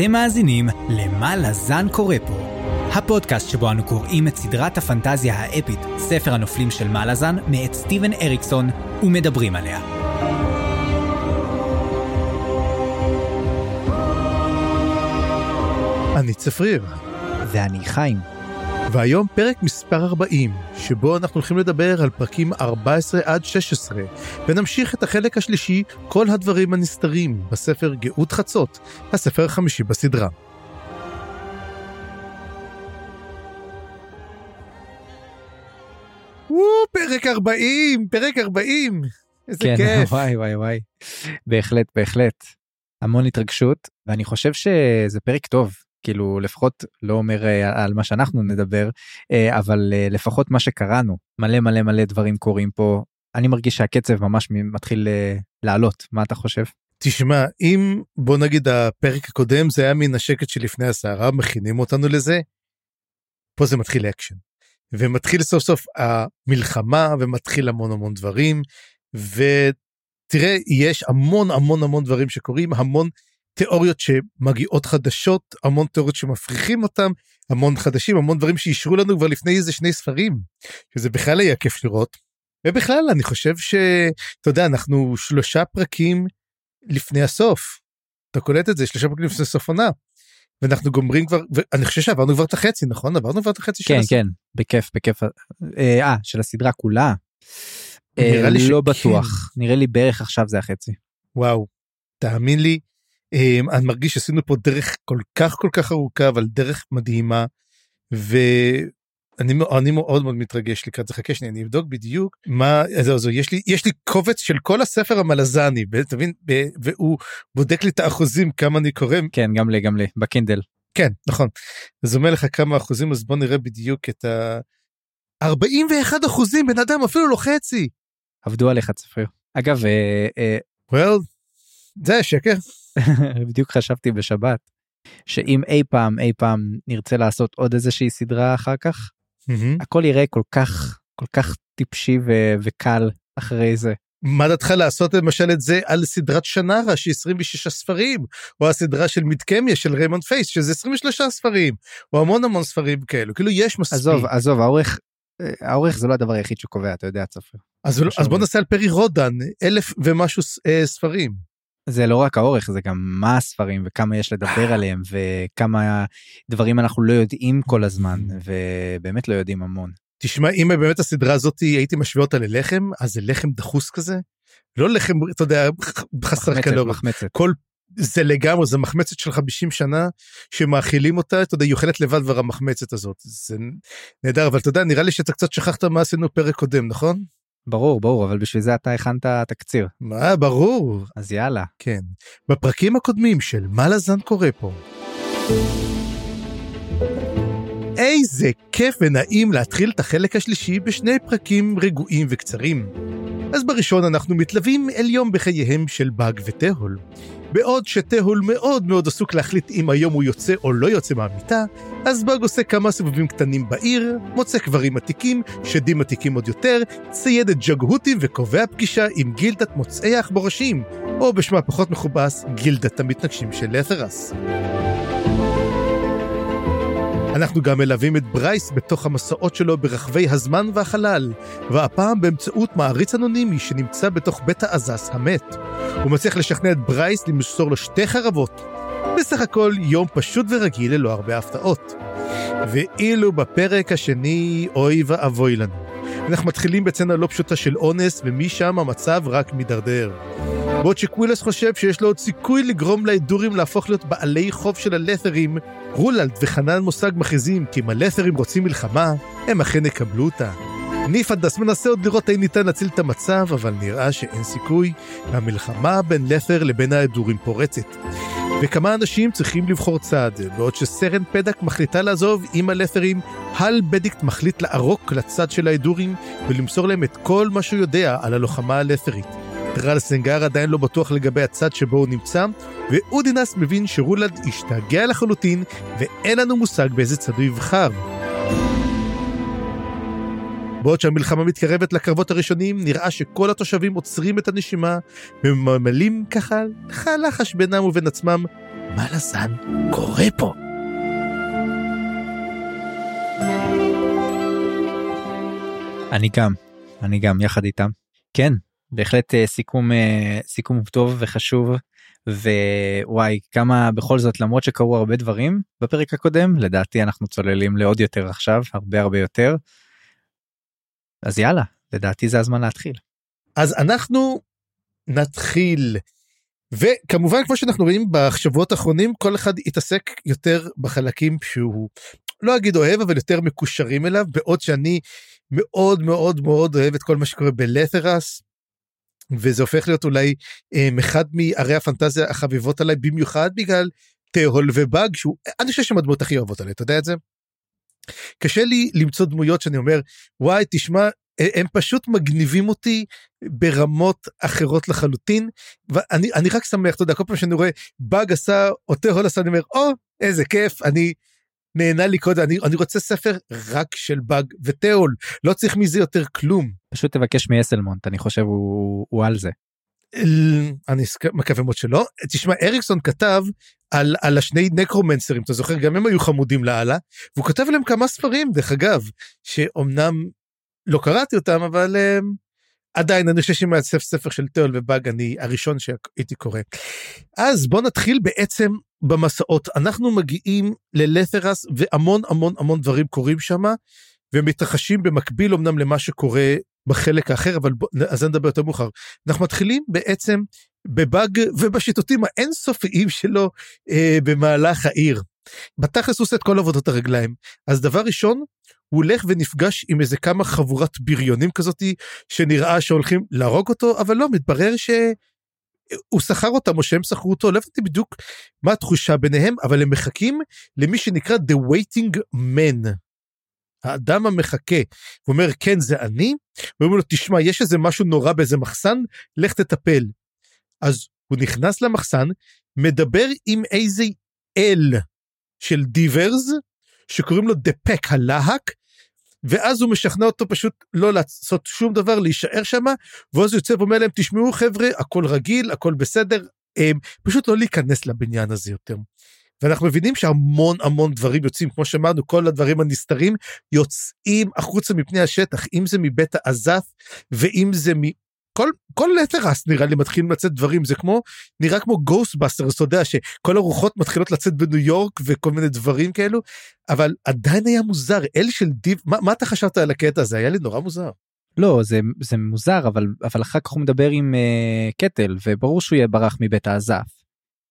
אתם מאזינים ל"מה לזן קורא פה", הפודקאסט שבו אנו קוראים את סדרת הפנטזיה האפית, ספר הנופלים של מלאזן, מאת סטיבן אריקסון, ומדברים עליה. אני צפריר, ואני חיים. והיום פרק מספר 40, שבו אנחנו הולכים לדבר על פרקים 14 עד 16, ונמשיך את החלק השלישי, כל הדברים הנסתרים, בספר גאות חצות, הספר החמישי בסדרה. וואו, פרק 40, פרק 40, איזה כן, כיף. וואי וואי וואי. בהחלט, בהחלט. המון התרגשות, ואני חושב שזה פרק טוב. כאילו לפחות לא אומר אה, על מה שאנחנו נדבר אה, אבל אה, לפחות מה שקראנו מלא מלא מלא דברים קורים פה אני מרגיש שהקצב ממש מתחיל לעלות מה אתה חושב. תשמע, אם בוא נגיד הפרק הקודם זה היה מן השקט שלפני הסערה, מכינים אותנו לזה, פה זה מתחיל אקשן. ומתחיל סוף סוף המלחמה ומתחיל המון המון דברים, ותראה, יש המון המון המון דברים שקורים, המון תיאוריות שמגיעות חדשות, המון תיאוריות שמפריכים אותם, המון חדשים, המון דברים שאישרו לנו כבר לפני איזה שני ספרים, שזה בכלל היה כיף לראות. ובכלל, אני חושב שאתה יודע, אנחנו שלושה פרקים לפני הסוף. אתה קולט את זה, שלושה פרקים לפני סוף עונה. ואנחנו גומרים כבר, ואני חושב שעברנו כבר את החצי, נכון? עברנו כבר את החצי כן, של הסוף. כן, בכיף, בכיף. אה, אה, של הסדרה כולה? נראה אה, לי לא שכן. בטוח, נראה לי בערך עכשיו זה החצי. וואו, תאמין לי, אני מרגיש שעשינו פה דרך כל כך כל כך ארוכה, אבל דרך מדהימה, ואני אני מאוד מאוד מתרגש לקראת זה, חכה שנייה, אני אבדוק בדיוק מה, זהו, זהו, יש לי, יש לי קובץ של כל הספר המלזני, ב- והוא בודק לי את האחוזים, כמה אני קורא, כן, גם לי, גם לי, בקינדל. כן, נכון, אז אומר לך כמה אחוזים, אז בוא נראה בדיוק את ה... 41 אחוזים, בן אדם, אפילו לא חצי. עבדו עליך צפריר. אגב, אה, אה, well, זה שקר. בדיוק חשבתי בשבת, שאם אי פעם אי פעם נרצה לעשות עוד איזושהי סדרה אחר כך, מהמם. הכל יראה כל כך כל כך טיפשי ו- וקל אחרי זה. מה דעתך לעשות למשל את זה על סדרת שנרה שהיא 26 ספרים או הסדרה של מידקמיה של ריימונד פייסט שזה 23 ספרים או המון המון ספרים כאלו כאילו יש מספיק עזוב עזוב האורך האורך זה לא הדבר היחיד שקובע אתה יודע צפריר. אז, אז בוא נעשה על פרי רודן אלף ומשהו אה, ספרים זה לא רק האורך זה גם מה הספרים וכמה יש לדבר עליהם וכמה דברים אנחנו לא יודעים כל הזמן ובאמת לא יודעים המון. תשמע אם באמת הסדרה הזאת הייתי משווה אותה ללחם אז זה לחם דחוס כזה לא לחם אתה יודע חסר מחמצת, קלוריות מחמצת. כל זה לגמרי זה מחמצת של 50 שנה שמאכילים אותה אתה יודע היא אוכלת לבד כבר המחמצת הזאת זה נהדר אבל אתה יודע נראה לי שאתה קצת שכחת מה עשינו פרק קודם נכון? ברור ברור אבל בשביל זה אתה הכנת תקציר מה ברור אז יאללה. כן בפרקים הקודמים של מה לזן קורה פה. איזה כיף ונעים להתחיל את החלק השלישי בשני פרקים רגועים וקצרים. אז בראשון אנחנו מתלווים אל יום בחייהם של באג וטהול. בעוד שטהול מאוד מאוד עסוק להחליט אם היום הוא יוצא או לא יוצא מהמיטה, אז באג עושה כמה סיבובים קטנים בעיר, מוצא קברים עתיקים, שדים עתיקים עוד יותר, צייד את ג'גהותים וקובע פגישה עם גילדת מוצאי העכבורשים, או בשמה פחות מכובס, גילדת המתנקשים של לת'רס. אנחנו גם מלווים את ברייס בתוך המסעות שלו ברחבי הזמן והחלל, והפעם באמצעות מעריץ אנונימי שנמצא בתוך בית האזת' המת. הוא מצליח לשכנע את ברייס למסור לו שתי חרבות. בסך הכל יום פשוט ורגיל ללא הרבה הפתעות. ואילו בפרק השני, אוי ואבוי לנו. אנחנו מתחילים בצנה לא פשוטה של אונס, ומשם המצב רק מידרדר. בעוד שקווילס חושב שיש לו עוד סיכוי לגרום להידורים להפוך להיות בעלי חוב של הלת'רים, רולנד וחנן מושג מכריזים כי אם הלת'רים רוצים מלחמה, הם אכן יקבלו אותה. ניפנדס מנסה עוד לראות האם ניתן להציל את המצב, אבל נראה שאין סיכוי, והמלחמה בין לת'ר לבין ההדורים פורצת. וכמה אנשים צריכים לבחור צד, בעוד שסרן פדק מחליטה לעזוב עם הלת'רים, הל בדיקט מחליט לערוק לצד של ההדורים ולמסור להם את כל מה שהוא יודע על הלוחמה הלת'רית. טרל סנגר עדיין לא בטוח לגבי הצד שבו הוא נמצא, ואודינס מבין שרולד השתגע לחלוטין, ואין לנו מושג באיזה צד הוא יבחר. בעוד שהמלחמה מתקרבת לקרבות הראשונים, נראה שכל התושבים עוצרים את הנשימה, וממלאים ככה לחש בינם ובין עצמם, מה לזן קורה פה? אני גם, אני גם יחד איתם. כן, בהחלט אה, סיכום אה, סיכום טוב וחשוב ווואי כמה בכל זאת למרות שקרו הרבה דברים בפרק הקודם לדעתי אנחנו צוללים לעוד יותר עכשיו הרבה הרבה יותר. אז יאללה לדעתי זה הזמן להתחיל. אז אנחנו נתחיל. וכמובן כמו שאנחנו רואים בשבועות האחרונים כל אחד יתעסק יותר בחלקים שהוא לא אגיד אוהב אבל יותר מקושרים אליו בעוד שאני מאוד מאוד מאוד אוהב את כל מה שקורה בלת'רס. וזה הופך להיות אולי אה, אחד מערי הפנטזיה החביבות עליי במיוחד בגלל תהול ובאג שהוא אני חושב שהם הדמות הכי אוהבות עליי אתה יודע את זה. קשה לי למצוא דמויות שאני אומר וואי תשמע הם פשוט מגניבים אותי ברמות אחרות לחלוטין ואני אני רק שמח אתה יודע כל פעם שאני רואה באג עשה או תהול עשה אני אומר או איזה כיף אני נהנה לי קודם אני, אני רוצה ספר רק של באג ותיאול לא צריך מזה יותר כלום. פשוט תבקש מאסלמונט אני חושב הוא, הוא על זה. אני מקווה מאוד שלא תשמע אריקסון כתב על, על השני נקרומנסרים אתה זוכר גם הם היו חמודים לאללה והוא כתב להם כמה ספרים דרך אגב שאומנם לא קראתי אותם אבל um, עדיין אני חושב שאם היה ספר של תיאול ובאג אני הראשון שהייתי קורא. אז בוא נתחיל בעצם במסעות. אנחנו מגיעים ללת'רס והמון המון המון דברים קורים שם ומתרחשים במקביל אמנם למה שקורה בחלק האחר אבל בוא, אז נדבר יותר מאוחר. אנחנו מתחילים בעצם בבאג ובשיטוטים האינסופיים שלו אה, במהלך העיר. בתכלס הוא עושה את כל עבודות הרגליים. אז דבר ראשון הוא הולך ונפגש עם איזה כמה חבורת בריונים כזאתי שנראה שהולכים להרוג אותו אבל לא מתברר ש... הוא שכר אותם או שהם שכרו אותו, לא הבנתי בדיוק מה התחושה ביניהם, אבל הם מחכים למי שנקרא The Waiting Man. האדם המחכה, הוא אומר כן זה אני, ואומרים לו תשמע יש איזה משהו נורא באיזה מחסן, לך תטפל. אז הוא נכנס למחסן, מדבר עם איזה אל של דיברס, שקוראים לו דפק הלהק, ואז הוא משכנע אותו פשוט לא לעשות שום דבר להישאר שם ואז הוא יוצא ואומר להם תשמעו חבר'ה הכל רגיל הכל בסדר הם, פשוט לא להיכנס לבניין הזה יותר. ואנחנו מבינים שהמון המון דברים יוצאים כמו שאמרנו כל הדברים הנסתרים יוצאים החוצה מפני השטח אם זה מבית העזף ואם זה. כל כל לטרס נראה לי מתחילים לצאת דברים זה כמו נראה כמו גוסטבאסטר אתה יודע שכל הרוחות מתחילות לצאת בניו יורק וכל מיני דברים כאלו אבל עדיין היה מוזר אל של דיב מה, מה אתה חשבת על הקטע הזה היה לי נורא מוזר. לא זה זה מוזר אבל אבל אחר כך הוא מדבר עם uh, קטל וברור שהוא יהיה ברח מבית האזף.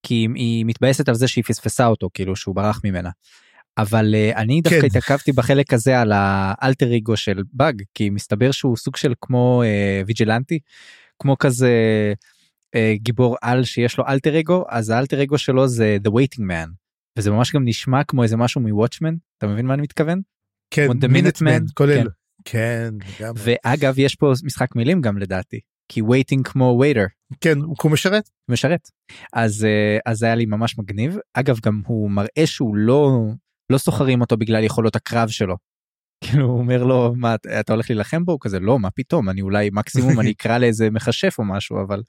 כי היא מתבאסת על זה שהיא פספסה אותו כאילו שהוא ברח ממנה. אבל uh, אני דווקא כן. התעכבתי בחלק הזה על האלטר אגו של באג כי מסתבר שהוא סוג של כמו uh, ויג'לנטי כמו כזה uh, גיבור על שיש לו אלטר אגו אז האלטר אגו שלו זה the waiting man וזה ממש גם נשמע כמו איזה משהו מוואטשמן אתה מבין מה אני מתכוון? כן, מינט מן כולל. כן. כן ואגב יש פה משחק מילים גם לדעתי כי waiting כמו waiter. כן הוא משרת. משרת. אז אז היה לי ממש מגניב אגב גם הוא מראה שהוא לא לא סוחרים אותו בגלל יכולות הקרב שלו. כאילו הוא אומר לו מה אתה הולך להילחם בו הוא כזה לא מה פתאום אני אולי מקסימום אני אקרא לאיזה מכשף או משהו אבל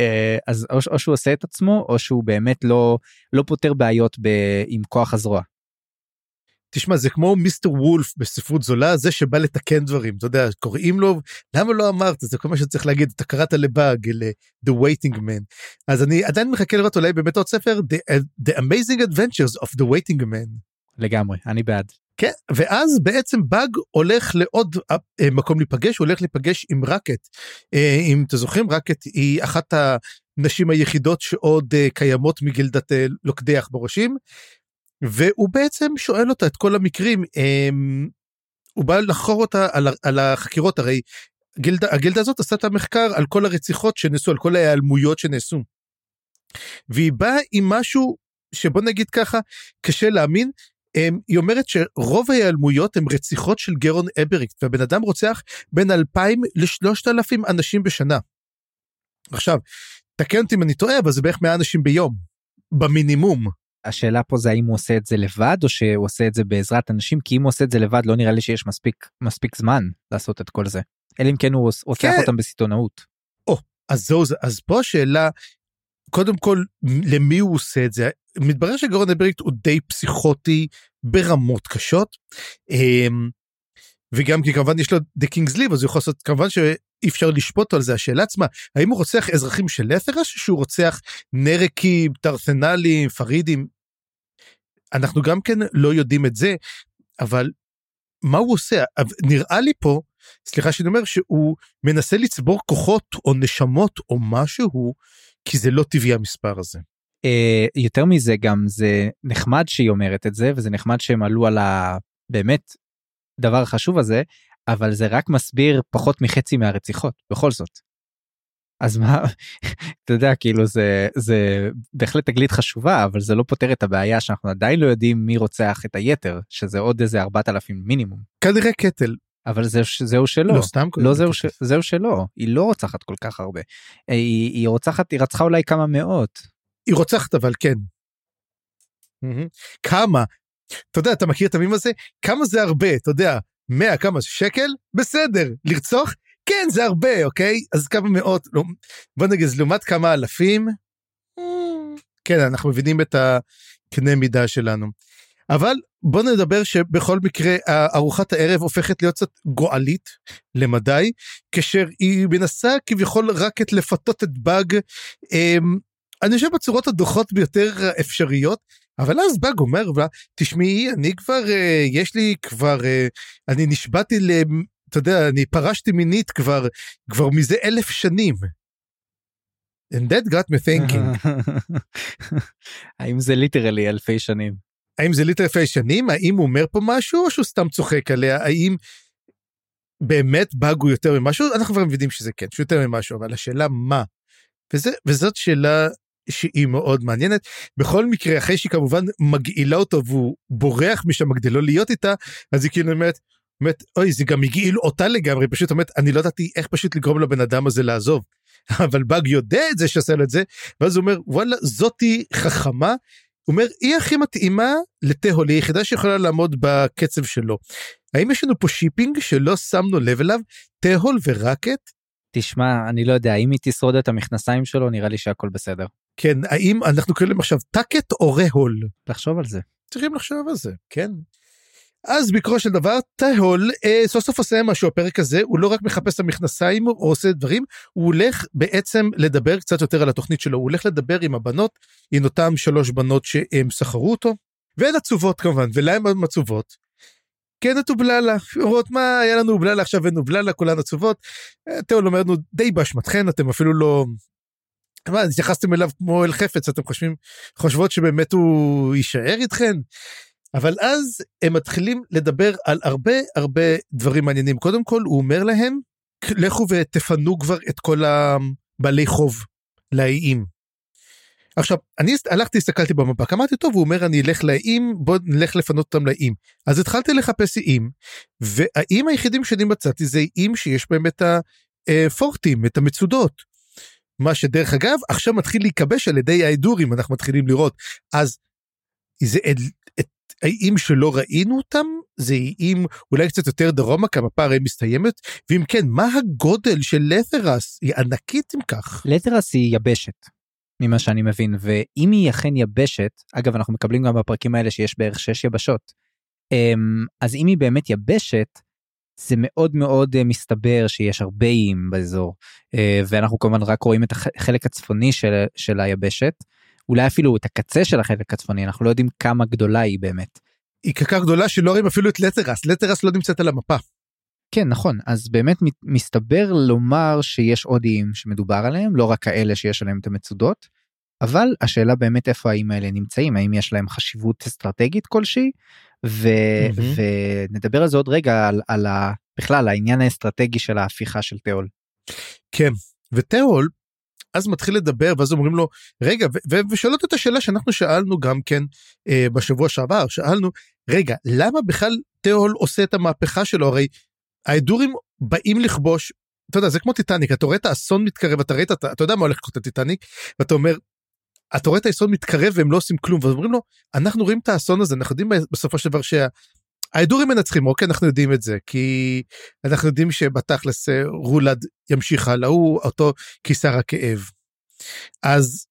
אה, אז או, או שהוא עושה את עצמו או שהוא באמת לא לא פותר בעיות ב, עם כוח הזרוע. תשמע זה כמו מיסטר וולף בספרות זולה זה שבא לתקן דברים אתה יודע קוראים לו למה לא אמרת זה כל מה שצריך להגיד אתה קראת לבאג ל the waiting man אז אני עדיין מחכה לראות אולי באמת עוד ספר the, the amazing adventures of the waiting man. לגמרי אני בעד. כן ואז בעצם באג הולך לעוד אה, מקום להיפגש הוא הולך להיפגש עם רקט אה, אם אתם זוכרים רקט היא אחת הנשים היחידות שעוד אה, קיימות מגילדת לוקדי עכברושים והוא בעצם שואל אותה את כל המקרים הוא בא לחקור אותה על, על החקירות הרי גילדה, הגילדה הזאת עשה את המחקר על כל הרציחות שנעשו על כל ההיעלמויות שנעשו. והיא באה עם משהו שבוא נגיד ככה קשה להאמין היא אומרת שרוב ההיעלמויות הן רציחות של גרון אבריקט והבן אדם רוצח בין 2,000 ל-3,000 אנשים בשנה. עכשיו, תקן אותי אם אני טועה אבל זה בערך 100 אנשים ביום במינימום. השאלה פה זה האם הוא עושה את זה לבד או שהוא עושה את זה בעזרת אנשים כי אם הוא עושה את זה לבד לא נראה לי שיש מספיק מספיק זמן לעשות את כל זה אלא אם כן הוא רוצח כן. אותם בסיטונאות. או אז זהו זה אז פה השאלה קודם כל, למי הוא עושה את זה? מתברר שגרון אבריקט הוא די פסיכוטי ברמות קשות. אמ, וגם כי כמובן יש לו דה קינגס ליב אז הוא יכול לעשות כמובן שאי אפשר לשפוט על זה השאלה עצמה האם הוא רוצח אזרחים של לת'רש שהוא רוצח נרקים טרסנלים פרידים. אנחנו גם כן לא יודעים את זה אבל מה הוא עושה נראה לי פה סליחה שאני אומר שהוא מנסה לצבור כוחות או נשמות או משהו כי זה לא טבעי המספר הזה. Uh, יותר מזה גם זה נחמד שהיא אומרת את זה וזה נחמד שהם עלו על הבאמת דבר חשוב הזה אבל זה רק מסביר פחות מחצי מהרציחות בכל זאת. אז מה אתה יודע כאילו זה זה בהחלט תגלית חשובה אבל זה לא פותר את הבעיה שאנחנו עדיין לא יודעים מי רוצח את היתר שזה עוד איזה 4,000 מינימום. כנראה קטל. אבל זה, זהו שלא. לא סתם לא זהו, ש, זהו שלא. היא לא רוצחת כל כך הרבה. היא, היא רוצחת, היא רצחה אולי כמה מאות. היא רוצחת אבל כן. כמה? אתה יודע, אתה מכיר את המים הזה? כמה זה הרבה, אתה יודע, 100 כמה שקל? בסדר. לרצוח? כן, זה הרבה, אוקיי? אז כמה מאות, לא, בוא נגיד, לעומת כמה אלפים? כן, אנחנו מבינים את הקנה מידה שלנו. אבל בוא נדבר שבכל מקרה ארוחת הערב הופכת להיות קצת גועלית למדי, כאשר היא מנסה כביכול רק את לפתות את באג, אמ, אני חושב בצורות הדוחות ביותר אפשריות, אבל אז באג אומר לה, תשמעי, אני כבר, אה, יש לי כבר, אה, אני נשבעתי ל... אתה יודע, אני פרשתי מינית כבר, כבר מזה אלף שנים. And that got me thinking. האם זה literally אלפי שנים? האם זה literally אלפי שנים? האם הוא אומר פה משהו או שהוא סתם צוחק עליה? האם באמת באג הוא יותר ממשהו? אנחנו כבר מבינים שזה כן, שהוא יותר ממשהו, אבל השאלה מה? וזה, וזאת שאלה שהיא מאוד מעניינת. בכל מקרה, אחרי שהיא כמובן מגעילה אותו והוא בורח משם כדי לא להיות איתה, אז היא כאילו אומרת, אומרת, אוי, זה גם הגעיל אותה לגמרי, פשוט אומרת, אני לא ידעתי איך פשוט לגרום לבן אדם הזה לעזוב. אבל באג יודע את זה שעשה לו את זה, ואז הוא אומר, וואלה, זאתי חכמה. הוא אומר, היא הכי מתאימה לתהול, היא היחידה שיכולה לעמוד בקצב שלו. האם יש לנו פה shipping שלא שמנו לב אליו? תהול ורקט? תשמע, אני לא יודע, אם היא תשרוד את המכנסיים שלו, נראה לי שהכל בסדר. כן, האם אנחנו קוראים עכשיו טאקט או רהול? לחשוב על זה. צריכים לחשוב על זה, כן. אז בעיקרו של דבר, תהול אה, סוף סוף עושה משהו הפרק הזה, הוא לא רק מחפש את המכנסיים או עושה דברים, הוא הולך בעצם לדבר קצת יותר על התוכנית שלו, הוא הולך לדבר עם הבנות, עם אותם שלוש בנות שהם סחרו אותו, והן עצובות כמובן, ולהם הן עצובות. כן, את אובללה, אומרות מה, היה לנו אובללה, עכשיו אין אובללה, כולן עצובות. טהול אומר לנו, די באשמתכן, אתם אפילו לא... מה, התייחסתם אליו כמו אל חפץ, אתם חושבים, חושבות שבאמת הוא יישאר איתכן? אבל אז הם מתחילים לדבר על הרבה הרבה דברים מעניינים. קודם כל הוא אומר להם, לכו ותפנו כבר את כל הבעלי חוב לאיים. עכשיו, אני הלכתי, הסתכלתי במפה, אמרתי, טוב, הוא אומר, אני אלך לאיים, בוא נלך לפנות אותם לאיים. אז התחלתי לחפש איים, והאיים היחידים שאני מצאתי זה איים שיש בהם את הפורטים, את המצודות. מה שדרך אגב, עכשיו מתחיל להיכבש על ידי ההדורים, אנחנו מתחילים לראות. אז זה האיים שלא ראינו אותם זה איים אולי קצת יותר דרומה כמה פערי מסתיימת ואם כן מה הגודל של לת'רס היא ענקית אם כך. לת'רס היא יבשת ממה שאני מבין ואם היא אכן יבשת אגב אנחנו מקבלים גם בפרקים האלה שיש בערך 6 יבשות אמ, אז אם היא באמת יבשת זה מאוד מאוד אה, מסתבר שיש הרבה איים באזור אה, ואנחנו כמובן רק רואים את החלק הצפוני של, של היבשת. אולי אפילו את הקצה של החלק הצפוני אנחנו לא יודעים כמה גדולה היא באמת. היא כך גדולה שלא רואים אפילו את לטרס לטרס לא נמצאת על המפה. כן נכון אז באמת מסתבר לומר שיש עוד איים שמדובר עליהם לא רק כאלה שיש עליהם את המצודות. אבל השאלה באמת איפה האיים האלה נמצאים האם יש להם חשיבות אסטרטגית כלשהי ו... mm-hmm. ונדבר על זה עוד רגע על, על ה... בכלל העניין האסטרטגי של ההפיכה של תיאול. כן ותיאול אז מתחיל לדבר ואז אומרים לו רגע ושואלות את השאלה שאנחנו שאלנו גם כן אה, בשבוע שעבר שאלנו רגע למה בכלל תיאול עושה את המהפכה שלו הרי ההדורים באים לכבוש אתה יודע זה כמו טיטניק אתה רואה את האסון מתקרב אתה רואה את אתה יודע מה הולך לקרות הטיטניק ואתה אומר. אתה רואה את האסון מתקרב והם לא עושים כלום ואומרים לו אנחנו רואים את האסון הזה אנחנו יודעים בסופו של דבר שה... ההדורים מנצחים אוקיי אנחנו יודעים את זה כי אנחנו יודעים שבתכלס אה, רולד ימשיך הלאה הוא אותו כיסר הכאב. אז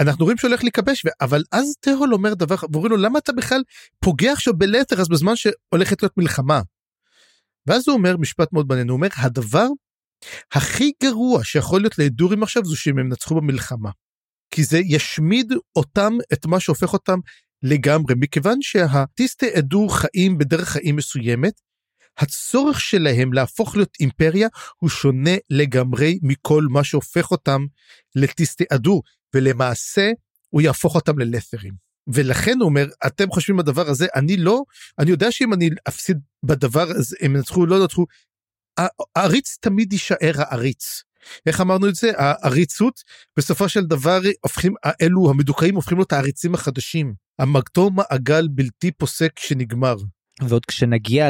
אנחנו רואים שהולך להיכבש, אבל אז תהול אומר דבר, ואומרים לו למה אתה בכלל פוגע עכשיו בלתר אז בזמן שהולכת להיות מלחמה. ואז הוא אומר משפט מאוד מעניין, הוא אומר הדבר הכי גרוע שיכול להיות להדורים עכשיו זה שהם ינצחו במלחמה. כי זה ישמיד אותם את מה שהופך אותם לגמרי, מכיוון שהטיסטי אדור חיים בדרך חיים מסוימת, הצורך שלהם להפוך להיות אימפריה הוא שונה לגמרי מכל מה שהופך אותם לטיסטי אדור, ולמעשה הוא יהפוך אותם ללת'רים. ולכן הוא אומר, אתם חושבים בדבר הזה, אני לא, אני יודע שאם אני אפסיד בדבר הזה, הם ינצחו או לא ינצחו, העריץ תמיד יישאר העריץ. איך אמרנו את זה? העריצות בסופו של דבר הופכים, אלו המדוכאים הופכים להיות העריצים החדשים. המגתו מעגל בלתי פוסק שנגמר. ועוד כשנגיע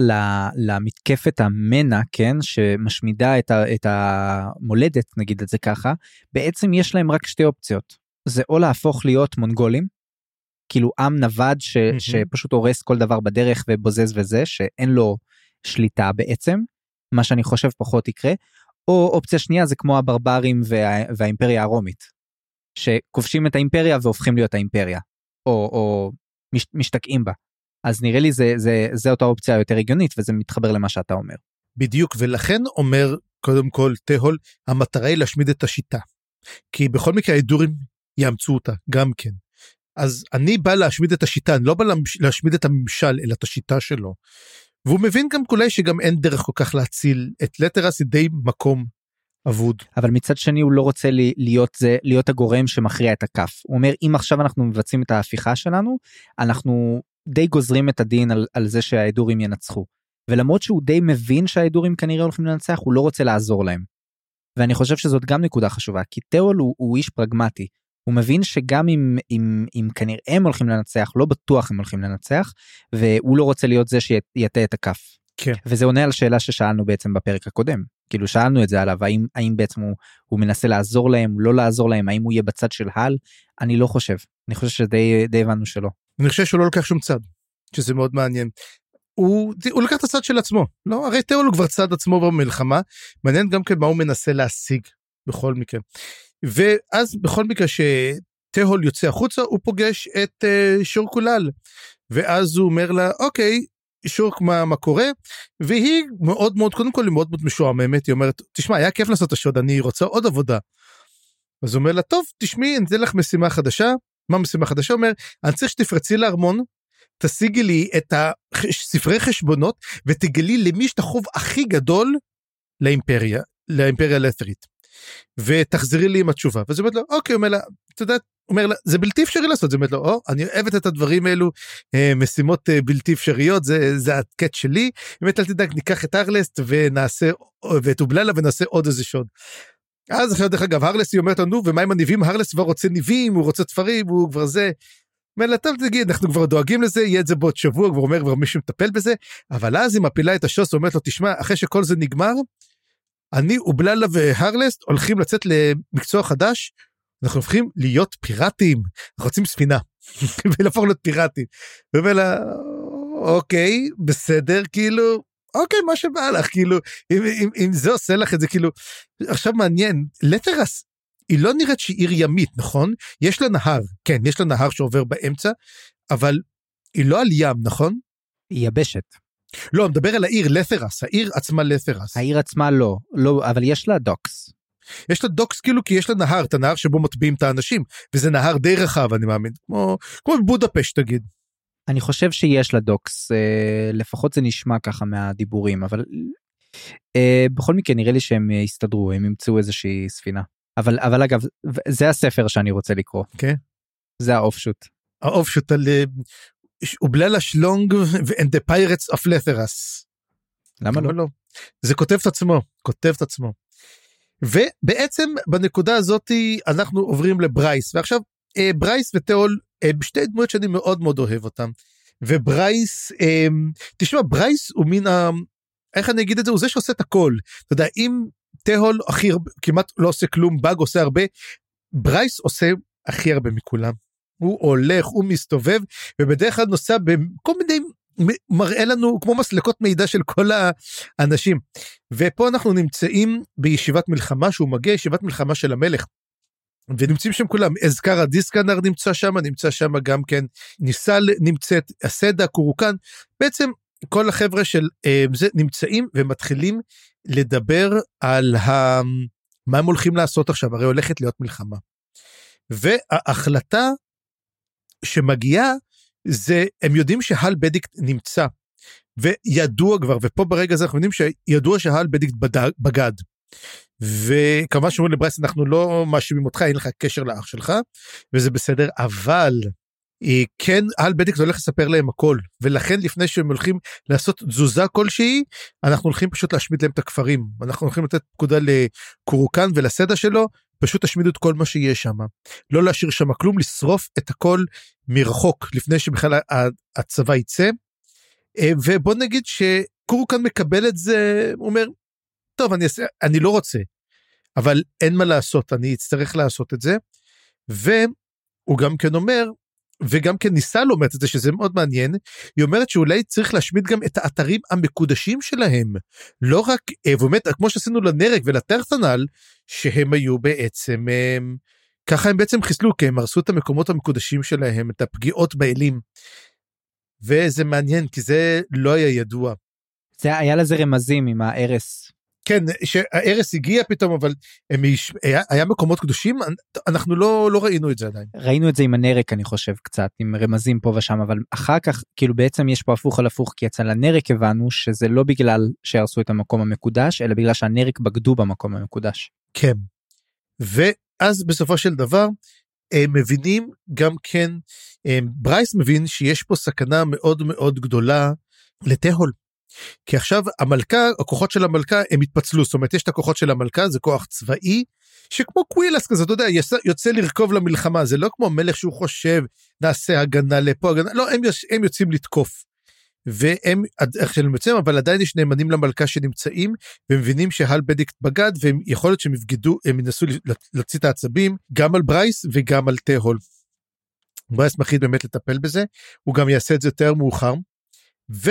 למתקפת המנע, כן, שמשמידה את, ה, את המולדת, נגיד את זה ככה, בעצם יש להם רק שתי אופציות. זה או להפוך להיות מונגולים, כאילו עם נווד ש, mm-hmm. שפשוט הורס כל דבר בדרך ובוזז וזה, שאין לו שליטה בעצם, מה שאני חושב פחות יקרה, או אופציה שנייה זה כמו הברברים וה, והאימפריה הרומית, שכובשים את האימפריה והופכים להיות האימפריה, או, או מש, משתקעים בה. אז נראה לי זה, זה, זה אותה אופציה יותר הגיונית וזה מתחבר למה שאתה אומר. בדיוק, ולכן אומר קודם כל תהול, המטרה היא להשמיד את השיטה. כי בכל מקרה ההדורים יאמצו אותה, גם כן. אז אני בא להשמיד את השיטה, אני לא בא להשמיד את הממשל, אלא את השיטה שלו. והוא מבין גם אולי שגם אין דרך כל כך להציל את לטרס, היא די מקום אבוד. אבל מצד שני הוא לא רוצה להיות זה להיות הגורם שמכריע את הכף. הוא אומר אם עכשיו אנחנו מבצעים את ההפיכה שלנו אנחנו די גוזרים את הדין על, על זה שההדורים ינצחו. ולמרות שהוא די מבין שההדורים כנראה הולכים לנצח הוא לא רוצה לעזור להם. ואני חושב שזאת גם נקודה חשובה כי תיאול הוא, הוא איש פרגמטי. הוא מבין שגם אם, אם, אם כנראה הם הולכים לנצח לא בטוח הם הולכים לנצח והוא לא רוצה להיות זה שיטה את הכף. כן. וזה עונה על שאלה ששאלנו בעצם בפרק הקודם כאילו שאלנו את זה עליו האם האם בעצם הוא, הוא מנסה לעזור להם לא לעזור להם האם הוא יהיה בצד של הל אני לא חושב אני חושב שדי הבנו שלא. אני חושב שהוא לא לוקח שום צד שזה מאוד מעניין. הוא, הוא לקח את הצד של עצמו לא הרי תיאול הוא כבר צד עצמו במלחמה מעניין גם כן מה הוא מנסה להשיג בכל מקרה. ואז בכל מקרה שתהול יוצא החוצה הוא פוגש את uh, שורקולל ואז הוא אומר לה אוקיי שורק מה מה קורה והיא מאוד מאוד קודם כל היא מאוד מאוד משועממת היא אומרת תשמע היה כיף לעשות את השוד אני רוצה עוד עבודה. אז הוא אומר לה טוב תשמעי אני אתן לך משימה חדשה מה משימה חדשה אומר אני צריך שתפרצי לארמון תשיגי לי את הספרי חשבונות ותגלי למי יש את החוב הכי גדול לאימפריה לאימפריה לת'רית. ותחזרי לי עם התשובה. וזה אומר לו אוקיי אומר לה אתה יודע אומר לה זה בלתי אפשרי לעשות זה אומר לו או אני אוהבת את הדברים האלו אה, משימות אה, בלתי אפשריות זה זה הקט שלי באמת אל תדאג ניקח את ארלסט ונעשה ואת אובללה ונעשה עוד איזה שוד. אז עכשיו דרך אגב הרלס היא אומרת לנו ומה עם הניבים? הרלס כבר רוצה ניבים הוא רוצה תפרים הוא כבר זה. אומר לה טוב תגיד אנחנו כבר דואגים לזה יהיה את זה בעוד שבוע כבר אומר כבר מישהו מטפל בזה. אבל אז היא מפילה את השוס ואומרת לו תשמע אחרי שכל זה נגמר אני ובללה והרלסט הולכים לצאת למקצוע חדש, אנחנו הופכים להיות פיראטים, אנחנו רוצים ספינה, ולהפוך להיות פיראטים. ואומר אוקיי, בסדר, כאילו, אוקיי, מה שבא לך, כאילו, אם, אם, אם זה עושה לך את זה, כאילו, עכשיו מעניין, לטרס, היא לא נראית שהיא עיר ימית, נכון? יש לה נהר, כן, יש לה נהר שעובר באמצע, אבל היא לא על ים, נכון? היא יבשת. לא, מדבר על העיר לת'רס, העיר עצמה לת'רס. העיר עצמה לא, לא, אבל יש לה דוקס. יש לה דוקס כאילו כי יש לה נהר, את הנהר שבו מטביעים את האנשים, וזה נהר די רחב אני מאמין, כמו, כמו בבודפשט תגיד. אני חושב שיש לה דוקס, אה, לפחות זה נשמע ככה מהדיבורים, אבל אה, בכל מקרה נראה לי שהם יסתדרו, הם ימצאו איזושהי ספינה. אבל, אבל אגב, זה הספר שאני רוצה לקרוא. כן. Okay. זה האופשוט. האופשוט על אה, ובללה שלונג and the pirates of Letheras. למה לא? לא? זה כותב את עצמו, כותב את עצמו. ובעצם בנקודה הזאתי אנחנו עוברים לברייס ועכשיו אה, ברייס ותהול אה, שתי דמויות שאני מאוד מאוד אוהב אותם. וברייס אה, תשמע ברייס הוא מין ה... איך אני אגיד את זה הוא זה שעושה את הכל אתה יודע אם תהול הכי הרבה כמעט לא עושה כלום באג עושה הרבה ברייס עושה הכי הרבה מכולם. הוא הולך, הוא מסתובב, ובדרך כלל נוסע בכל מיני, מראה לנו כמו מסלקות מידע של כל האנשים. ופה אנחנו נמצאים בישיבת מלחמה שהוא מגיע, ישיבת מלחמה של המלך. ונמצאים שם כולם, אזכרה דיסקנר נמצא שם, נמצא שם גם כן, ניסל נמצאת, אסדה, קורוקן, בעצם כל החבר'ה של אה, זה נמצאים ומתחילים לדבר על ה... מה הם הולכים לעשות עכשיו, הרי הולכת להיות מלחמה. וההחלטה שמגיעה זה, הם יודעים שהל בדיקט נמצא, וידוע כבר, ופה ברגע הזה אנחנו יודעים שידוע שהל בדיקט בגד. וכמובן שאומרים לברייס אנחנו לא מאשימים אותך אין לך קשר לאח שלך וזה בסדר אבל אה, כן על בדיקס הולך לספר להם הכל. ולכן לפני שהם הולכים לעשות תזוזה כלשהי אנחנו הולכים פשוט להשמיד להם את הכפרים. אנחנו הולכים לתת פקודה לקורוקן ולסדה שלו פשוט תשמידו את כל מה שיש שם לא להשאיר שם כלום לשרוף את הכל מרחוק לפני שבכלל הצבא יצא. אה, ובוא נגיד שקורוקן מקבל את זה הוא אומר טוב אני אעשה אני לא רוצה אבל אין מה לעשות אני אצטרך לעשות את זה. והוא גם כן אומר וגם כן ניסה לומדת את זה שזה מאוד מעניין היא אומרת שאולי צריך להשמיד גם את האתרים המקודשים שלהם לא רק אה, באמת כמו שעשינו לנרק ולטרסנל שהם היו בעצם הם, ככה הם בעצם חיסלו כי הם הרסו את המקומות המקודשים שלהם את הפגיעות באלים. וזה מעניין כי זה לא היה ידוע. זה היה לזה רמזים עם ההרס כן שהארס הגיע פתאום אבל הם היה, היה מקומות קדושים אנחנו לא לא ראינו את זה עדיין ראינו את זה עם הנרק אני חושב קצת עם רמזים פה ושם אבל אחר כך כאילו בעצם יש פה הפוך על הפוך כי אצל הנרק הבנו שזה לא בגלל שהרסו את המקום המקודש אלא בגלל שהנרק בגדו במקום המקודש. כן. ואז בסופו של דבר הם מבינים גם כן ברייס מבין שיש פה סכנה מאוד מאוד גדולה לתהול. כי עכשיו המלכה הכוחות של המלכה הם התפצלו זאת אומרת יש את הכוחות של המלכה זה כוח צבאי שכמו קווילס כזה אתה יודע יוצא, יוצא לרכוב למלחמה זה לא כמו מלך שהוא חושב נעשה הגנה לפה הגנה לא הם, הם יוצאים לתקוף. והם איך שהם אבל עדיין יש נאמנים למלכה שנמצאים ומבינים שהל בדיקט בגד והם יכול להיות שהם יבגדו הם ינסו להוציא את העצבים גם על ברייס וגם על תהול. ברייס מחליט באמת לטפל בזה הוא גם יעשה את זה יותר מאוחר. ו...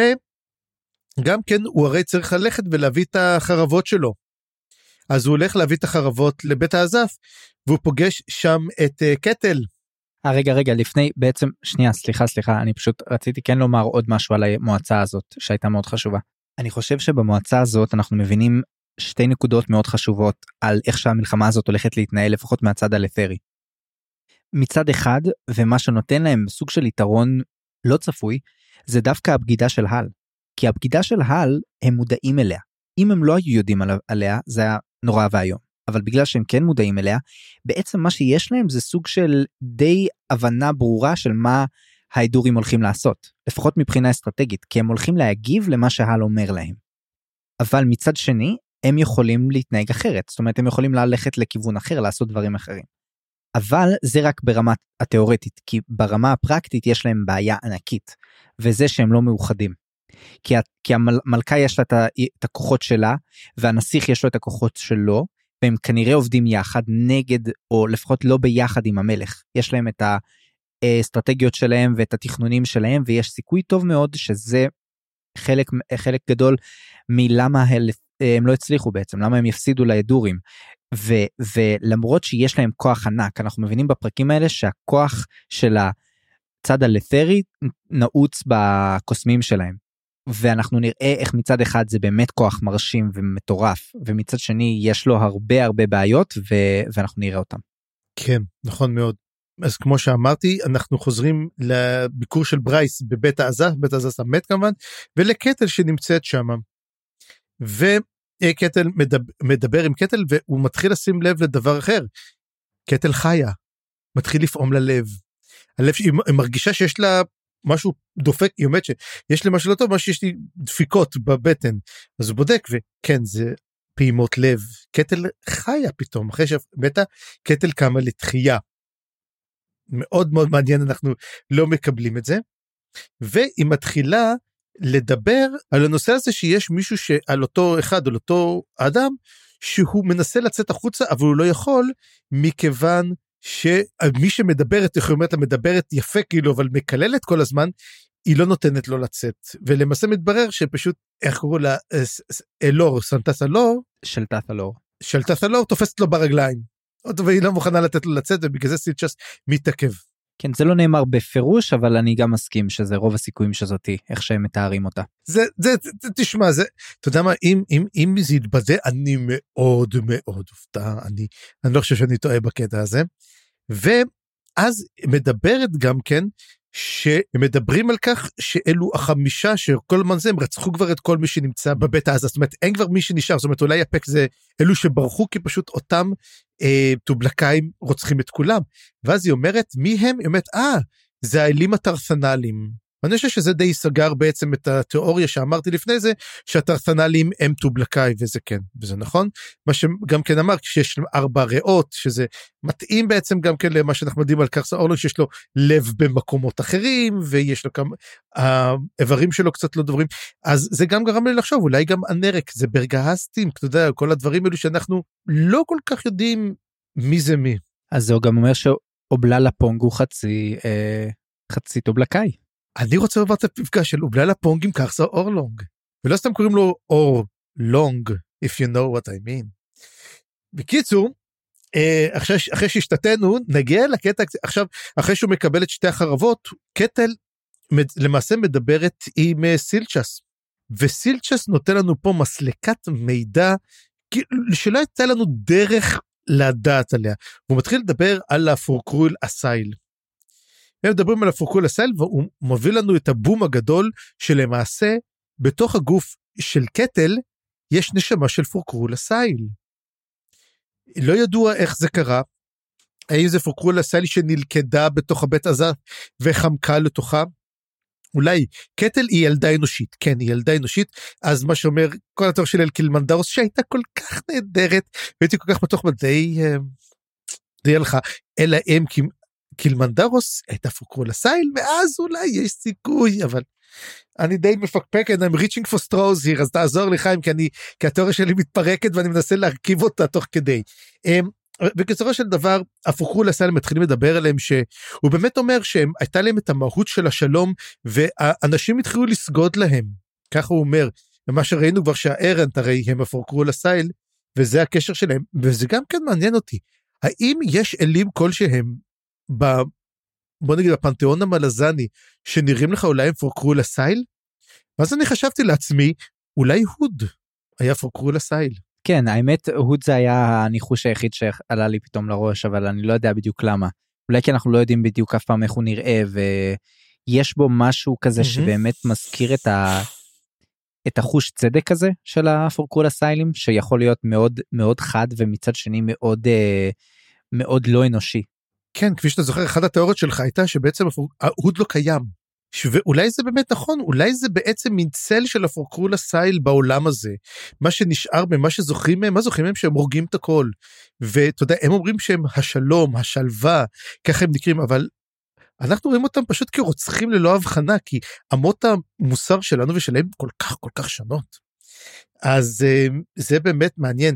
גם כן הוא הרי צריך ללכת ולהביא את החרבות שלו. אז הוא הולך להביא את החרבות לבית האזת' והוא פוגש שם את אה, קטל. אה, רגע רגע לפני בעצם שנייה סליחה סליחה אני פשוט רציתי כן לומר עוד משהו על המועצה הזאת שהייתה מאוד חשובה. אני חושב שבמועצה הזאת אנחנו מבינים שתי נקודות מאוד חשובות על איך שהמלחמה הזאת הולכת להתנהל לפחות מהצד הלת'רי. מצד אחד ומה שנותן להם סוג של יתרון לא צפוי זה דווקא הבגידה של הל. כי הבגידה של הל הם מודעים אליה. אם הם לא היו יודעים עליה זה היה נורא ואיום. אבל בגלל שהם כן מודעים אליה, בעצם מה שיש להם זה סוג של די הבנה ברורה של מה ההדורים הולכים לעשות, לפחות מבחינה אסטרטגית, כי הם הולכים להגיב למה שהל אומר להם. אבל מצד שני, הם יכולים להתנהג אחרת, זאת אומרת הם יכולים ללכת לכיוון אחר, לעשות דברים אחרים. אבל זה רק ברמה התיאורטית, כי ברמה הפרקטית יש להם בעיה ענקית, וזה שהם לא מאוחדים. כי, כי המלכה יש לה את הכוחות שלה והנסיך יש לו את הכוחות שלו והם כנראה עובדים יחד נגד או לפחות לא ביחד עם המלך. יש להם את האסטרטגיות שלהם ואת התכנונים שלהם ויש סיכוי טוב מאוד שזה חלק חלק גדול מלמה הם לא הצליחו בעצם למה הם יפסידו לידורים ו, ולמרות שיש להם כוח ענק אנחנו מבינים בפרקים האלה שהכוח של הצד הלת'רי נעוץ בקוסמים שלהם ואנחנו נראה איך מצד אחד זה באמת כוח מרשים ומטורף ומצד שני יש לו הרבה הרבה בעיות ו... ואנחנו נראה אותם. כן נכון מאוד אז כמו שאמרתי אנחנו חוזרים לביקור של ברייס בבית העזס בית העזס המת כמובן ולקטל שנמצאת שם. וקטל מדבר, מדבר עם קטל והוא מתחיל לשים לב לדבר אחר. קטל חיה מתחיל לפעום ללב. הלב שהיא מרגישה שיש לה משהו דופק היא אומרת שיש לי משהו לא טוב מה שיש לי דפיקות בבטן אז הוא בודק וכן זה פעימות לב קטל חיה פתאום אחרי שמתה קטל קמה לתחייה. מאוד מאוד מעניין אנחנו לא מקבלים את זה. והיא מתחילה לדבר על הנושא הזה שיש מישהו שעל אותו אחד על אותו אדם שהוא מנסה לצאת החוצה אבל הוא לא יכול מכיוון שמי שמדברת, איך אומרת, מדברת יפה כאילו, אבל מקללת כל הזמן, היא לא נותנת לו לצאת. ולמעשה מתברר שפשוט, איך קראו לה, אלור, סנטס אלור, שלטת אלור. שלטת אלור תופסת לו ברגליים. והיא לא מוכנה לתת לו לצאת ובגלל זה סילצ'ס מתעכב. כן זה לא נאמר בפירוש אבל אני גם מסכים שזה רוב הסיכויים שזאתי איך שהם מתארים אותה. זה זה, זה תשמע זה אתה יודע מה אם אם אם זה יתבדה אני מאוד מאוד אופתע אני אני לא חושב שאני טועה בקטע הזה. ואז מדברת גם כן שמדברים על כך שאלו החמישה שכל הזמן זה הם רצחו כבר את כל מי שנמצא בבית העזה זאת אומרת אין כבר מי שנשאר. זאת אומרת אולי הפק זה אלו שברחו כי פשוט אותם אה, טובלקאים רוצחים את כולם. ואז היא אומרת מי הם? היא אומרת אה זה האלים הטרסנליים אני חושב שזה די סגר בעצם את התיאוריה שאמרתי לפני זה שהטרסנלים הם טובלקאי וזה כן וזה נכון מה שגם כן אמר שיש ארבע ריאות שזה מתאים בעצם גם כן למה שאנחנו יודעים על קרסה אורלון שיש לו לב במקומות אחרים ויש לו כמה האיברים שלו קצת לא דוברים אז זה גם גרם לי לחשוב אולי גם הנרק זה ברגהסטים אתה יודע כל הדברים האלו שאנחנו לא כל כך יודעים מי זה מי. אז זה גם אומר שאובללה פונג הוא חצי אה, חצי טובלקאי. אני רוצה לומר את המפגש של אובללה פונג עם קרסה אורלונג ולא סתם קוראים לו אור לונג if you know what I mean. בקיצור אה, אחרי, אחרי שהשתתנו נגיע לקטע עכשיו אחרי שהוא מקבל את שתי החרבות קטל למעשה מדברת עם אה, סילצ'ס וסילצ'ס נותן לנו פה מסלקת מידע שלא הייתה לנו דרך לדעת עליה הוא מתחיל לדבר על הפורקרול אסייל. הם מדברים על הפורקול הסל והוא מביא לנו את הבום הגדול שלמעשה בתוך הגוף של קטל יש נשמה של פורקרול הסייל. לא ידוע איך זה קרה, האם זה פורקרול הסייל שנלכדה בתוך הבית עזה וחמקה לתוכה? אולי קטל היא ילדה אנושית, כן היא ילדה אנושית, אז מה שאומר כל התואר של אלקילמנדרוס שהייתה כל כך נהדרת והייתי כל כך בטוח בדי, אה, די הלכה, אלא הם קילמנדרוס הייתה פוקרו לסייל ואז אולי יש סיכוי אבל אני די מפקפק I'm reaching for straws here אז תעזור לי חיים כי אני כי התיאוריה שלי מתפרקת ואני מנסה להרכיב אותה תוך כדי. אמ, בקיצורו של דבר הפוקרו לסייל מתחילים לדבר עליהם שהוא באמת אומר שהם הייתה להם את המהות של השלום ואנשים התחילו לסגוד להם ככה הוא אומר ומה שראינו כבר שהארנט הרי הם הפוקרו לסייל וזה הקשר שלהם וזה גם כן מעניין אותי האם יש אלים כלשהם ב... בוא נגיד בפנתיאון המלזני שנראים לך אולי הם פורקרו לסייל? ואז אני חשבתי לעצמי אולי הוד היה פורקרו לסייל. כן האמת הוד זה היה הניחוש היחיד שעלה לי פתאום לראש אבל אני לא יודע בדיוק למה. אולי כי אנחנו לא יודעים בדיוק אף פעם איך הוא נראה ויש בו משהו כזה שבאמת מזכיר את ה... את החוש צדק הזה של הפורקול הסיילים שיכול להיות מאוד מאוד חד ומצד שני מאוד אה, מאוד לא אנושי כן כפי שאתה זוכר אחת התיאוריות שלך הייתה שבעצם ההוד לא קיים. ואולי זה באמת נכון אולי זה בעצם מין צל של הפורקרול הסייל בעולם הזה מה שנשאר ממה שזוכרים מהם מה זוכרים מהם שהם הורגים את הכל ואתה יודע הם אומרים שהם השלום השלווה ככה הם נקראים אבל אנחנו רואים אותם פשוט כרוצחים ללא הבחנה כי אמות המוסר שלנו ושלהם כל כך כל כך שונות. אז אה, זה באמת מעניין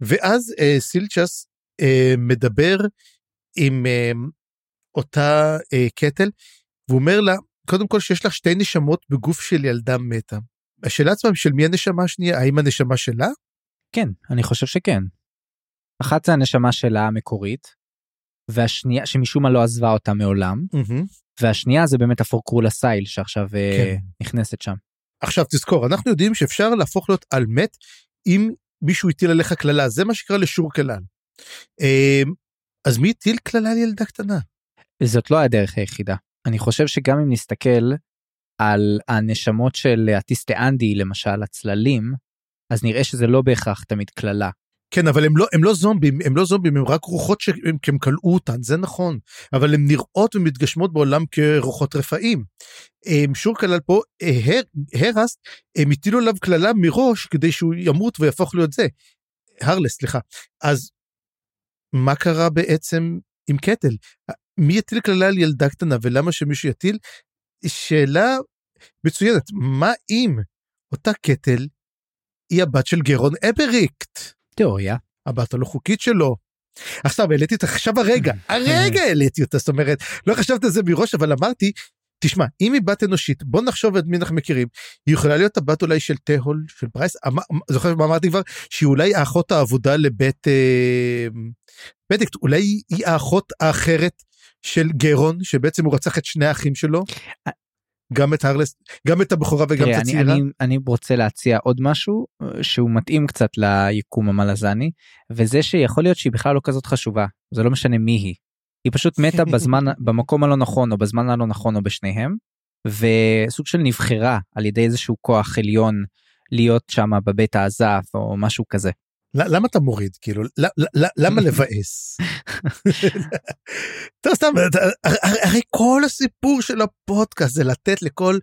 ואז אה, סילצ'ס אה, מדבר עם uh, אותה uh, קטל והוא אומר לה קודם כל שיש לך שתי נשמות בגוף של ילדה מתה. השאלה עצמה של מי הנשמה השנייה האם הנשמה שלה? כן אני חושב שכן. אחת זה הנשמה שלה המקורית והשנייה שמשום מה לא עזבה אותה מעולם mm-hmm. והשנייה זה באמת הפורקרולה סייל שעכשיו אה, כן. נכנסת שם. עכשיו תזכור אנחנו יודעים שאפשר להפוך להיות על מת אם מישהו הטיל עליך קללה זה מה שקרה לשור כלל. אז מי הטיל קללה על ילדה קטנה? זאת לא הדרך היחידה. אני חושב שגם אם נסתכל על הנשמות של אטיסטה אנדי למשל הצללים אז נראה שזה לא בהכרח תמיד קללה. כן אבל הם לא הם לא זומבים הם לא זומבים הם רק רוחות שהם כלאו אותן זה נכון אבל הן נראות ומתגשמות בעולם כרוחות רפאים. שור כלל פה הר, הרסט הם הטילו עליו קללה מראש כדי שהוא ימות ויהפוך להיות זה. הרלס סליחה אז מה קרה בעצם עם קטל? מי יטיל כללה על ילדה קטנה ולמה שמישהו יטיל? שאלה מצוינת, מה אם אותה קטל היא הבת של גרון אבריקט? תיאוריה. הבת הלא חוקית שלו. עכשיו העליתי אותה עכשיו הרגע, הרגע העליתי אותה, זאת אומרת, לא חשבתי על זה מראש, אבל אמרתי, תשמע, אם היא בת אנושית, בוא נחשוב את מי אנחנו מכירים. היא יכולה להיות הבת אולי של תהול, של ברייס, אמ- אמ- זוכר מה אמרתי כבר? שהיא אולי האחות העבודה לבית אה, בדיקט, אולי היא האחות האחרת של גרון, שבעצם הוא רצח את שני האחים שלו. גם את הרלס, גם את הבכורה וגם את הצעירה. אני, אני רוצה להציע עוד משהו אה, שהוא מתאים קצת ליקום המלזני וזה שיכול להיות שהיא בכלל לא כזאת חשובה זה לא משנה מי היא. היא פשוט מתה בזמן במקום הלא נכון או בזמן הלא נכון או בשניהם וסוג של נבחרה על ידי איזשהו כוח עליון להיות שם בבית העזף או משהו כזה. למה אתה מוריד כאילו למה לבאס? טוב סתם הרי כל הסיפור של הפודקאסט זה לתת לכל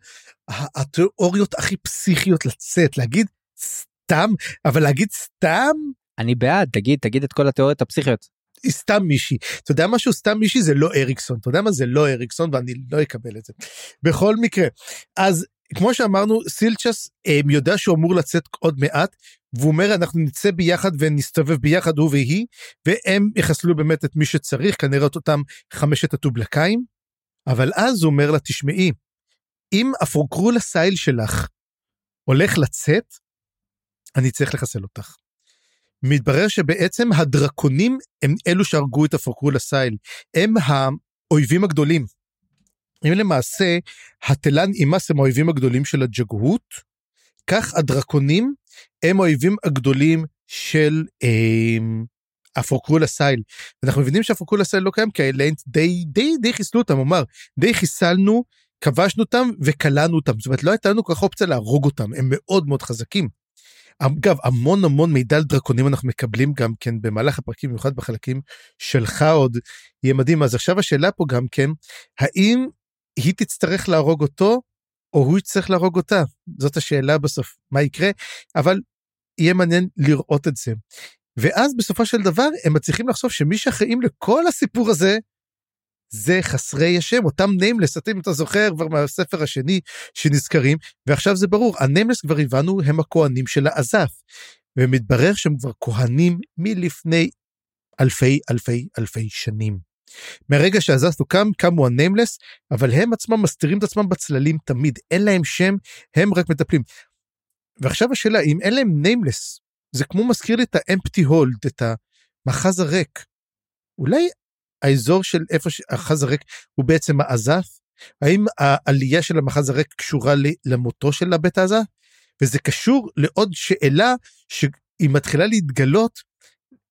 התיאוריות הכי פסיכיות לצאת להגיד סתם אבל להגיד סתם אני בעד תגיד תגיד את כל התיאוריות הפסיכיות. היא סתם מישהי. אתה יודע משהו? סתם מישהי זה לא אריקסון. אתה יודע מה? זה לא אריקסון ואני לא אקבל את זה. בכל מקרה אז כמו שאמרנו סילצ'ס אה, יודע שהוא אמור לצאת עוד מעט והוא אומר אנחנו נצא ביחד ונסתובב ביחד הוא והיא והם יחסלו באמת את מי שצריך כנראה את אותם חמשת הטובלקאים. אבל אז הוא אומר לה תשמעי אם הפורקרול הסייל שלך הולך לצאת אני צריך לחסל אותך. מתברר שבעצם הדרקונים הם אלו שהרגו את הפורקרול הסייל הם האויבים הגדולים. הם למעשה התלן אימאס הם האויבים הגדולים של הג'גהות כך הדרקונים הם האויבים הגדולים של אה, הפורקרול הסייל. אנחנו מבינים שהפורקרול הסייל לא קיים כי האלנט די די די חיסלו אותם אמר די חיסלנו כבשנו אותם וכלאנו אותם זאת אומרת לא הייתה לנו כל כך אופציה להרוג אותם הם מאוד מאוד חזקים. אגב המון המון מידע על דרקונים אנחנו מקבלים גם כן במהלך הפרקים במיוחד בחלקים שלך עוד. יהיה מדהים. אז עכשיו השאלה פה גם כן האם היא תצטרך להרוג אותו או הוא יצטרך להרוג אותה? זאת השאלה בסוף מה יקרה? אבל יהיה מעניין לראות את זה. ואז בסופו של דבר הם מצליחים לחשוף שמי שאחראים לכל הסיפור הזה זה חסרי השם אותם Nameless אתם אתה זוכר כבר מהספר השני שנזכרים ועכשיו זה ברור ה Nameless כבר הבנו הם הכהנים של האזאת'. ומתברר שהם כבר כהנים מלפני אלפי אלפי אלפי שנים. מהרגע שעזבת הוקם קמו ה Nameless אבל הם עצמם מסתירים את עצמם בצללים תמיד אין להם שם הם רק מטפלים. ועכשיו השאלה אם אין להם Nameless זה כמו מזכיר לי את ה Empty Hold את המאחז הריק. אולי האזור של איפה שהמאחז הריק הוא בעצם האזאת'? האם העלייה של המאחז הריק קשורה למותו של הבית האזאת'? וזה קשור לעוד שאלה שהיא מתחילה להתגלות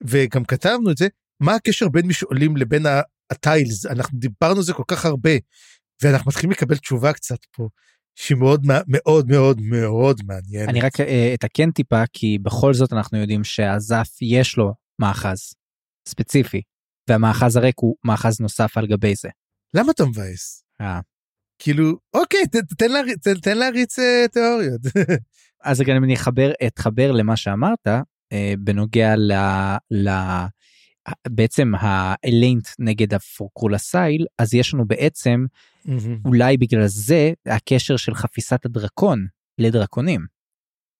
וגם כתבנו את זה מה הקשר בין מי שעולים לבין ה tiles אנחנו דיברנו על זה כל כך הרבה ואנחנו מתחילים לקבל תשובה קצת פה שהיא מאוד מאוד מאוד מאוד מעניינת. אני רק אה, אתקן טיפה כי בכל זאת אנחנו יודעים שהזף יש לו מאחז ספציפי והמאחז הריק הוא מאחז נוסף על גבי זה. למה אתה מבאס? אה. כאילו אוקיי ת, תן, להריץ, תן, תן להריץ אה, תיאוריות. אז גם אני אחבר אתחבר למה שאמרת אה, בנוגע ל... ל... בעצם האליינט נגד הפורקרול הסייל אז יש לנו בעצם אולי בגלל זה הקשר של חפיסת הדרקון לדרקונים.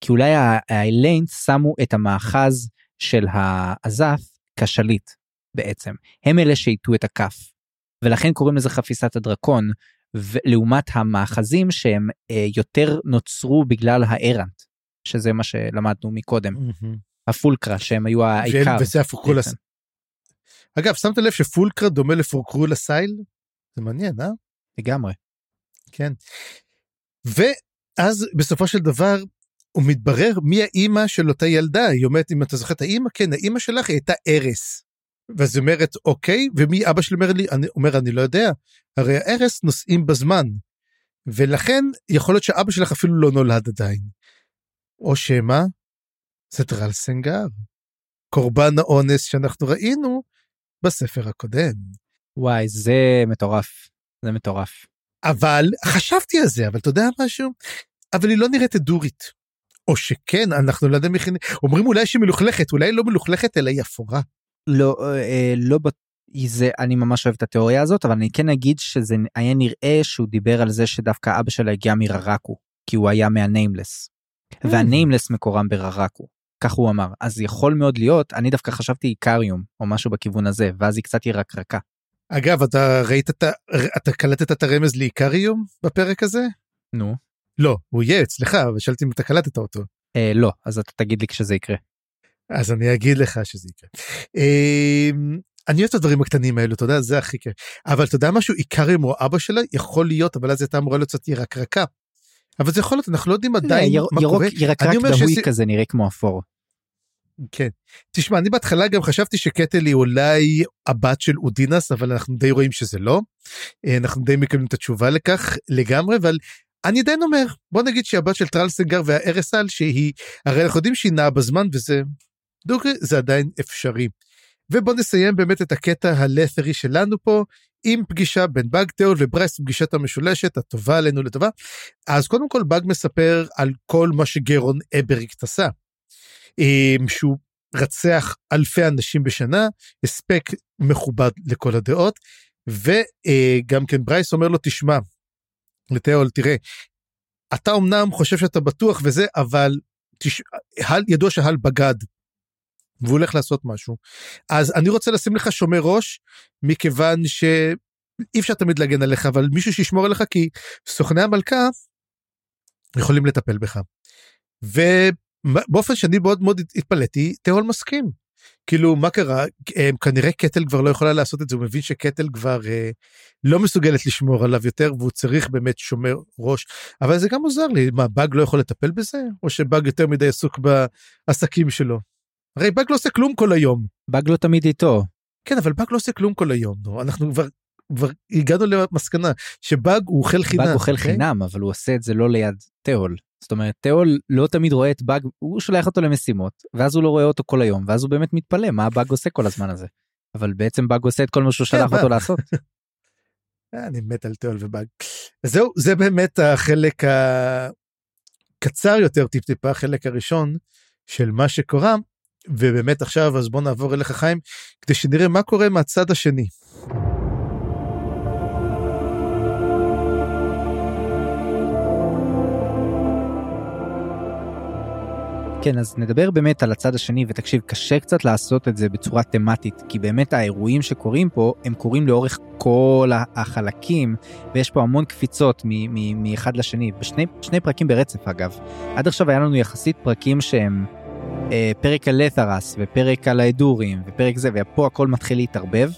כי אולי האליינט שמו את המאחז של העזף כשליט בעצם הם אלה שהיטו את הכף ולכן קוראים לזה חפיסת הדרקון לעומת המאחזים שהם אה, יותר נוצרו בגלל הארנט שזה מה שלמדנו מקודם הפולקרה שהם היו העיקר. וזה הפורקרול הסייל. אגב שמת לב שפולקרה דומה לפורקרול הסייל? זה מעניין אה? לגמרי. כן. ואז בסופו של דבר הוא מתברר מי האימא של אותה ילדה היא אומרת אם אתה זוכר את האימא כן האימא שלך היא הייתה ארס. ואז היא אומרת אוקיי ומי אבא שלי אומר לי אני אומר אני לא יודע הרי הארס נוסעים בזמן. ולכן יכול להיות שאבא שלך אפילו לא נולד עדיין. או שמא זה טרל סנגר. קורבן האונס שאנחנו ראינו בספר הקודם. וואי זה מטורף זה מטורף. אבל חשבתי על זה אבל אתה יודע משהו אבל היא לא נראית אדורית. או שכן אנחנו לא יודעים מכינים אומרים אולי שהיא מלוכלכת אולי לא מלוכלכת אלא היא אפורה. לא אה, לא זה אני ממש אוהב את התיאוריה הזאת אבל אני כן אגיד שזה היה נראה שהוא דיבר על זה שדווקא אבא שלה הגיע מררקו כי הוא היה מהניימלס. Hmm. והניימלס מקורם בררקו. כך הוא אמר אז יכול מאוד להיות אני דווקא חשבתי איקריום או משהו בכיוון הזה ואז היא קצת ירקרקה. אגב, אתה ראית את ה... אתה קלטת את הרמז לאיקריום בפרק הזה? נו. לא, הוא יהיה אצלך, אבל שאלתי אם אתה קלטת אותו. אה, לא, אז אתה תגיד לי כשזה יקרה. אז אני אגיד לך שזה יקרה. אה, אני אוהב את הדברים הקטנים האלו, אתה יודע, זה הכי כיף. אבל אתה יודע משהו, איקריום או אבא שלה יכול להיות, אבל אז הייתה אמורה לצאת ירקרקה. אבל זה יכול להיות, אנחנו לא יודעים עדיין יר- מה קורה. ירקרק דהוי כזה נראה כמו אפור. כן. תשמע, אני בהתחלה גם חשבתי שקטל היא אולי הבת של אודינס, אבל אנחנו די רואים שזה לא. אה, אנחנו די מקבלים את התשובה לכך לגמרי, אבל אני עדיין אומר, בוא נגיד שהיא הבת של טרלסנגר והארסל, שהיא, הרי אנחנו יודעים שהיא נעה בזמן וזה, דוגרי, זה עדיין אפשרי. ובוא נסיים באמת את הקטע הלת'רי שלנו פה, עם פגישה בין באג תיאול וברייס, פגישת המשולשת הטובה עלינו לטובה. אז קודם כל באג מספר על כל מה שגרון אבריקט עשה. אמ, שהוא רצח אלפי אנשים בשנה, הספק מכובד לכל הדעות, וגם כן ברייס אומר לו, תשמע, לתיאול, תראה, אתה אמנם חושב שאתה בטוח וזה, אבל תש... ידוע שהל בגד, והוא הולך לעשות משהו. אז אני רוצה לשים לך שומר ראש, מכיוון שאי אפשר תמיד להגן עליך, אבל מישהו שישמור עליך, כי סוכני המלכה יכולים לטפל בך. ובאופן שאני מאוד מאוד התפלאתי, תיאול מסכים. כאילו, מה קרה? אה, כנראה קטל כבר לא יכולה לעשות את זה, הוא מבין שקטל כבר אה, לא מסוגלת לשמור עליו יותר, והוא צריך באמת שומר ראש. אבל זה גם עוזר לי, מה, באג לא יכול לטפל בזה? או שבאג יותר מדי עסוק בעסקים שלו? הרי באג לא עושה כלום כל היום. באג לא תמיד איתו. כן, אבל באג לא עושה כלום כל היום, נו. אנחנו כבר, כבר הגענו למסקנה שבאג הוא אוכל חינם. באג אוכל אוקיי? חינם אבל הוא עושה את זה לא ליד תיאול. זאת אומרת תיאול לא תמיד רואה את באג הוא שולח אותו למשימות ואז הוא לא רואה אותו כל היום ואז הוא באמת מתפלא מה באג עושה כל הזמן הזה. אבל בעצם באג עושה את כל מה שהוא כן, שלח? אותו לעשות. אה, אני מת על תיאול ובאג. זהו, זה באמת החלק הקצר יותר טיפ טיפה, החלק הראשון של מה שקורה, ובאמת עכשיו אז בוא נעבור אליך חיים, כדי שנראה מה קורה מהצד השני. כן אז נדבר באמת על הצד השני ותקשיב קשה קצת לעשות את זה בצורה תמטית כי באמת האירועים שקורים פה הם קורים לאורך כל החלקים ויש פה המון קפיצות מאחד לשני בשני שני פרקים ברצף אגב עד עכשיו היה לנו יחסית פרקים שהם פרק על לת'רס ופרק על האדורים ופרק זה ופה הכל מתחיל להתערבב.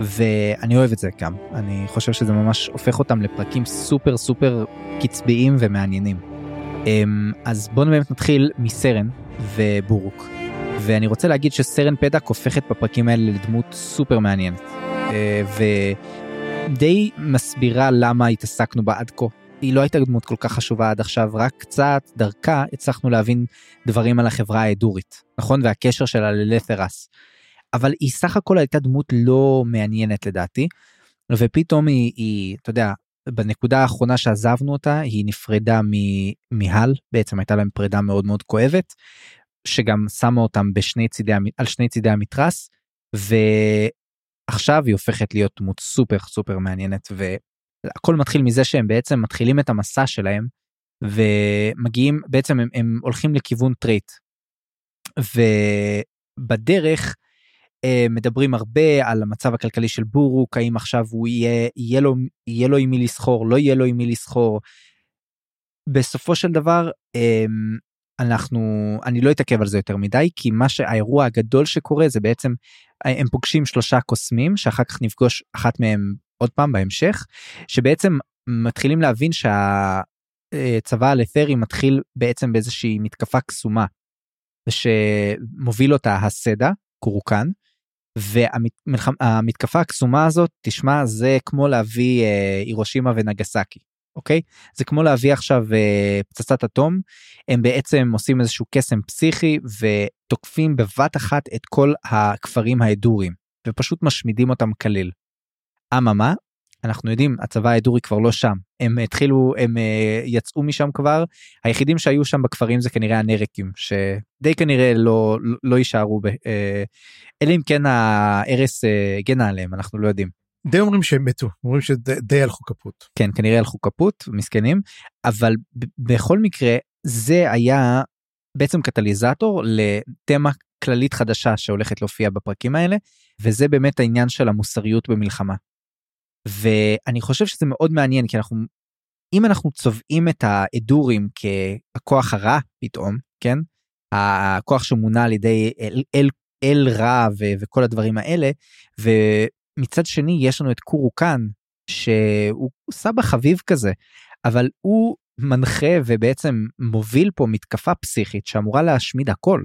ואני אוהב את זה גם אני חושב שזה ממש הופך אותם לפרקים סופר סופר קצביים ומעניינים. אמ, אז בואו באמת נתחיל מסרן ובורוק. ואני רוצה להגיד שסרן פדק הופכת בפרקים האלה לדמות סופר מעניינת. אה, ודי מסבירה למה התעסקנו בה עד כה. היא לא הייתה דמות כל כך חשובה עד עכשיו, רק קצת דרכה הצלחנו להבין דברים על החברה האדורית, נכון? והקשר שלה ללת'רס. אבל היא סך הכל הייתה דמות לא מעניינת לדעתי, ופתאום היא, היא אתה יודע, בנקודה האחרונה שעזבנו אותה היא נפרדה מהל בעצם הייתה להם פרידה מאוד מאוד כואבת שגם שמה אותם בשני צידי על שני צידי המתרס ועכשיו היא הופכת להיות דמות סופר סופר מעניינת והכל מתחיל מזה שהם בעצם מתחילים את המסע שלהם ומגיעים בעצם הם, הם הולכים לכיוון טרייט ובדרך אה, מדברים הרבה על המצב הכלכלי של בורוק האם עכשיו הוא יהיה יהיה לו יהיה לו עם מי לסחור לא יהיה לו עם מי לסחור. בסופו של דבר אמ, אנחנו אני לא אתעכב על זה יותר מדי כי מה שהאירוע הגדול שקורה זה בעצם הם פוגשים שלושה קוסמים שאחר כך נפגוש אחת מהם עוד פעם בהמשך שבעצם מתחילים להבין שהצבא הלת'רי מתחיל בעצם באיזושהי מתקפה קסומה שמוביל אותה הסדה קורוקן והמתקפה הקסומה הזאת תשמע זה כמו להביא אה, הירושימה ונגסקי אוקיי זה כמו להביא עכשיו אה, פצצת אטום הם בעצם עושים איזשהו קסם פסיכי ותוקפים בבת אחת את כל הכפרים האדורים ופשוט משמידים אותם כליל. אממה אנחנו יודעים הצבא האדורי כבר לא שם הם התחילו הם uh, יצאו משם כבר היחידים שהיו שם בכפרים זה כנראה הנרקים שדי כנראה לא לא, יישארו ב, uh, אלא אם כן ההרס uh, הגנה עליהם אנחנו לא יודעים. די אומרים שהם מתו אומרים שדי הלכו כפות. כן כנראה הלכו כפות מסכנים אבל בכל מקרה זה היה בעצם קטליזטור לתמה כללית חדשה שהולכת להופיע בפרקים האלה, וזה באמת העניין של המוסריות במלחמה. ואני חושב שזה מאוד מעניין כי אנחנו, אם אנחנו צובעים את האדורים ככוח הרע פתאום, כן? הכוח שמונע על ידי אל, אל, אל רע ו, וכל הדברים האלה, ומצד שני יש לנו את קורוקן, שהוא סבא חביב כזה, אבל הוא מנחה ובעצם מוביל פה מתקפה פסיכית שאמורה להשמיד הכל.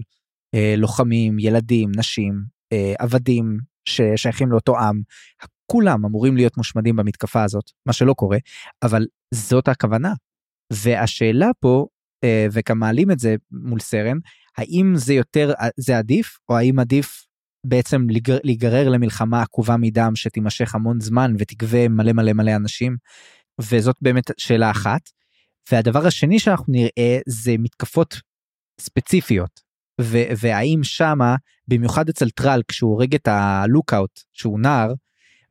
אה, לוחמים, ילדים, נשים, אה, עבדים ששייכים לאותו עם, כולם אמורים להיות מושמדים במתקפה הזאת, מה שלא קורה, אבל זאת הכוונה. והשאלה פה, אה, וגם מעלים את זה מול סרן, האם זה יותר, זה עדיף, או האם עדיף בעצם להיגרר למלחמה עקובה מדם שתימשך המון זמן ותגבה מלא מלא מלא אנשים, וזאת באמת שאלה אחת. והדבר השני שאנחנו נראה זה מתקפות ספציפיות והאם שמה במיוחד אצל טרל כשהוא הורג את הלוקאוט שהוא נער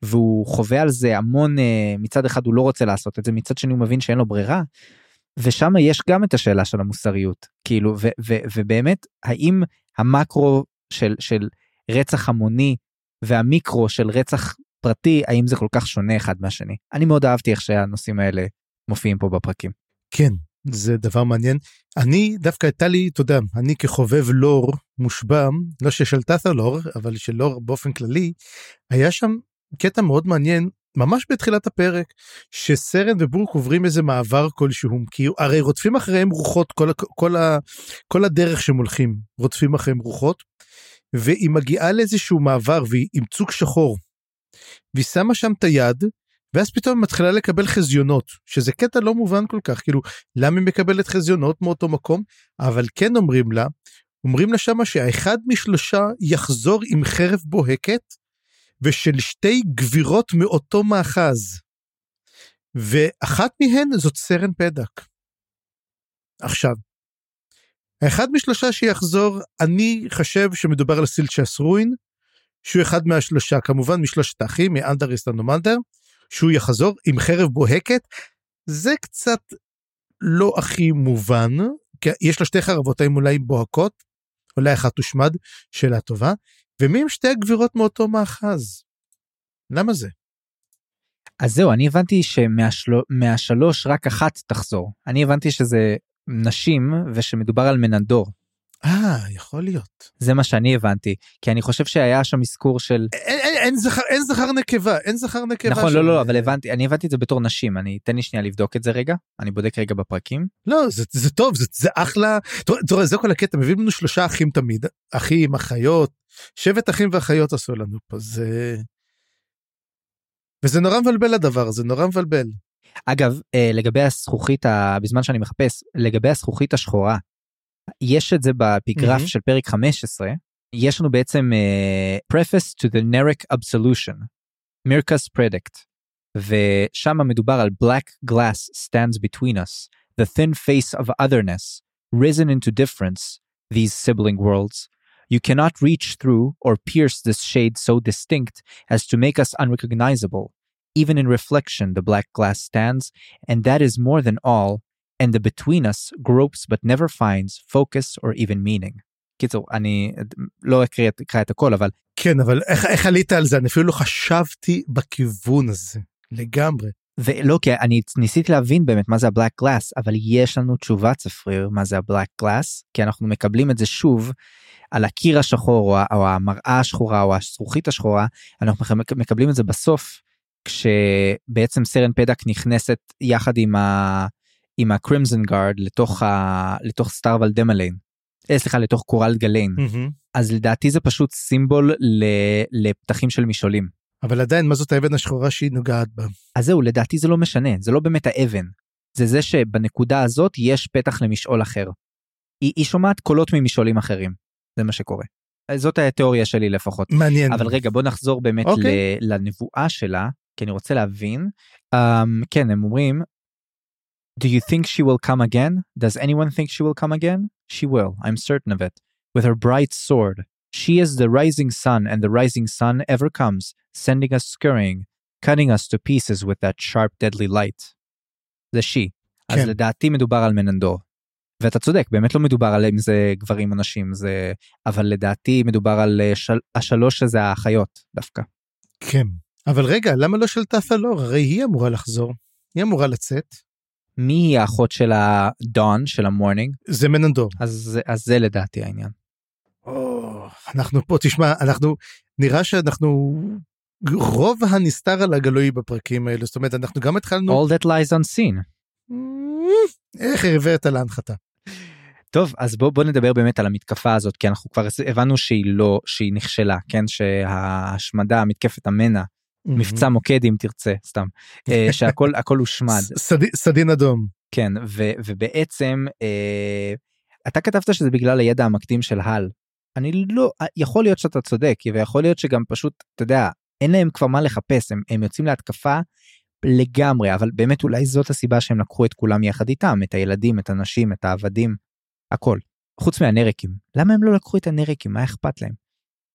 והוא חווה על זה המון uh, מצד אחד הוא לא רוצה לעשות את זה מצד שני הוא מבין שאין לו ברירה. ושם יש גם את השאלה של המוסריות כאילו ו- ו- ובאמת האם המקרו של של רצח המוני והמיקרו של רצח פרטי האם זה כל כך שונה אחד מהשני אני מאוד אהבתי איך שהנושאים האלה מופיעים פה בפרקים. כן, זה דבר מעניין. אני דווקא הייתה לי, אתה יודע, אני כחובב לור מושבע, לא של לור, אבל של לור באופן כללי, היה שם קטע מאוד מעניין, ממש בתחילת הפרק, שסרן וברוק עוברים איזה מעבר כלשהו, כי הרי רודפים אחריהם רוחות כל, כל, ה, כל הדרך שהם הולכים, רודפים אחריהם רוחות, והיא מגיעה לאיזשהו מעבר והיא עם צוק שחור. והיא שמה שם את היד, ואז פתאום היא מתחילה לקבל חזיונות שזה קטע לא מובן כל כך כאילו למה היא מקבלת חזיונות מאותו מקום אבל כן אומרים לה אומרים לה שמה שהאחד משלושה יחזור עם חרב בוהקת ושל שתי גבירות מאותו מאחז. ואחת מהן זאת סרן פדק. עכשיו, האחד משלושה שיחזור, אני חושב שמדובר על סילצ'ס רואין, שהוא אחד מהשלושה, כמובן משלושת האחים, מאנדריס לנומנדר, שהוא יחזור עם חרב בוהקת, זה קצת לא הכי מובן, כי יש לו שתי חרבות, האם אולי בוהקות, אולי אחת תושמד, שאלה טובה, ומי הם שתי הגבירות מאותו מאחז? למה זה? אז זהו, אני הבנתי שמהשלוש רק אחת תחזור. אני הבנתי שזה נשים ושמדובר על מננדור. אה, יכול להיות. זה מה שאני הבנתי, כי אני חושב שהיה שם אזכור של... אין, אין, אין, זכר, אין זכר נקבה, אין זכר נקבה. נכון, שם. לא, לא, אבל הבנתי, אני הבנתי את זה בתור נשים, אני, תן לי שנייה לבדוק את זה רגע, אני בודק רגע בפרקים. לא, זה, זה טוב, זה, זה אחלה, תראה, זה כל הקטע, מביאים לנו שלושה אחים תמיד, אחים, אחיות, שבט אחים ואחיות עשו לנו פה, זה... וזה נורא מבלבל הדבר הזה, נורא מבלבל. אגב, אה, לגבי הזכוכית, בזמן שאני מחפש, לגבי הזכוכית השחורה, יש את זה בפיגרף mm-hmm. של פרק 15 יש לנו בעצם uh, preface to the Neric absolution, מירקס predict, ושם מדובר על black glass stands between us, the thin face of otherness, risen into difference, these sibling worlds. You cannot reach through or pierce this shade so distinct as to make us unrecognizable. Even in reflection, the black glass stands, and that is more than all, and the between us gropes but never finds focus or even meaning. קיצור, אני לא אקריא את הכל, אבל... כן, אבל איך, איך עלית על זה? אני אפילו לא חשבתי בכיוון הזה, לגמרי. ולא, כי אני ניסיתי להבין באמת מה זה ה black glass, אבל יש לנו תשובה צפריר מה זה ה black glass, כי אנחנו מקבלים את זה שוב על הקיר השחור, או, או המראה השחורה, או הזכוכית השחורה, אנחנו מקבלים את זה בסוף, כשבעצם סרן פדק נכנסת יחד עם ה... עם ה Crimson Guard לתוך ה... לתוך סטארוולד דמליין. אה, סליחה לתוך קורל גליין. Mm-hmm. אז לדעתי זה פשוט סימבול ל... לפתחים של משעולים. אבל עדיין מה זאת האבן השחורה שהיא נוגעת בה? אז זהו לדעתי זה לא משנה זה לא באמת האבן. זה זה שבנקודה הזאת יש פתח למשעול אחר. היא, היא שומעת קולות ממשעולים אחרים. זה מה שקורה. זאת התיאוריה שלי לפחות. מעניין. אבל רגע בוא נחזור באמת. אוקיי. לנבואה שלה כי אני רוצה להבין. Um, כן הם אומרים Do you think she will come again? Does anyone think she will come again? She will, I'm certain of it. With her bright sword. She is the rising sun, and the rising sun ever comes, sending us scurrying, cutting us to pieces with that sharp deadly light. זה she. כן. אז לדעתי מדובר על מננדור. ואתה צודק באמת לא מדובר על אם זה גברים או נשים זה אבל לדעתי מדובר על אה, של... השלוש שזה האחיות דווקא. כן אבל רגע למה לא של טאפלור הרי היא אמורה לחזור היא אמורה לצאת. מי היא האחות של הדון של המורנינג זה מננדור אז, אז זה לדעתי העניין. או, אנחנו פה תשמע אנחנו נראה שאנחנו רוב הנסתר על הגלוי בפרקים האלה זאת אומרת אנחנו גם התחלנו all that lies on scene. איך העברת להנחתה. טוב אז בוא בוא נדבר באמת על המתקפה הזאת כי אנחנו כבר הבנו שהיא לא שהיא נכשלה כן שההשמדה מתקפת המנע מבצע מוקד אם תרצה סתם אה, שהכל הכל הושמד סד- סדין אדום. כן ו, ובעצם אה, אתה כתבת שזה בגלל הידע המקדים של הל. אני לא יכול להיות שאתה צודק ויכול להיות שגם פשוט אתה יודע אין להם כבר מה לחפש הם, הם יוצאים להתקפה לגמרי אבל באמת אולי זאת הסיבה שהם לקחו את כולם יחד איתם את הילדים את הנשים את העבדים הכל חוץ מהנרקים למה הם לא לקחו את הנרקים מה אכפת להם.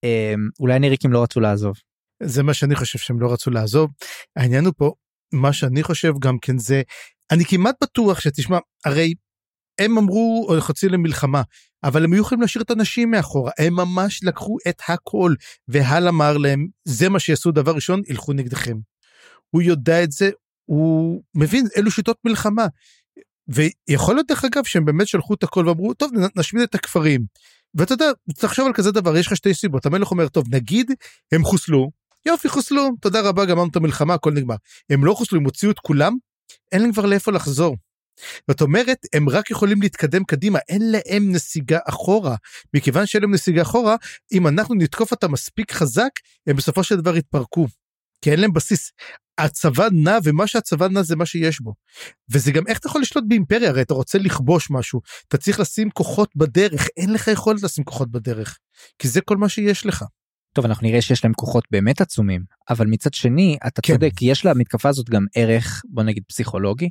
אה, אולי הנרקים לא רצו לעזוב. זה מה שאני חושב שהם לא רצו לעזוב. העניין הוא פה, מה שאני חושב גם כן זה, אני כמעט בטוח שתשמע, הרי הם אמרו או חצי למלחמה, אבל הם היו יכולים להשאיר את הנשים מאחורה, הם ממש לקחו את הכל, והל אמר להם, זה מה שיעשו דבר ראשון, ילכו נגדכם. הוא יודע את זה, הוא מבין אלו שיטות מלחמה. ויכול להיות דרך אגב שהם באמת שלחו את הכל ואמרו, טוב נשמיד את הכפרים. ואתה יודע, תחשוב על כזה דבר, יש לך שתי סיבות, המלך אומר, טוב נגיד הם חוסלו, יופי חוסלו, תודה רבה גמרנו את המלחמה, הכל נגמר. הם לא חוסלו, הם הוציאו את כולם, אין להם כבר לאיפה לחזור. זאת אומרת, הם רק יכולים להתקדם קדימה, אין להם נסיגה אחורה. מכיוון שאין להם נסיגה אחורה, אם אנחנו נתקוף אותם מספיק חזק, הם בסופו של דבר יתפרקו. כי אין להם בסיס. הצבא נע, ומה שהצבא נע זה מה שיש בו. וזה גם איך אתה יכול לשלוט באימפריה, הרי אתה רוצה לכבוש משהו, אתה צריך לשים כוחות בדרך, אין לך יכולת לשים כוחות בדרך. כי זה כל מה שיש לך. טוב אנחנו נראה שיש להם כוחות באמת עצומים אבל מצד שני אתה כן. צודק יש למתקפה הזאת גם ערך בוא נגיד פסיכולוגי.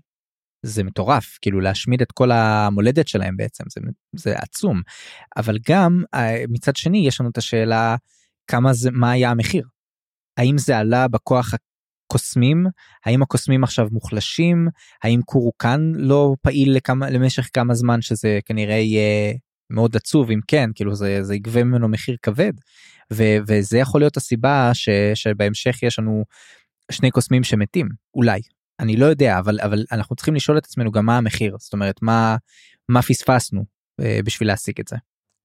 זה מטורף כאילו להשמיד את כל המולדת שלהם בעצם זה, זה עצום. אבל גם אה, מצד שני יש לנו את השאלה כמה זה מה היה המחיר. האם זה עלה בכוח הקוסמים? האם הקוסמים עכשיו מוחלשים? האם קורוקן לא פעיל לכמה למשך כמה זמן שזה כנראה יהיה מאוד עצוב? אם כן כאילו זה זה יגבה ממנו מחיר כבד. ו- וזה יכול להיות הסיבה ש- שבהמשך יש לנו שני קוסמים שמתים אולי אני לא יודע אבל אבל אנחנו צריכים לשאול את עצמנו גם מה המחיר זאת אומרת מה מה פספסנו uh, בשביל להשיג את זה.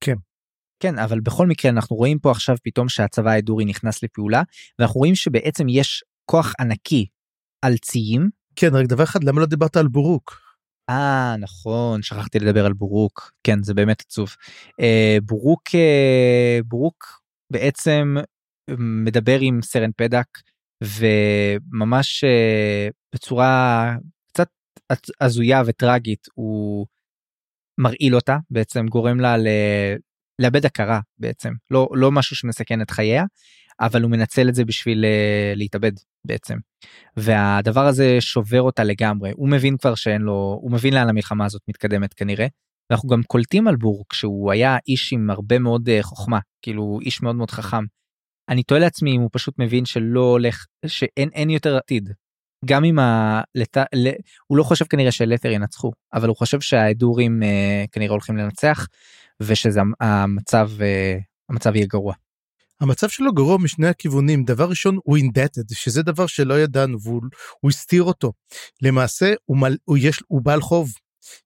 כן. כן אבל בכל מקרה אנחנו רואים פה עכשיו פתאום שהצבא האדורי נכנס לפעולה ואנחנו רואים שבעצם יש כוח ענקי על ציים. כן, רק דבר אחד, למה לא דיברת על בורוק? אה נכון שכחתי לדבר על בורוק כן זה באמת עצוב. אה, בורוק אה, בורוק בעצם מדבר עם סרן פדק וממש אה, בצורה קצת הזויה וטרגית הוא מרעיל אותה בעצם גורם לה ל... לאבד הכרה בעצם לא לא משהו שמסכן את חייה אבל הוא מנצל את זה בשביל uh, להתאבד בעצם. והדבר הזה שובר אותה לגמרי הוא מבין כבר שאין לו הוא מבין לאן המלחמה הזאת מתקדמת כנראה. אנחנו גם קולטים על בורק שהוא היה איש עם הרבה מאוד uh, חוכמה כאילו איש מאוד מאוד חכם. אני תוהה לעצמי אם הוא פשוט מבין שלא הולך שאין אין יותר עתיד. גם אם ה... לת... ל... הוא לא חושב כנראה שלתר ינצחו אבל הוא חושב שהאדורים uh, כנראה הולכים לנצח ושזה המצב uh, המצב יהיה גרוע. המצב שלו גרוע משני הכיוונים דבר ראשון הוא indebted שזה דבר שלא ידענו והוא הסתיר אותו למעשה הוא, מל, הוא יש הוא בעל חוב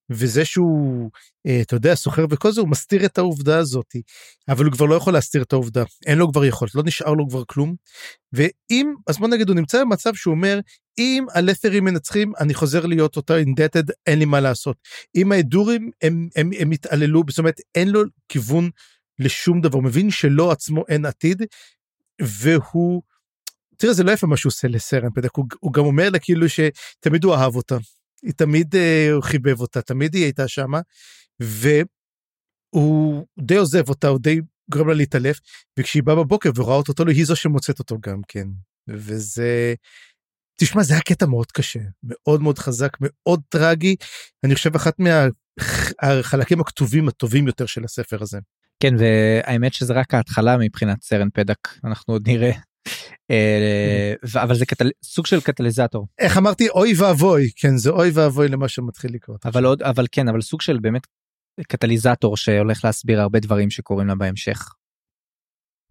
וזה שהוא אה, אתה יודע סוחר וכל זה הוא מסתיר את העובדה הזאת. אבל הוא כבר לא יכול להסתיר את העובדה. אין לו כבר יכולת לא נשאר לו כבר כלום. ואם אז בוא נגיד הוא נמצא במצב שהוא אומר אם הלת'רים מנצחים אני חוזר להיות אותה indebted אין לי מה לעשות. אם האדורים הם, הם, הם התעללו זאת אומרת אין לו כיוון לשום דבר, הוא מבין שלא עצמו אין עתיד, והוא, תראה זה לא יפה מה שהוא עושה לסרן פדק, הוא, הוא גם אומר לה כאילו שתמיד הוא אהב אותה, היא תמיד uh, הוא חיבב אותה, תמיד היא הייתה שמה, והוא די עוזב אותה, הוא די גורם לה להתעלף, וכשהיא באה בבוקר ורואה אותו, היא זו שמוצאת אותו גם כן, וזה... תשמע זה היה קטע מאוד קשה מאוד מאוד חזק מאוד טרגי אני חושב אחת מהחלקים הכתובים הטובים יותר של הספר הזה. כן והאמת שזה רק ההתחלה מבחינת סרן פדק אנחנו עוד נראה. אה, אבל זה. סוג של קטליזטור. איך אמרתי אוי ואבוי כן זה אוי ואבוי למה שמתחיל לקרות. אבל עוד אבל כן אבל סוג של באמת קטליזטור שהולך להסביר הרבה דברים שקורים לה בהמשך.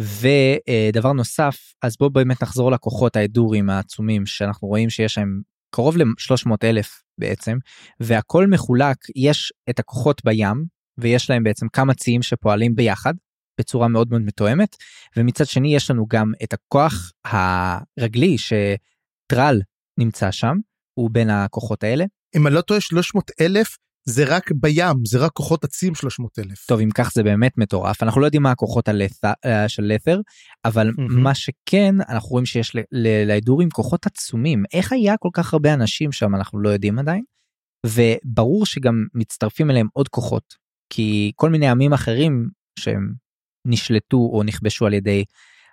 ודבר נוסף אז בוא באמת נחזור לכוחות האדורים העצומים שאנחנו רואים שיש להם קרוב ל-300 אלף בעצם והכל מחולק יש את הכוחות בים ויש להם בעצם כמה ציים שפועלים ביחד בצורה מאוד מאוד מתואמת ומצד שני יש לנו גם את הכוח הרגלי שטרל נמצא שם הוא בין הכוחות האלה. אם אני לא טועה 300 אלף זה רק בים זה רק כוחות עצים 300 אלף. טוב אם כך זה באמת מטורף אנחנו לא יודעים מה הכוחות הלת'ר, אה, של לת'ר אבל mm-hmm. מה שכן אנחנו רואים שיש להידורים כוחות עצומים איך היה כל כך הרבה אנשים שם אנחנו לא יודעים עדיין. וברור שגם מצטרפים אליהם עוד כוחות כי כל מיני עמים אחרים שהם נשלטו או נכבשו על ידי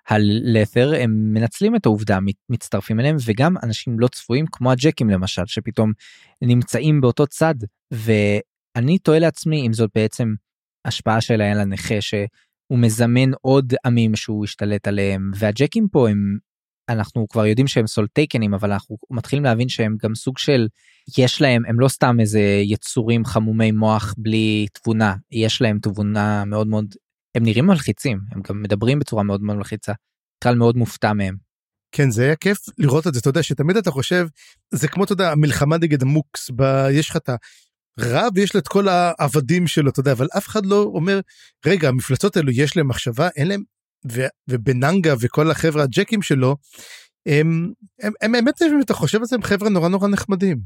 הלת'ר הם מנצלים את העובדה מצטרפים אליהם וגם אנשים לא צפויים כמו הג'קים למשל שפתאום נמצאים באותו צד. ואני תוהה לעצמי אם זאת בעצם השפעה של האל הנכה שהוא מזמן עוד עמים שהוא השתלט עליהם. והג'קים פה הם אנחנו כבר יודעים שהם סולטייקנים אבל אנחנו מתחילים להבין שהם גם סוג של יש להם הם לא סתם איזה יצורים חמומי מוח בלי תבונה. יש להם תבונה מאוד מאוד הם נראים מלחיצים הם גם מדברים בצורה מאוד מאוד מלחיצה. קהל מאוד מופתע מהם. כן זה היה כיף לראות את זה אתה יודע שתמיד אתה חושב זה כמו אתה יודע המלחמה נגד המוקס ב... יש לך את הרב יש לו את כל העבדים שלו אתה יודע אבל אף אחד לא אומר רגע המפלצות האלו יש להם מחשבה אין להם ו... ובננגה וכל החברה הג'קים שלו הם הם, הם באמת אם אתה חושב על זה הם חבר'ה נורא נורא נחמדים.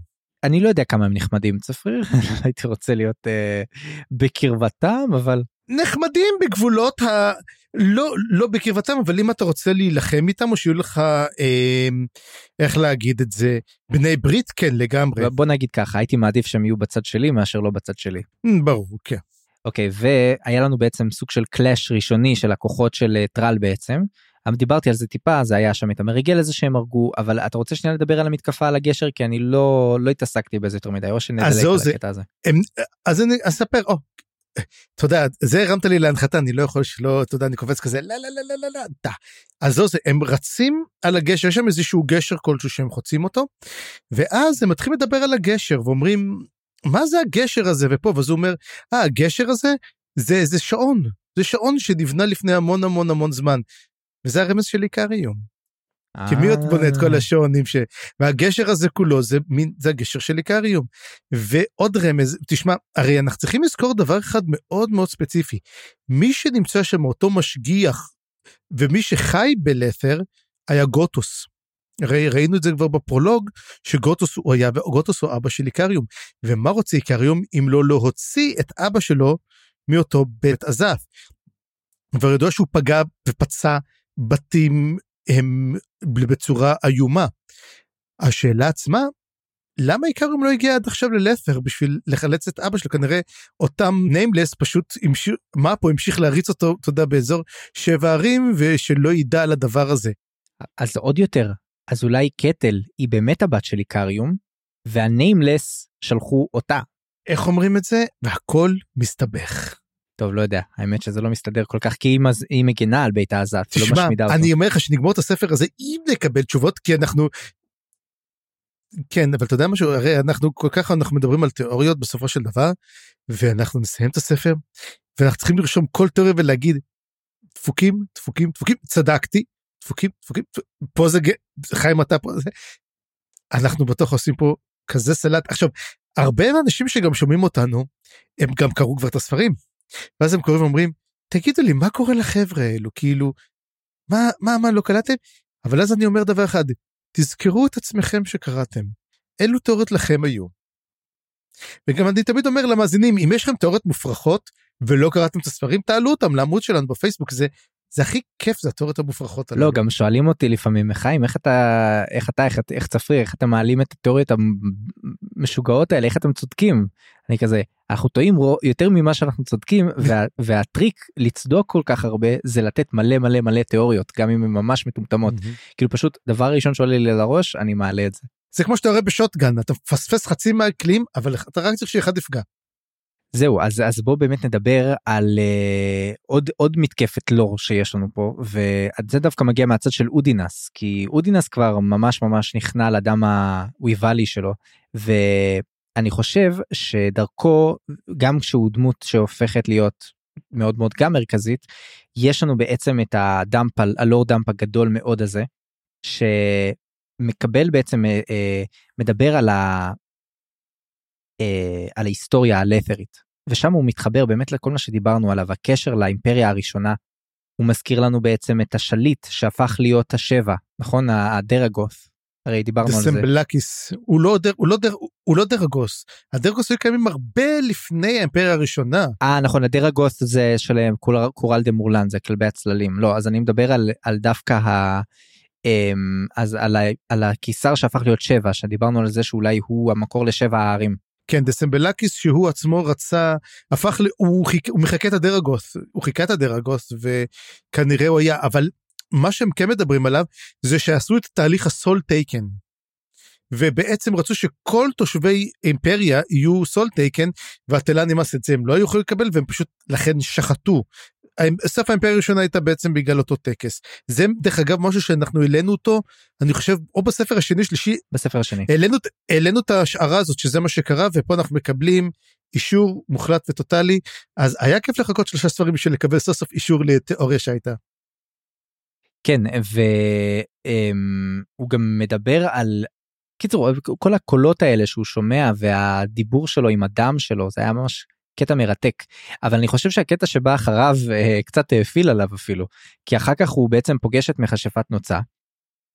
אני לא יודע כמה הם נחמדים צפריר הייתי רוצה להיות uh, בקרבתם אבל נחמדים בגבולות ה... לא, לא בקרבתם, אבל אם אתה רוצה להילחם איתם, או שיהיו לך, אה, איך להגיד את זה, בני ברית, כן, לגמרי. בוא נגיד ככה, הייתי מעדיף שהם יהיו בצד שלי מאשר לא בצד שלי. ברור, כן. אוקיי, והיה לנו בעצם סוג של קלאש ראשוני של הכוחות של אה, טרל בעצם. דיברתי על זה טיפה, זה היה שם את המריגל הזה שהם הרגו, אבל אתה רוצה שנייה לדבר על המתקפה על הגשר? כי אני לא, לא התעסקתי בזה יותר מדי, או שנדלק על הקטע הזה. הם, אז אני אספר, או, אתה יודע, זה הרמת לי להנחתה, אני לא יכול שלא, אתה יודע, אני קופץ כזה, לא, לא, לא, לא, לא, לא, דה. אז זהו זה, הם רצים על הגשר, יש שם איזשהו גשר כלשהו שהם חוצים אותו, ואז הם מתחילים לדבר על הגשר ואומרים, מה זה הגשר הזה ופה, ואז הוא אומר, אה, הגשר הזה זה איזה שעון, זה שעון שנבנה לפני המון המון המון זמן. וזה הרמז של עיקר היום. כי מי עוד בונה את כל אה. השעונים ש... והגשר הזה כולו זה מין זה הגשר של איקריום. ועוד רמז תשמע הרי אנחנו צריכים לזכור דבר אחד מאוד מאוד ספציפי מי שנמצא שם אותו משגיח ומי שחי בלת'ר היה גוטוס. הרי ראינו את זה כבר בפרולוג שגוטוס הוא היה וגוטוס הוא אבא של איקריום ומה רוצה איקריום אם לא להוציא את אבא שלו מאותו בית עזף. כבר ידוע שהוא פגע ופצע בתים הם בצורה איומה. השאלה עצמה, למה עיקרם לא הגיע עד עכשיו ללת'ר בשביל לחלץ את אבא שלו? כנראה אותם ניימלס פשוט המשיך, מה פה המשיך להריץ אותו, אתה יודע, באזור שבע ערים ושלא ידע על הדבר הזה. אז עוד יותר, אז אולי קטל היא באמת הבת של איקריום, והניימלס שלחו אותה. איך אומרים את זה? והכל מסתבך. טוב לא יודע האמת שזה לא מסתדר כל כך כי היא מגינה על בית העזת לא משמידה אותו. אני אומר לך שנגמור את הספר הזה אם נקבל תשובות כי אנחנו. כן אבל אתה יודע משהו הרי אנחנו כל כך אנחנו מדברים על תיאוריות בסופו של דבר ואנחנו נסיים את הספר ואנחנו צריכים לרשום כל תיאוריה ולהגיד דפוקים דפוקים דפוקים צדקתי דפוקים דפוקים פה זה חיים אתה פה זה אנחנו בטוח עושים פה כזה סלט עכשיו הרבה אנשים שגם שומעים אותנו הם גם קראו כבר את הספרים ואז הם קוראים ואומרים, תגידו לי, מה קורה לחבר'ה האלו? כאילו, מה, מה, מה, לא קלטתם? אבל אז אני אומר דבר אחד, תזכרו את עצמכם שקראתם. אילו תיאוריות לכם היו. וגם אני תמיד אומר למאזינים, אם יש לכם תיאוריות מופרכות ולא קראתם את הספרים, תעלו אותם לעמוד שלנו בפייסבוק, זה זה הכי כיף זה התיאוריות המופרכות לא גם שואלים אותי לפעמים חיים איך אתה איך אתה איך, איך צפרי איך אתם מעלים את התיאוריות המשוגעות האלה איך אתם צודקים. אני כזה אנחנו טועים יותר ממה שאנחנו צודקים וה, והטריק לצדוק כל כך הרבה זה לתת מלא מלא מלא תיאוריות גם אם הן ממש מטומטמות כאילו פשוט דבר ראשון שעולה לי לראש אני מעלה את זה. זה כמו שאתה רואה בשוטגן אתה מפספס חצי מהכלים אבל אתה רק צריך שאחד יפגע. זהו אז אז בוא באמת נדבר על uh, עוד עוד מתקפת לור שיש לנו פה וזה דווקא מגיע מהצד של אודינס כי אודינס כבר ממש ממש נכנע לדם הוויבלי שלו אני חושב שדרכו גם כשהוא דמות שהופכת להיות מאוד מאוד גם מרכזית יש לנו בעצם את ה dump ה lore dump הגדול מאוד הזה שמקבל בעצם אה, אה, מדבר על, ה, אה, על ההיסטוריה הלת'רית ושם הוא מתחבר באמת לכל מה שדיברנו עליו הקשר לאימפריה הראשונה. הוא מזכיר לנו בעצם את השליט שהפך להיות השבע נכון? הדרגוס הרי דיברנו על זה. דסמבלקיס הוא לא דר, הוא לא דר, הוא לא דרגוס הדרגוס היו קיימים הרבה לפני האימפריה הראשונה. אה נכון הדרגוס זה של קורל, קורלד אמורלן זה כלבי הצללים לא אז אני מדבר על, על דווקא ה... אמ, אז על, ה, על הקיסר שהפך להיות שבע שדיברנו על זה שאולי הוא המקור לשבע הערים. כן דסמבלקיס שהוא עצמו רצה הפך ל... הוא, חיק, הוא מחקה את הדרגוס הוא חיקה את הדרגוס וכנראה הוא היה אבל מה שהם כן מדברים עליו זה שעשו את תהליך ה Soletaken. ובעצם רצו שכל תושבי אימפריה יהיו Soletaken והתלה נמאס את זה הם לא היו יכולים לקבל והם פשוט לכן שחטו. סף האימפריה הראשונה הייתה בעצם בגלל אותו טקס זה דרך אגב משהו שאנחנו העלינו אותו אני חושב או בספר השני שלישי בספר השני העלינו, העלינו את ההשערה הזאת שזה מה שקרה ופה אנחנו מקבלים אישור מוחלט וטוטאלי אז היה כיף לחכות שלושה ספרים בשביל לקבל סוף סוף אישור לתיאוריה שהייתה. כן והוא גם מדבר על קיצור כל הקולות האלה שהוא שומע והדיבור שלו עם הדם שלו זה היה ממש קטע מרתק. אבל אני חושב שהקטע שבא אחריו אה, קצת האפיל עליו אפילו כי אחר כך הוא בעצם פוגש את מכשפת נוצה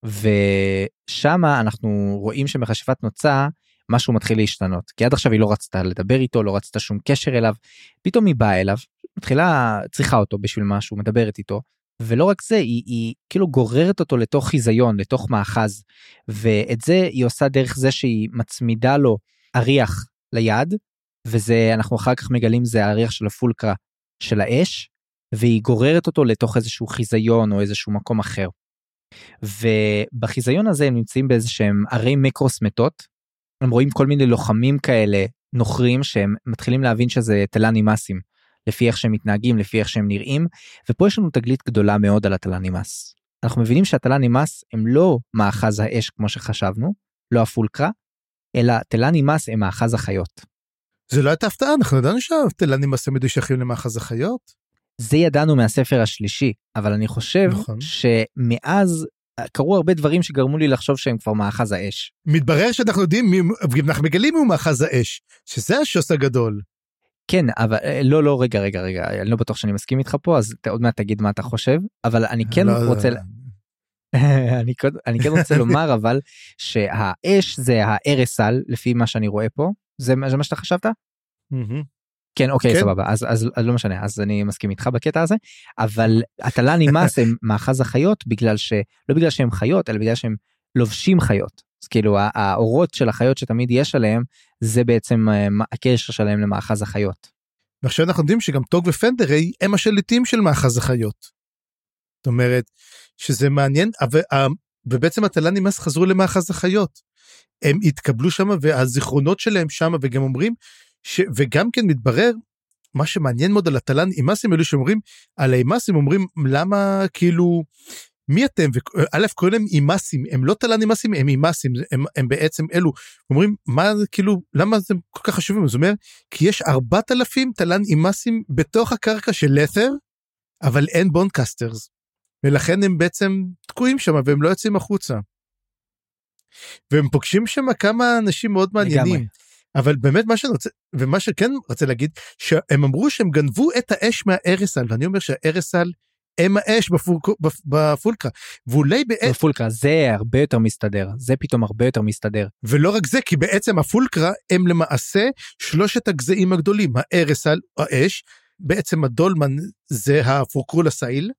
ושמה אנחנו רואים שמכשפת נוצה משהו מתחיל להשתנות כי עד עכשיו היא לא רצתה לדבר איתו לא רצתה שום קשר אליו פתאום היא באה אליו מתחילה צריכה אותו בשביל משהו מדברת איתו ולא רק זה היא, היא כאילו גוררת אותו לתוך חיזיון לתוך מאחז ואת זה היא עושה דרך זה שהיא מצמידה לו אריח ליד וזה אנחנו אחר כך מגלים זה האריח של הפולקרה של האש והיא גוררת אותו לתוך איזשהו חיזיון או איזשהו מקום אחר. ובחיזיון הזה הם נמצאים באיזה שהם ערי מקרוס מתות. הם רואים כל מיני לוחמים כאלה נוכרים שהם מתחילים להבין שזה תלנימאסים לפי איך שהם מתנהגים לפי איך שהם נראים ופה יש לנו תגלית גדולה מאוד על התלנימאס. אנחנו מבינים שהתלנימאס הם לא מאחז האש כמו שחשבנו לא הפולקרה אלא תלנימאס הם מאחז החיות. זה לא הייתה הפתעה אנחנו ידענו שהתלנים עושה מדושכים למאחז החיות. זה ידענו מהספר השלישי אבל אני חושב נכון. שמאז קרו הרבה דברים שגרמו לי לחשוב שהם כבר מאחז האש. מתברר שאנחנו יודעים אנחנו מגלים הוא מאחז האש שזה השוס הגדול. כן אבל אה, לא לא רגע רגע רגע אני לא בטוח שאני מסכים איתך פה אז עוד מעט תגיד מה אתה חושב אבל אני כן לא, רוצה. לא. אני, אני כן רוצה לומר אבל שהאש זה הארסל לפי מה שאני רואה פה זה, זה מה שאתה חשבת? כן אוקיי כן. סבבה אז, אז אז לא משנה אז אני מסכים איתך בקטע הזה אבל הטלה נמאס הם מאחז החיות בגלל שלא בגלל שהם חיות אלא בגלל שהם לובשים חיות אז כאילו האורות של החיות שתמיד יש עליהם זה בעצם אה, הקשר שלהם למאחז החיות. ועכשיו אנחנו יודעים שגם טוג ופנדרי הם השליטים של מאחז החיות. זאת אומרת שזה מעניין אבל ובעצם הטלה נמאס חזרו למאחז החיות. הם התקבלו שם והזיכרונות שלהם שם וגם אומרים ש... וגם כן מתברר מה שמעניין מאוד על התל"ן אימאסים אלו שאומרים על האימאסים אומרים למה כאילו מי אתם וא' קוראים להם אימאסים הם לא תל"ן אימאסים הם אימאסים הם, הם בעצם אלו אומרים מה כאילו למה זה כל כך חשובים זאת אומרת כי יש 4,000 תל"ן אימאסים בתוך הקרקע של לת'ר אבל אין בונדקסטרס ולכן הם בעצם תקועים שם והם לא יוצאים החוצה. והם פוגשים שם כמה אנשים מאוד מעניינים. לגמרי. אבל באמת מה שאני רוצה ומה שכן רוצה להגיד שהם אמרו שהם גנבו את האש מהארסל ואני אומר שהארסל הם האש בפולק, בפולקרה ואולי באש בפולקרה זה הרבה יותר מסתדר זה פתאום הרבה יותר מסתדר ולא רק זה כי בעצם הפולקרה הם למעשה שלושת הגזעים הגדולים הארסל האש בעצם הדולמן זה הפורקרול הסאיל.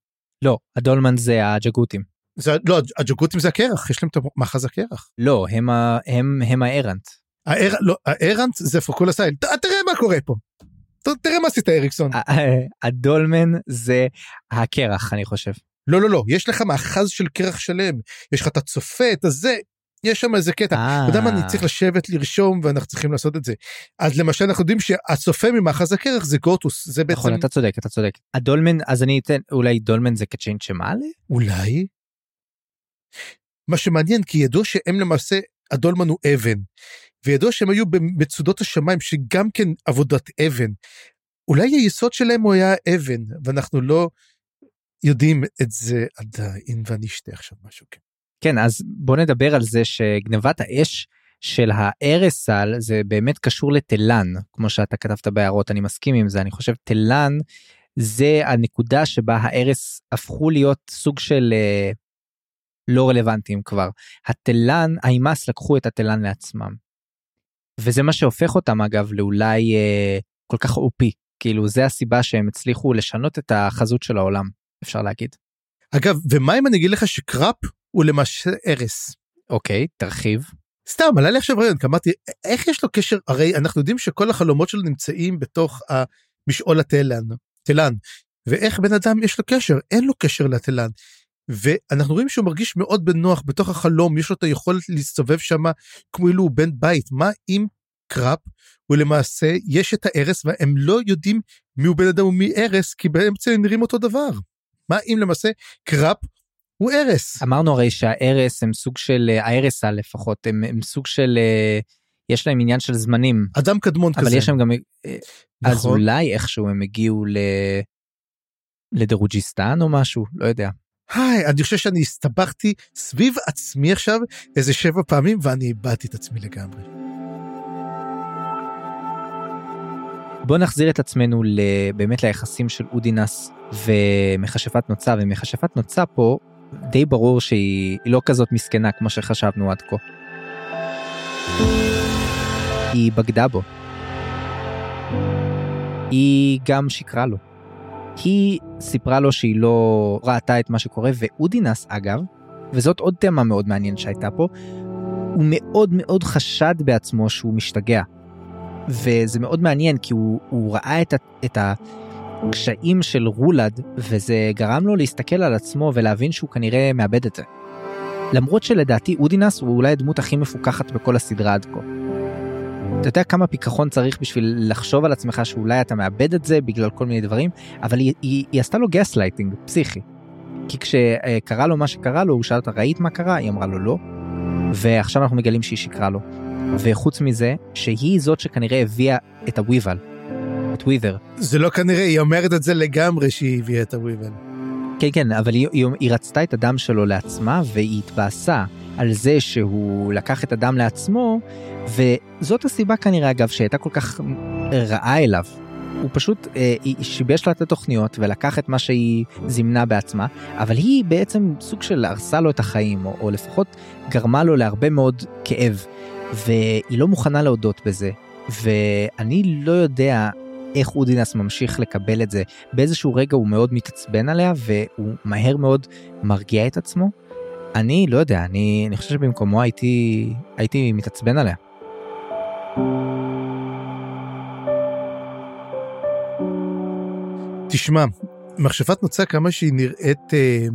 לא הדולמן זה הג'גותים. זה, לא, הג'גותים זה הקרח, יש להם את מאחז הקרח. לא, הם, הם, הם הארנט. האר, לא, הארנט זה פוקול הסייל, תראה מה קורה פה. תראה מה עשית אריקסון. הדולמן זה הקרח אני חושב. לא לא לא יש לך מאחז של קרח שלם. יש לך את הצופה את הזה יש שם איזה קטע. אתה יודע מה אני צריך לשבת לרשום ואנחנו צריכים לעשות את זה. אז למשל אנחנו יודעים שהצופה ממאחז הקרח זה גוטוס זה בעצם נכון אתה צודק אתה צודק. הדולמן אז אני אתן אולי דולמן זה קצ'יין שמאלה אולי. מה שמעניין כי ידוע שהם למעשה הדולמן הוא אבן. וידוע שהם היו במצודות השמיים שגם כן עבודת אבן. אולי היסוד שלהם הוא היה אבן, ואנחנו לא יודעים את זה עדיין, ואני אשתה עכשיו משהו. כן, כן אז בוא נדבר על זה שגנבת האש של הארסל זה באמת קשור לתלן, כמו שאתה כתבת בהערות, אני מסכים עם זה, אני חושב תלן זה הנקודה שבה הארס הפכו להיות סוג של אה, לא רלוונטיים כבר. התלן, האימאס לקחו את התלן לעצמם. וזה מה שהופך אותם אגב לאולי אה, כל כך אופי, כאילו זה הסיבה שהם הצליחו לשנות את החזות של העולם, אפשר להגיד. אגב, ומה אם אני אגיד לך שקראפ הוא למעשה ארס? אוקיי, תרחיב. סתם, עלה לי עכשיו רעיון, כי אמרתי, איך יש לו קשר, הרי אנחנו יודעים שכל החלומות שלו נמצאים בתוך המשעול התלן, תלן, ואיך בן אדם יש לו קשר? אין לו קשר לתלן. ואנחנו רואים שהוא מרגיש מאוד בנוח בתוך החלום, יש לו את היכולת להסתובב שם כמו אילו הוא בן בית. מה אם קראפ הוא למעשה, יש את הארס והם לא יודעים מי הוא בן אדם ומי ארס, כי באמצע הם נראים אותו דבר. מה אם למעשה קראפ הוא ארס? אמרנו הרי שהארס הם סוג של, אה, הארסה לפחות, הם, הם סוג של, אה, יש להם עניין של זמנים. אדם קדמון אבל כזה. אבל יש להם גם, אה, נכון. אז אולי איכשהו הם הגיעו ל... לדרוג'יסטן או משהו, לא יודע. היי, אני חושב שאני הסתבכתי סביב עצמי עכשיו איזה שבע פעמים ואני איבדתי את עצמי לגמרי. בוא נחזיר את עצמנו באמת ליחסים של אודינס ומכשפת נוצה, ומכשפת נוצה פה די ברור שהיא לא כזאת מסכנה כמו שחשבנו עד כה. היא בגדה בו. היא גם שקרה לו. היא סיפרה לו שהיא לא ראתה את מה שקורה, ואודינס אגב, וזאת עוד תמה מאוד מעניינת שהייתה פה, הוא מאוד מאוד חשד בעצמו שהוא משתגע. וזה מאוד מעניין כי הוא, הוא ראה את, את הקשיים של רולד, וזה גרם לו להסתכל על עצמו ולהבין שהוא כנראה מאבד את זה. למרות שלדעתי אודינס הוא אולי הדמות הכי מפוקחת בכל הסדרה עד כה. אתה יודע כמה פיכחון צריך בשביל לחשוב על עצמך שאולי אתה מאבד את זה בגלל כל מיני דברים, אבל היא, היא, היא עשתה לו גס לייטינג פסיכי. כי כשקרה לו מה שקרה לו, הוא שאל אותה, ראית מה קרה? היא אמרה לו לא. ועכשיו אנחנו מגלים שהיא שיקרה לו. וחוץ מזה, שהיא זאת שכנראה הביאה את הוויבל, את ווית'ר. זה לא כנראה, היא אומרת את זה לגמרי שהיא הביאה את הוויבל. כן, כן, אבל היא, היא, היא רצתה את הדם שלו לעצמה, והיא התבאסה על זה שהוא לקח את הדם לעצמו, וזאת הסיבה כנראה אגב שהייתה כל כך רעה אליו. הוא פשוט אה, שיבש לה את התוכניות ולקח את מה שהיא זימנה בעצמה, אבל היא בעצם סוג של הרסה לו את החיים, או, או לפחות גרמה לו להרבה מאוד כאב, והיא לא מוכנה להודות בזה, ואני לא יודע איך אודינס ממשיך לקבל את זה. באיזשהו רגע הוא מאוד מתעצבן עליה, והוא מהר מאוד מרגיע את עצמו. אני לא יודע, אני, אני חושב שבמקומו הייתי, הייתי מתעצבן עליה. תשמע, מכשפת נוצה כמה שהיא נראית, אה,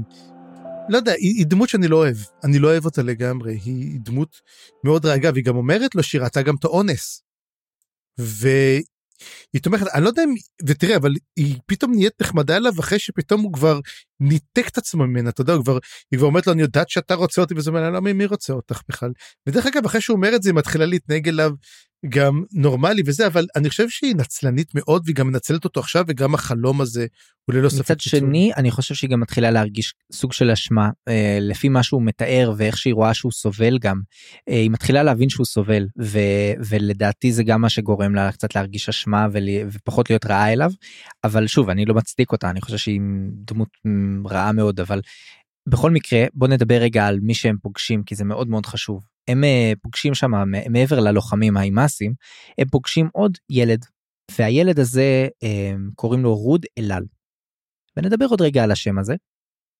לא יודע, היא, היא דמות שאני לא אוהב, אני לא אוהב אותה לגמרי, היא דמות מאוד רעגה, והיא גם אומרת לו שהיא ראתה גם את האונס. היא תומכת, אני לא יודע אם, ותראה, אבל היא פתאום נהיית נחמדה אליו אחרי שפתאום הוא כבר ניתק את עצמו ממנה, אתה יודע, הוא כבר, היא כבר אומרת לו, אני יודעת שאתה רוצה אותי, וזה אומר, למה מי רוצה אותך בכלל? ודרך אגב, אחרי שהוא אומר את זה, היא מתחילה להתנהג אליו גם נורמלי וזה, אבל אני חושב שהיא נצלנית מאוד, והיא גם מנצלת אותו עכשיו, וגם החלום הזה הוא ללא ספק. מצד שני, אני חושב שהיא גם מתחילה להרגיש סוג של אשמה, אה, לפי מה שהוא מתאר ואיך שהיא רואה שהוא סובל גם. אה, היא מתחילה להבין שהוא סובל, ו, ולדעתי זה גם מה שגורם לה קצת להרגיש אשמה ול, ופחות להיות רעה אליו. אבל שוב, אני לא מצדיק אותה, אני חושב שהיא דמות רעה מאוד, אבל בכל מקרה, בוא נדבר רגע על מי שהם פוגשים, כי זה מאוד מאוד חשוב. הם אה, פוגשים שם מעבר ללוחמים האימאסים, הם פוגשים עוד ילד, והילד הזה אה, קוראים לו רוד אלאל. ונדבר עוד רגע על השם הזה,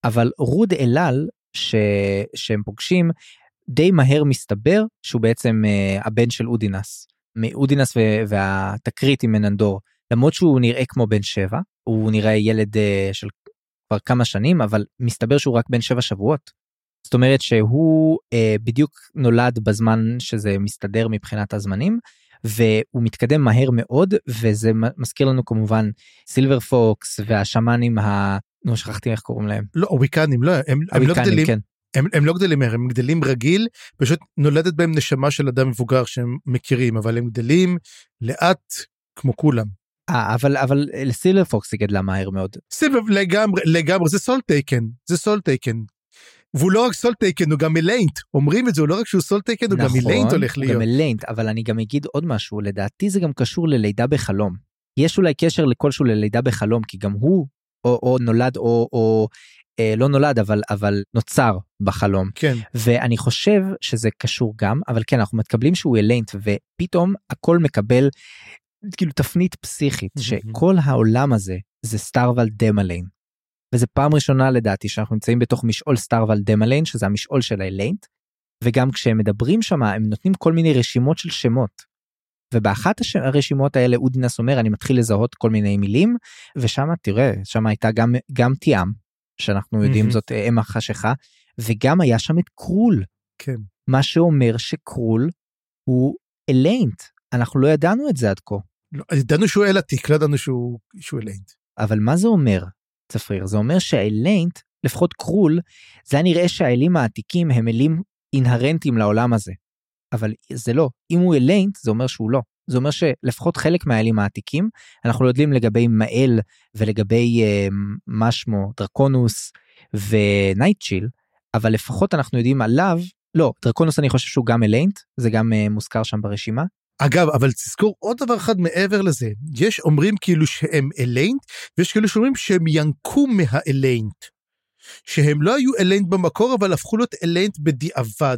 אבל רוד אלאל ש... שהם פוגשים די מהר מסתבר שהוא בעצם uh, הבן של אודינס, מאודינס והתקרית עם מננדור, למרות שהוא נראה כמו בן שבע, הוא נראה ילד של כבר כמה שנים, אבל מסתבר שהוא רק בן שבע שבועות. זאת אומרת שהוא אה, בדיוק נולד בזמן שזה מסתדר מבחינת הזמנים והוא מתקדם מהר מאוד וזה מזכיר לנו כמובן סילבר פוקס והשמאנים ה... נו שכחתי איך קוראים להם. לא הוויקנים לא הם, הם לא גדלים. כן. הם, הם לא גדלים מהר, הם גדלים רגיל, פשוט נולדת בהם נשמה של אדם מבוגר שהם מכירים, אבל הם גדלים לאט כמו כולם. אה, אבל אבל סילבר פוקס היא גדלה מהר מאוד. סילבר לגמרי, לגמרי, זה Soletaken, זה Soletaken. והוא לא רק Soletaken, הוא גם אליינט. אומרים את זה, הוא לא רק שהוא Soletaken, הוא נכון, גם אליינט הולך להיות. הוא גם אליינט, אבל אני גם אגיד עוד משהו, לדעתי זה גם קשור ללידה בחלום. יש אולי קשר לכלשהו ללידה בחלום, כי גם הוא או, או נולד או, או אה, לא נולד, אבל, אבל נוצר בחלום. כן. ואני חושב שזה קשור גם, אבל כן, אנחנו מתקבלים שהוא אליינט, ופתאום הכל מקבל כאילו תפנית פסיכית, שכל העולם הזה זה סטארוול דמליין. וזה פעם ראשונה לדעתי שאנחנו נמצאים בתוך משעול סטארוול דמליין, שזה המשעול של האליינט, וגם כשהם מדברים שם הם נותנים כל מיני רשימות של שמות. ובאחת הש... הרשימות האלה אודינס אומר אני מתחיל לזהות כל מיני מילים ושם תראה שם הייתה גם גם טיאם שאנחנו יודעים mm-hmm. זאת אה, אם החשיכה וגם היה שם את קרול. כן. מה שאומר שקרול הוא אליינט אנחנו לא ידענו את זה עד כה. לא, ידענו שהוא אל עתיק לא ידענו שהוא, שהוא אליינט. אבל מה זה אומר צפריר זה אומר שהאליינט לפחות קרול זה היה נראה שהאלים העתיקים הם אלים אינהרנטיים לעולם הזה. אבל זה לא, אם הוא אליינט זה אומר שהוא לא. זה אומר שלפחות חלק מהאלים העתיקים, אנחנו לא יודעים לגבי מאל ולגבי uh, מה שמו, דרקונוס ונייטשיל, אבל לפחות אנחנו יודעים עליו, לא, דרקונוס אני חושב שהוא גם אליינט, זה גם uh, מוזכר שם ברשימה. אגב, אבל תזכור עוד דבר אחד מעבר לזה, יש אומרים כאילו שהם אליינט, ויש כאילו שאומרים שהם ינקו מהאליינט. שהם לא היו אליינט במקור, אבל הפכו להיות אליינט בדיעבד.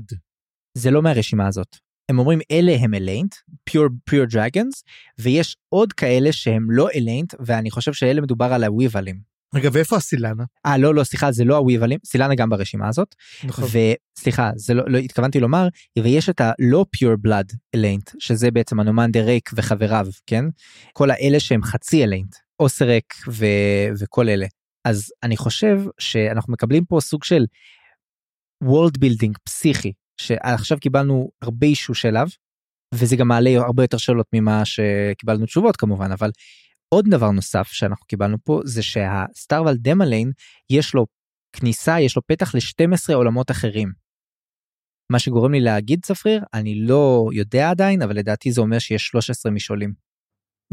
זה לא מהרשימה הזאת. הם אומרים אלה הם אליינט, pure, pure dragons, ויש עוד כאלה שהם לא אליינט, ואני חושב שאלה מדובר על הוויבלים. רגע, ואיפה הסילנה? אה, לא, לא, סליחה, זה לא הוויבלים, סילנה גם ברשימה הזאת. נכון. וסליחה, זה לא, לא התכוונתי לומר, ויש את הלא pure blood אליינט, שזה בעצם אנומנדר רייק וחבריו, כן? כל האלה שהם חצי אליינט, אוסרק ו... וכל אלה. אז אני חושב שאנחנו מקבלים פה סוג של world building פסיכי שעכשיו קיבלנו הרבה אישוש אליו וזה גם מעלה הרבה יותר שאלות ממה שקיבלנו תשובות כמובן אבל עוד דבר נוסף שאנחנו קיבלנו פה זה שהסטארוול דמליין יש לו כניסה יש לו פתח ל-12 עולמות אחרים. מה שגורם לי להגיד צפריר אני לא יודע עדיין אבל לדעתי זה אומר שיש 13 משעולים.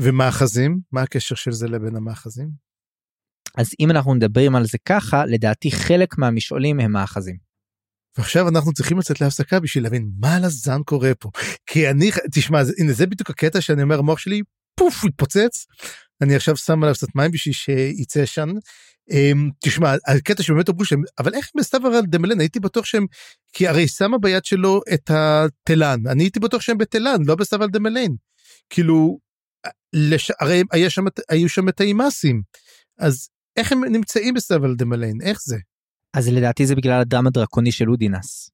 ומאחזים מה הקשר של זה לבין המאחזים? אז אם אנחנו מדברים על זה ככה לדעתי חלק מהמשעולים הם מאחזים. ועכשיו אנחנו צריכים לצאת להפסקה בשביל להבין מה לזן קורה פה. כי אני, תשמע, הנה זה בדיוק הקטע שאני אומר, המוח שלי פוף, התפוצץ. אני עכשיו שם עליו קצת מים בשביל שיצא ישן. Um, תשמע, הקטע שבאמת אמרו שהם, אבל איך בסתיו על דמלן, הייתי בטוח שהם, כי הרי שמה ביד שלו את התלן, אני הייתי בטוח שהם בתלן, לא בסתיו על דמלן. כאילו, לש... הרי היה שם, היו שם את האימאסים, אז איך הם נמצאים בסתיו על דמלן, איך זה? אז לדעתי זה בגלל הדם הדרקוני של אודינס.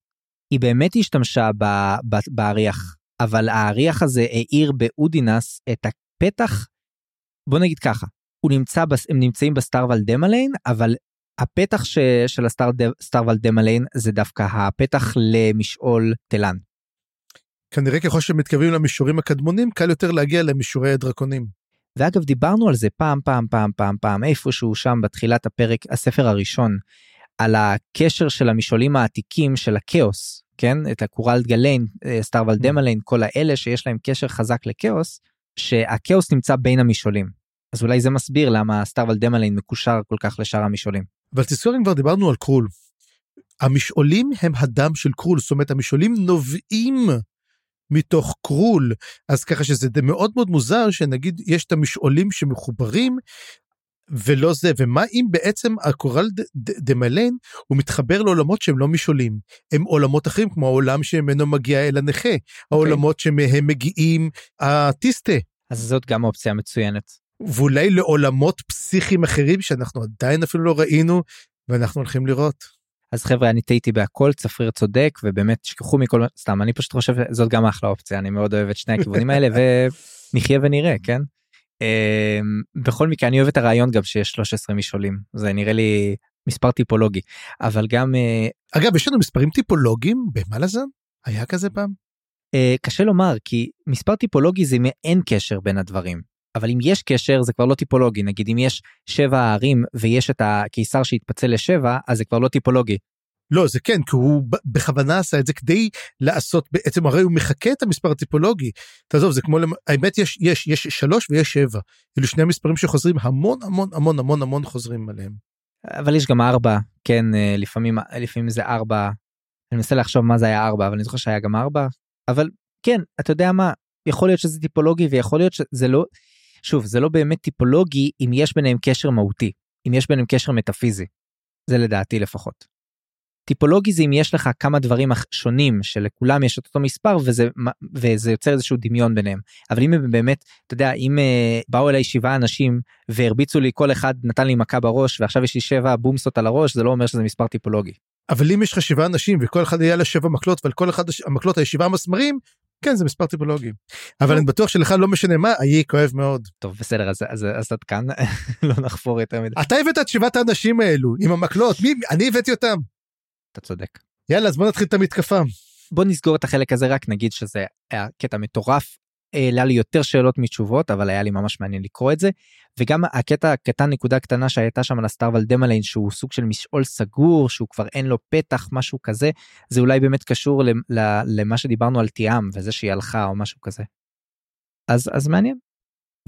היא באמת השתמשה באריח, אבל האריח הזה האיר באודינס את הפתח, בוא נגיד ככה, הוא נמצא, הם נמצאים בסטארוול דמליין, אבל הפתח ש, של הסטארוול דמליין זה דווקא הפתח למשעול תלן. כנראה ככל שמתקרבים למישורים הקדמונים, קל יותר להגיע למישורי הדרקונים. ואגב, דיברנו על זה פעם, פעם, פעם, פעם, פעם, איפשהו שם בתחילת הפרק, הספר הראשון, על הקשר של המשעולים העתיקים של הכאוס, כן? את הקורלד גליין, סטארוול דמליין, כל האלה שיש להם קשר חזק לכאוס, שהכאוס נמצא בין המשעולים. אז אולי זה מסביר למה סטארוול דמליין מקושר כל כך לשאר המשעולים. אבל תזכור אם כבר דיברנו על קרול. המשעולים הם הדם של קרול, זאת אומרת המשעולים נובעים מתוך קרול, אז ככה שזה מאוד מאוד מוזר שנגיד יש את המשעולים שמחוברים, ולא זה, ומה אם בעצם הקורל דה מליין הוא מתחבר לעולמות שהם לא משעולים, הם עולמות אחרים כמו העולם שממנו מגיע אל הנכה, okay. אוקיי. העולמות שמהם מגיעים הטיסטה. אז זאת גם אופציה מצוינת. ואולי לעולמות פסיכיים אחרים שאנחנו עדיין אפילו לא ראינו ואנחנו הולכים לראות. אז חבר'ה אני טעיתי בהכל צפריר צודק ובאמת תשכחו מכל סתם אני פשוט חושב זאת גם אחלה אופציה אני מאוד אוהב את שני הכיוונים האלה ונחיה ונראה כן. אמ, בכל מקרה אני אוהב את הרעיון גם שיש 13 משעולים זה נראה לי מספר טיפולוגי אבל גם אה, אגב יש לנו מספרים טיפולוגיים במלאזן היה כזה פעם. אה, קשה לומר כי מספר טיפולוגי זה אין קשר בין הדברים אבל אם יש קשר זה כבר לא טיפולוגי נגיד אם יש שבע ערים ויש את הקיסר שהתפצל לשבע אז זה כבר לא טיפולוגי. לא, זה כן, כי הוא בכוונה עשה את זה כדי לעשות, בעצם הרי הוא מחקה את המספר הטיפולוגי. תעזוב, זה כמו, האמת יש, יש, יש שלוש ויש שבע. אלו שני המספרים שחוזרים המון המון המון המון המון חוזרים עליהם. אבל יש גם ארבע, כן, אה, לפעמים, לפעמים זה ארבע. אני מנסה לחשוב מה זה היה ארבע, אבל אני זוכר שהיה גם ארבע. אבל כן, אתה יודע מה, יכול להיות שזה טיפולוגי ויכול להיות שזה לא, שוב, זה לא באמת טיפולוגי אם יש ביניהם קשר מהותי, אם יש ביניהם קשר מטאפיזי. זה לדעתי לפחות. טיפולוגי זה אם יש לך כמה דברים שונים שלכולם יש את אותו מספר וזה וזה יוצר איזשהו דמיון ביניהם אבל אם באמת אתה יודע אם uh, באו אליי שבעה אנשים והרביצו לי כל אחד נתן לי מכה בראש ועכשיו יש לי שבע בומסות על הראש זה לא אומר שזה מספר טיפולוגי. אבל אם יש לך שבעה אנשים וכל אחד היה לה שבע מקלות ועל כל אחד המקלות היה שבעה מסמרים כן זה מספר טיפולוגי אבל אני בטוח שלך לא משנה מה יהיה כואב מאוד. טוב בסדר אז אז אז עד כאן לא נחפור יותר מדי. אתה הבאת את שבעת האנשים האלו עם המקלות מי אני הבאתי אותם. אתה צודק. יאללה אז בוא נתחיל את המתקפה. בוא נסגור את החלק הזה רק נגיד שזה היה קטע מטורף. העלה לי יותר שאלות מתשובות אבל היה לי ממש מעניין לקרוא את זה וגם הקטע הקטן נקודה קטנה שהייתה שם על הסטארוול דמליין שהוא סוג של משעול סגור שהוא כבר אין לו פתח משהו כזה זה אולי באמת קשור למה שדיברנו על תיאם וזה שהיא הלכה או משהו כזה. אז אז מעניין.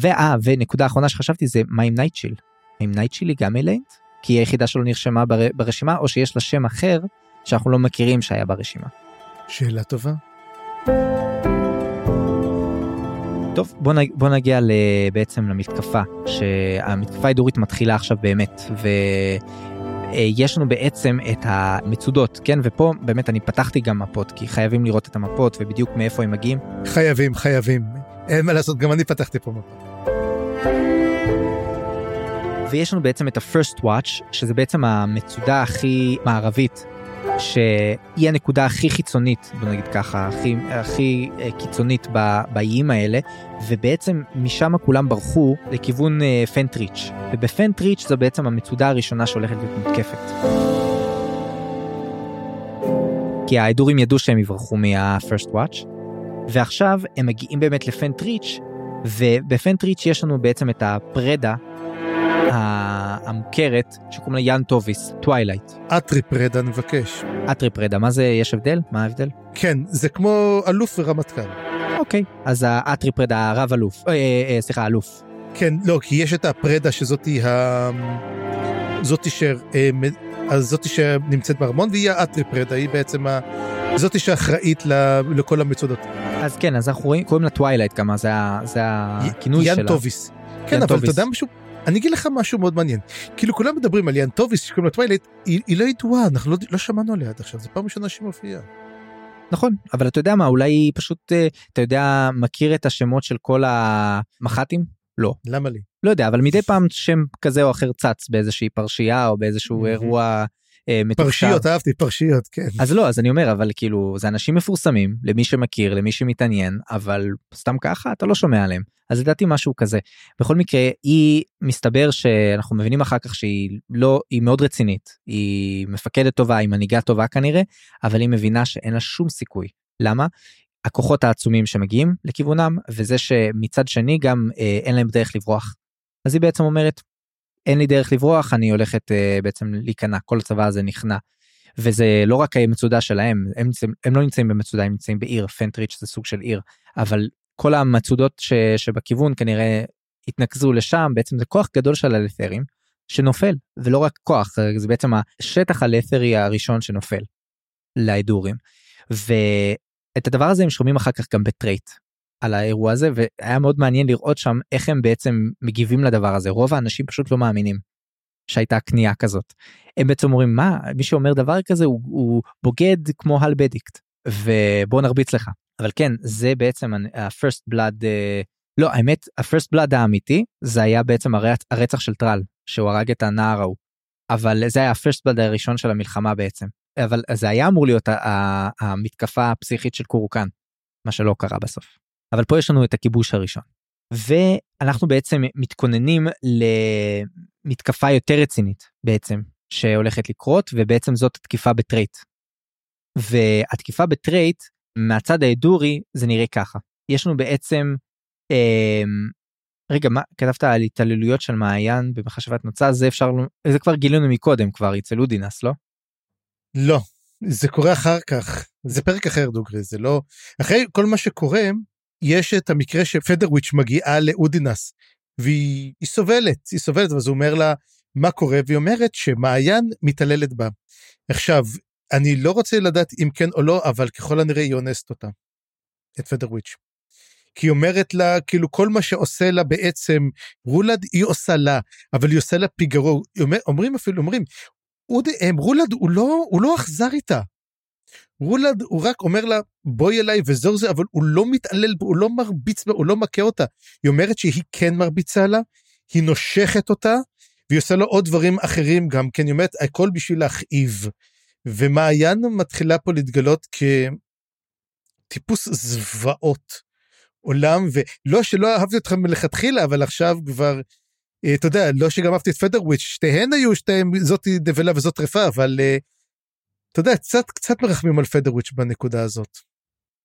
ואה ונקודה אחרונה שחשבתי זה מה עם נייטשיל. האם נייטשיל היא גם אליינט? כי היא היחידה שלא נרשמה בר... ברשימה, או שיש לה שם אחר שאנחנו לא מכירים שהיה ברשימה. שאלה טובה. טוב בוא, נג... בוא נגיע בעצם למתקפה שהמתקפה האדורית מתחילה עכשיו באמת ויש לנו בעצם את המצודות כן ופה באמת אני פתחתי גם מפות כי חייבים לראות את המפות ובדיוק מאיפה הם מגיעים. חייבים חייבים אין מה לעשות גם אני פתחתי פה מפות. ויש לנו בעצם את ה-first watch, שזה בעצם המצודה הכי מערבית, שהיא הנקודה הכי חיצונית, בוא נגיד ככה, הכי, הכי אה, קיצונית באיים האלה, ובעצם משם כולם ברחו לכיוון פנטריץ', ובפנטריץ' זו בעצם המצודה הראשונה שהולכת להיות מותקפת. כי האדורים ידעו שהם יברחו מה-First Reach, ועכשיו הם מגיעים באמת לפנטריץ', ובפנטריץ' יש לנו בעצם את הפרדה המוכרת שקוראים לה יאן טוביס, טווילייט. אטריפרדה נבקש. אטריפרדה, מה זה, יש הבדל? מה ההבדל? כן, זה כמו אלוף ורמטכ"ל. אוקיי, אז האטריפרדה הרב אלוף, אה, אה, סליחה, אלוף. כן, לא, כי יש את הפרדה שזאתי ה... זאתי ש... אה, אז זאתי שנמצאת בארמון והיא האטריפרדה, היא בעצם ה... זאתי שאחראית ל... לכל המצודות. אז כן, אז אנחנו רואים, קוראים לה טווילייט כמה, זה, זה הכינוי שלה. יאן טוביס. כן, אבל אתה יודע משהו? אני אגיד לך משהו מאוד מעניין. כאילו כולם מדברים על יאן טוביס שקוראים לה טווילייט, היא, היא לא ידועה, אנחנו לא, לא שמענו עליה עד עכשיו, זו פעם ראשונה שהיא מופיעה. נכון, אבל אתה יודע מה, אולי היא פשוט, אה, אתה יודע, מכיר את השמות של כל המח"טים? לא. למה לי? לא יודע, אבל מדי פעם שם כזה או אחר צץ באיזושהי פרשייה או באיזשהו אירוע מתוקשר. פרשיות, אהבתי פרשיות, כן. אז לא, אז אני אומר, אבל כאילו, זה אנשים מפורסמים, למי שמכיר, למי שמתעניין, אבל סתם ככה אתה לא שומע עליהם. אז לדעתי משהו כזה. בכל מקרה, היא, מסתבר שאנחנו מבינים אחר כך שהיא לא, היא מאוד רצינית. היא מפקדת טובה, היא מנהיגה טובה כנראה, אבל היא מבינה שאין לה שום סיכוי. למה? הכוחות העצומים שמגיעים לכיוונם, וזה שמצד שני גם אה, אין להם דרך לברוח. אז היא בעצם אומרת, אין לי דרך לברוח אני הולכת uh, בעצם להיכנע כל הצבא הזה נכנע. וזה לא רק המצודה שלהם הם, הם לא נמצאים במצודה הם נמצאים בעיר פנטריץ' זה סוג של עיר אבל כל המצודות ש, שבכיוון כנראה התנקזו לשם בעצם זה כוח גדול של הלת'רים שנופל ולא רק כוח זה בעצם השטח הלת'רי הראשון שנופל להדורים. ואת הדבר הזה הם שומעים אחר כך גם בטרייט על האירוע הזה והיה מאוד מעניין לראות שם איך הם בעצם מגיבים לדבר הזה רוב האנשים פשוט לא מאמינים שהייתה כניעה כזאת. הם בעצם אומרים מה מי שאומר דבר כזה הוא, הוא בוגד כמו הל בדיקט ובוא נרביץ לך אבל כן זה בעצם ה-first blood uh, לא האמת ה-first blood האמיתי זה היה בעצם הרצ, הרצח של טרל שהוא הרג את הנער ההוא. אבל זה היה ה-first blood הראשון של המלחמה בעצם אבל זה היה אמור להיות המתקפה הפסיכית של קורוקן מה שלא קרה בסוף. אבל פה יש לנו את הכיבוש הראשון. ואנחנו בעצם מתכוננים למתקפה יותר רצינית בעצם שהולכת לקרות ובעצם זאת התקיפה בטרייט. והתקיפה בטרייט מהצד האדורי זה נראה ככה יש לנו בעצם אה, רגע מה כתבת על התעללויות של מעיין במחשבת נוצה זה אפשר זה כבר גילינו מקודם כבר אצל אודינס לא? לא, זה קורה אחר כך. זה פרק אחר דוגרי, זה לא... אחרי כל מה שקורה, יש את המקרה שפדרוויץ' מגיעה לאודינס, והיא סובלת, היא סובלת, ואז הוא אומר לה, מה קורה? והיא אומרת שמעיין מתעללת בה. עכשיו, אני לא רוצה לדעת אם כן או לא, אבל ככל הנראה היא אונסת אותה, את פדרוויץ'. כי היא אומרת לה, כאילו כל מה שעושה לה בעצם, רולד היא עושה לה, אבל היא עושה לה פיגרו. אומר, אומרים אפילו, אומרים, אוד, רולד הוא לא, הוא לא אכזר איתה. רולד הוא רק אומר לה בואי אליי וזהו זה אבל הוא לא מתעלל הוא לא מרביץ בה הוא לא מכה אותה. היא אומרת שהיא כן מרביצה לה היא נושכת אותה והיא עושה לו עוד דברים אחרים גם כן היא אומרת הכל בשביל להכאיב. ומעיין מתחילה פה להתגלות כטיפוס זוועות עולם ולא שלא אהבתי אותך מלכתחילה אבל עכשיו כבר אה, אתה יודע לא שגם אהבתי את פדרוויץ' שתיהן היו שתיהן זאתי דבלה וזאת טרפה אבל. אה, אתה יודע, קצת, קצת מרחמים על פדרוויץ' בנקודה הזאת.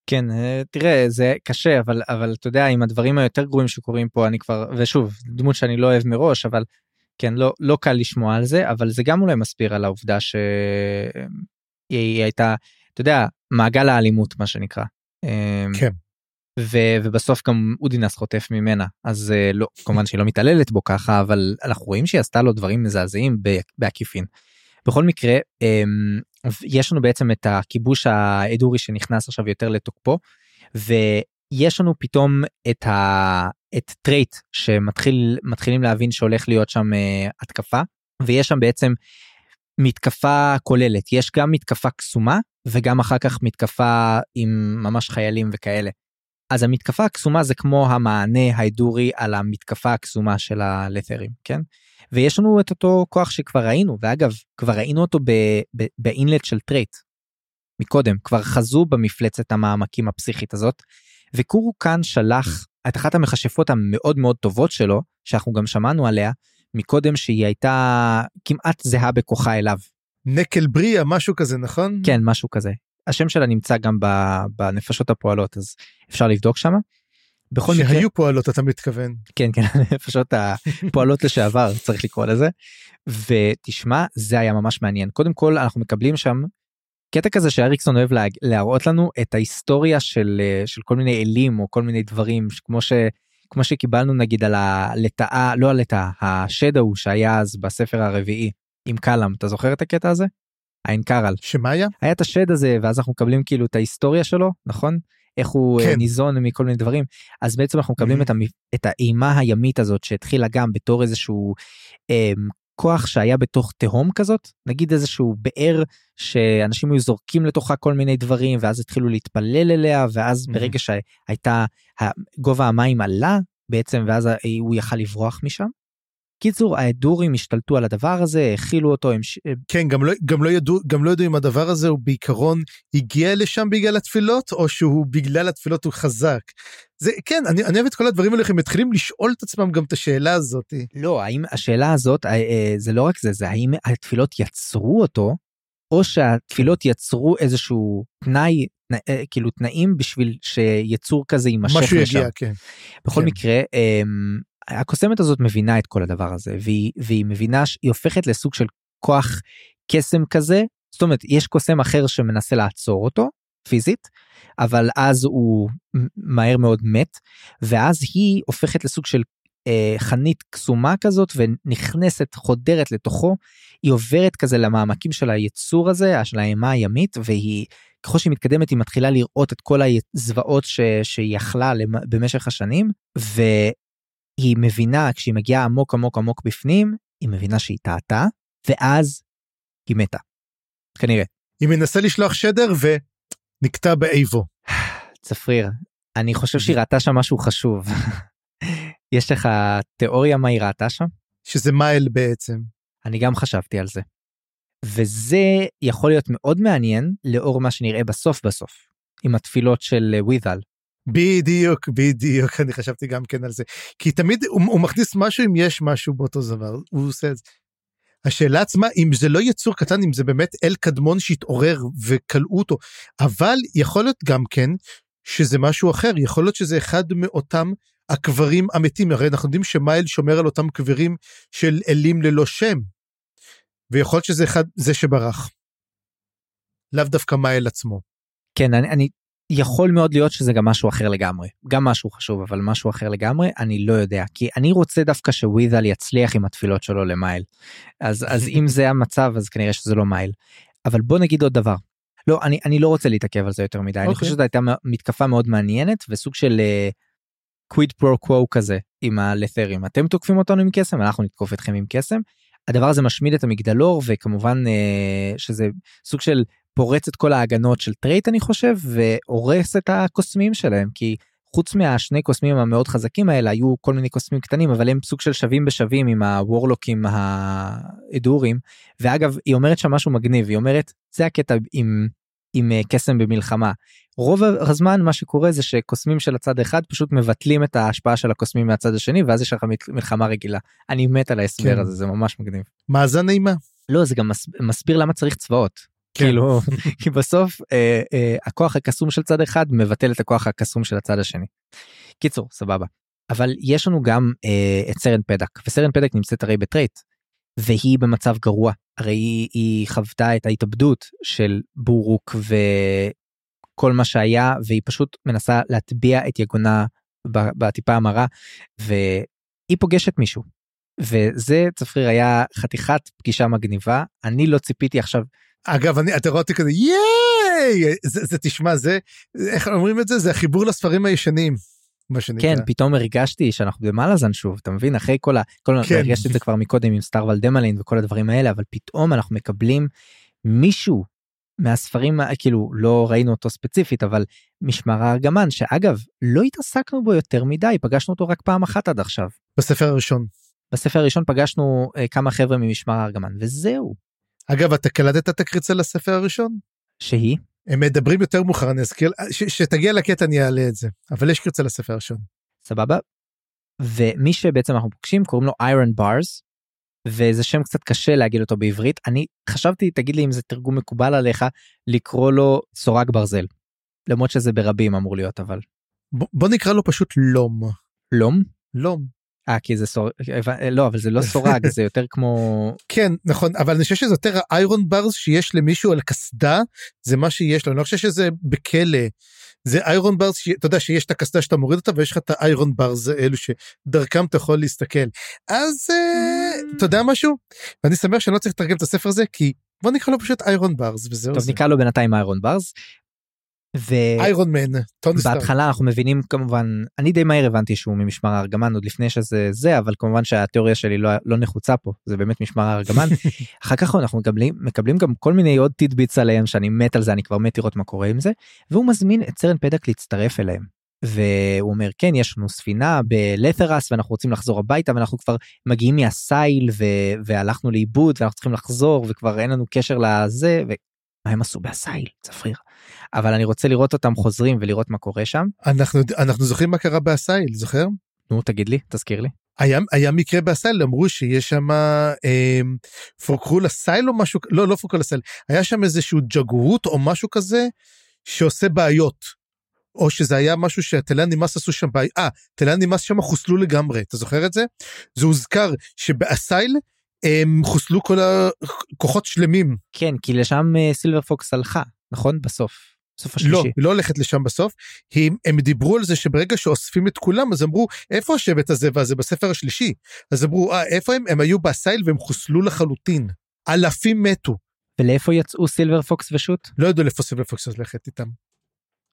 כן, אה, תראה, זה קשה, אבל, אבל אתה יודע, עם הדברים היותר גרועים שקורים פה, אני כבר, ושוב, דמות שאני לא אוהב מראש, אבל כן, לא, לא קל לשמוע על זה, אבל זה גם אולי מסביר על העובדה שהיא הייתה, אתה יודע, מעגל האלימות, מה שנקרא. אמ, כן. ו, ובסוף גם אודינס חוטף ממנה, אז אה, לא, כמובן שהיא לא מתעללת בו ככה, אבל אנחנו רואים שהיא עשתה לו דברים מזעזעים בעקיפין. בכל מקרה, אמ, יש לנו בעצם את הכיבוש האדורי שנכנס עכשיו יותר לתוקפו, ויש לנו פתאום את, ה... את טרייט שמתחילים להבין שהולך להיות שם אה, התקפה, ויש שם בעצם מתקפה כוללת, יש גם מתקפה קסומה וגם אחר כך מתקפה עם ממש חיילים וכאלה. אז המתקפה הקסומה זה כמו המענה האדורי על המתקפה הקסומה של הלת'רים, כן? ויש לנו את אותו כוח שכבר ראינו, ואגב, כבר ראינו אותו ב inlet של טרייט. מקודם, כבר חזו במפלצת המעמקים הפסיכית הזאת, וקורו כאן שלח את אחת המכשפות המאוד מאוד טובות שלו, שאנחנו גם שמענו עליה, מקודם שהיא הייתה כמעט זהה בכוחה אליו. נקל בריה, משהו כזה, נכון? כן, משהו כזה. השם שלה נמצא גם בנפשות הפועלות, אז אפשר לבדוק שמה. בכל מקרה... שהיו פועלות אתה מתכוון. כן כן פשוט הפועלות לשעבר צריך לקרוא לזה. ותשמע זה היה ממש מעניין קודם כל אנחנו מקבלים שם קטע כזה שאריקסון אוהב לה, להראות לנו את ההיסטוריה של של כל מיני אלים או כל מיני דברים כמו ש... כמו שקיבלנו נגיד על הלטאה לא הלטאה השד ההוא שהיה אז בספר הרביעי עם קלאם אתה זוכר את הקטע הזה? קרל. שמה היה? היה את השד הזה ואז אנחנו מקבלים כאילו את ההיסטוריה שלו נכון? איך הוא אה, כן. ניזון מכל מיני דברים אז בעצם אנחנו מקבלים mm-hmm. את, האימה הימית הזאת שהתחילה גם בתור איזשהו אה, כוח שהיה בתוך תהום כזאת נגיד איזשהו באר שאנשים היו זורקים לתוכה כל מיני דברים ואז התחילו להתפלל אליה ואז mm-hmm. ברגע שהייתה גובה המים עלה בעצם ואז הוא יכל לברוח משם קיצור האדורים השתלטו על הדבר הזה הכילו אותו הם כן גם לא גם לא ידעו גם לא ידעו אם הדבר הזה הוא בעיקרון הגיע לשם בגלל התפילות או שהוא בגלל התפילות הוא חזק. זה כן אני, אני אוהב את כל הדברים האלה הם מתחילים לשאול את עצמם גם את השאלה הזאת. לא האם השאלה הזאת אה, אה, זה לא רק זה זה האם התפילות יצרו אותו או שהתפילות יצרו איזשהו תנאי אה, כאילו תנאים בשביל שיצור כזה יימשך לשם. משהו יגיע כן. בכל כן. מקרה. הקוסמת הזאת מבינה את כל הדבר הזה והיא, והיא מבינה שהיא הופכת לסוג של כוח קסם כזה. זאת אומרת יש קוסם אחר שמנסה לעצור אותו פיזית אבל אז הוא מהר מאוד מת ואז היא הופכת לסוג של אה, חנית קסומה כזאת ונכנסת חודרת לתוכו. היא עוברת כזה למעמקים של היצור הזה של האימה הימית והיא ככל שהיא מתקדמת היא מתחילה לראות את כל הזוועות שהיא יכלה במשך השנים היא מבינה כשהיא מגיעה עמוק עמוק עמוק בפנים, היא מבינה שהיא טעתה, ואז היא מתה. כנראה. היא מנסה לשלוח שדר ונקטע באיבו. צפריר, אני חושב שהיא ראתה שם משהו חשוב. יש לך תיאוריה מה היא ראתה שם? שזה מייל בעצם. אני גם חשבתי על זה. וזה יכול להיות מאוד מעניין לאור מה שנראה בסוף בסוף, עם התפילות של וויזל. בדיוק בדיוק אני חשבתי גם כן על זה כי תמיד הוא, הוא מכניס משהו אם יש משהו באותו דבר הוא עושה את זה. השאלה עצמה אם זה לא יצור קטן אם זה באמת אל קדמון שהתעורר וכלאו אותו אבל יכול להיות גם כן שזה משהו אחר יכול להיות שזה אחד מאותם הקברים המתים הרי אנחנו יודעים שמייל שומר על אותם קברים של אלים ללא שם. ויכול להיות שזה אחד זה שברח. לאו דווקא מייל עצמו. כן, אני, אני יכול מאוד להיות שזה גם משהו אחר לגמרי. גם משהו חשוב, אבל משהו אחר לגמרי, אני לא יודע. כי אני רוצה דווקא שוויזל יצליח עם התפילות שלו למייל. אז, אז אם זה המצב, אז כנראה שזה לא מייל. אבל בוא נגיד עוד דבר. לא, אני, אני לא רוצה להתעכב על זה יותר מדי. Okay. אני אוקיי. חושב שזו הייתה מתקפה מאוד מעניינת וסוג של קוויד פרו קוו כזה עם הלת'רים. אתם תוקפים אותנו עם קסם, אנחנו נתקוף אתכם עם קסם. הדבר הזה משמיד את המגדלור וכמובן uh, שזה סוג של פורץ את כל ההגנות של טרייט אני חושב והורס את הקוסמים שלהם כי חוץ מהשני קוסמים המאוד חזקים האלה היו כל מיני קוסמים קטנים אבל הם סוג של שווים בשווים עם הוורלוקים האדורים ואגב היא אומרת שם משהו מגניב היא אומרת זה הקטע עם עם אה, קסם במלחמה רוב הזמן מה שקורה זה שקוסמים של הצד אחד פשוט מבטלים את ההשפעה של הקוסמים מהצד השני ואז יש לך מלחמה רגילה אני מת על ההסבר כן. הזה זה ממש מגניב. מאזן נעימה. לא זה גם מסביר למה צריך צבאות. כן. כאילו כי בסוף אה, אה, הכוח הקסום של צד אחד מבטל את הכוח הקסום של הצד השני. קיצור סבבה. אבל יש לנו גם אה, את סרן פדק וסרן פדק נמצאת הרי בטרייט והיא במצב גרוע הרי היא, היא חוותה את ההתאבדות של בורוק וכל מה שהיה והיא פשוט מנסה להטביע את יגונה בטיפה המרה והיא פוגשת מישהו. וזה צפריר היה חתיכת פגישה מגניבה אני לא ציפיתי עכשיו. אגב אני אתה רואה אותי כזה ייי זה, זה תשמע זה איך אומרים את זה זה החיבור לספרים הישנים. מה שנקרא. כן פתאום הרגשתי שאנחנו במלאזן שוב אתה מבין אחרי כל ה... כל כן. הרגשתי את זה כבר מקודם עם סטאר ולדמלין וכל הדברים האלה אבל פתאום אנחנו מקבלים מישהו מהספרים כאילו לא ראינו אותו ספציפית אבל משמר הארגמן שאגב לא התעסקנו בו יותר מדי פגשנו אותו רק פעם אחת עד עכשיו. בספר הראשון. בספר הראשון פגשנו אה, כמה חבר'ה ממשמר הארגמן וזהו. אגב אתה קלטת את הקריצה לספר הראשון? שהיא? הם מדברים יותר מאוחר אני אזכיר שתגיע לקטע אני אעלה את זה אבל יש קריצה לספר הראשון. סבבה. ומי שבעצם אנחנו פוגשים קוראים לו איירון ברס וזה שם קצת קשה להגיד אותו בעברית אני חשבתי תגיד לי אם זה תרגום מקובל עליך לקרוא לו סורג ברזל. למרות שזה ברבים אמור להיות אבל. ב, בוא נקרא לו פשוט לום. לום? לום. אה כי זה סורג לא אבל זה לא סורג זה יותר כמו כן נכון אבל אני חושב שזה יותר האיירון ברס שיש למישהו על קסדה זה מה שיש לו. אני לא חושב שזה בכלא. זה איירון ברס אתה יודע שיש את הקסדה שאתה מוריד אותה ויש לך את האיירון ברס אלו שדרכם אתה יכול להסתכל. אז אה, אתה יודע משהו? ואני שמח שאני לא צריך לתרגם את הספר הזה כי בוא נקרא לו פשוט איירון ברס וזהו. טוב נקרא לו בינתיים איירון ברס איירון מן בהתחלה אנחנו מבינים כמובן אני די מהר הבנתי שהוא ממשמר הארגמן עוד לפני שזה זה אבל כמובן שהתיאוריה שלי לא, לא נחוצה פה זה באמת משמר הארגמן אחר כך אנחנו מקבלים מקבלים גם כל מיני עוד טידביץ עליהם שאני מת על זה אני כבר מת לראות מה קורה עם זה והוא מזמין את סרן פדק להצטרף אליהם. והוא אומר כן יש לנו ספינה בלת'רס ואנחנו רוצים לחזור הביתה ואנחנו כבר מגיעים מהסייל ו- והלכנו לאיבוד ואנחנו צריכים לחזור וכבר אין לנו קשר לזה מה הם עשו בסייל צפריר. אבל אני רוצה לראות אותם חוזרים ולראות מה קורה שם. אנחנו אנחנו זוכרים מה קרה בסייל זוכר? נו תגיד לי תזכיר לי. היה היה מקרה בסייל אמרו שיש שם אה, פורקרו לסייל או משהו לא לא פורקרו לסייל היה שם איזשהו ג'גרות או משהו כזה שעושה בעיות. או שזה היה משהו שתלי הנימאס עשו שם בעיה, אה, תלן אימאס שם חוסלו לגמרי, אתה זוכר את זה? זה הוזכר שבאסייל הם חוסלו כל הכוחות שלמים. כן, כי לשם אה, סילבר פוקס הלכה, נכון? בסוף. בסוף השלישי. לא, היא לא הולכת לשם בסוף. הם, הם דיברו על זה שברגע שאוספים את כולם, אז אמרו, איפה השבט הזה והזה בספר השלישי? אז אמרו, אה, איפה הם? הם היו בסייל והם חוסלו לחלוטין. אלפים מתו. ולאיפה יצאו סילבר פוקס ושות? לא ידעו לאיפה סילבר פוקס הולכת איתם.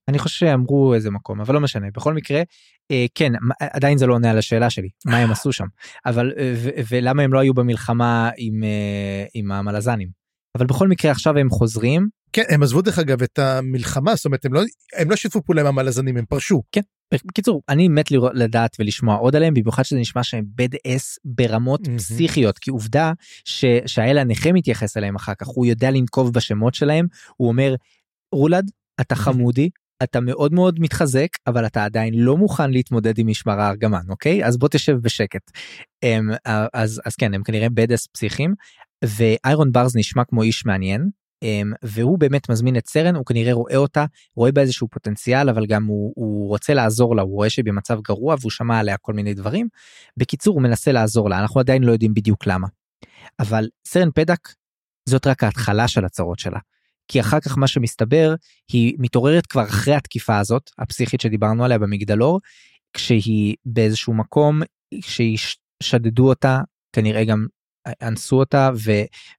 אני חושב שאמרו איזה מקום אבל לא משנה בכל מקרה אה, כן עדיין זה לא עונה על השאלה שלי מה הם עשו שם אבל אה, ולמה הם לא היו במלחמה עם אה, עם המלזנים אבל בכל מקרה עכשיו הם חוזרים. כן הם עזבו דרך אגב את המלחמה זאת אומרת הם לא הם לא שיתפו פעולה עם המלזנים הם פרשו. כן. בקיצור אני מת לראות לדעת ולשמוע עוד עליהם במיוחד שזה נשמע שהם בד אס ברמות mm-hmm. פסיכיות כי עובדה ש, שהאל הנכה מתייחס אליהם אחר כך הוא יודע לנקוב בשמות שלהם הוא אומר רולד אתה חמודי אתה מאוד מאוד מתחזק אבל אתה עדיין לא מוכן להתמודד עם משמר הארגמן אוקיי אז בוא תשב בשקט. הם, אז אז כן הם כנראה בדס פסיכיים ואיירון ברז נשמע כמו איש מעניין הם, והוא באמת מזמין את סרן הוא כנראה רואה אותה רואה בה איזשהו פוטנציאל אבל גם הוא, הוא רוצה לעזור לה הוא רואה שהיא במצב גרוע והוא שמע עליה כל מיני דברים. בקיצור הוא מנסה לעזור לה אנחנו עדיין לא יודעים בדיוק למה. אבל סרן פדק זאת רק ההתחלה של הצרות שלה. כי אחר כך מה שמסתבר היא מתעוררת כבר אחרי התקיפה הזאת הפסיכית שדיברנו עליה במגדלור כשהיא באיזשהו מקום כשהיא אותה כנראה גם אנסו אותה ו,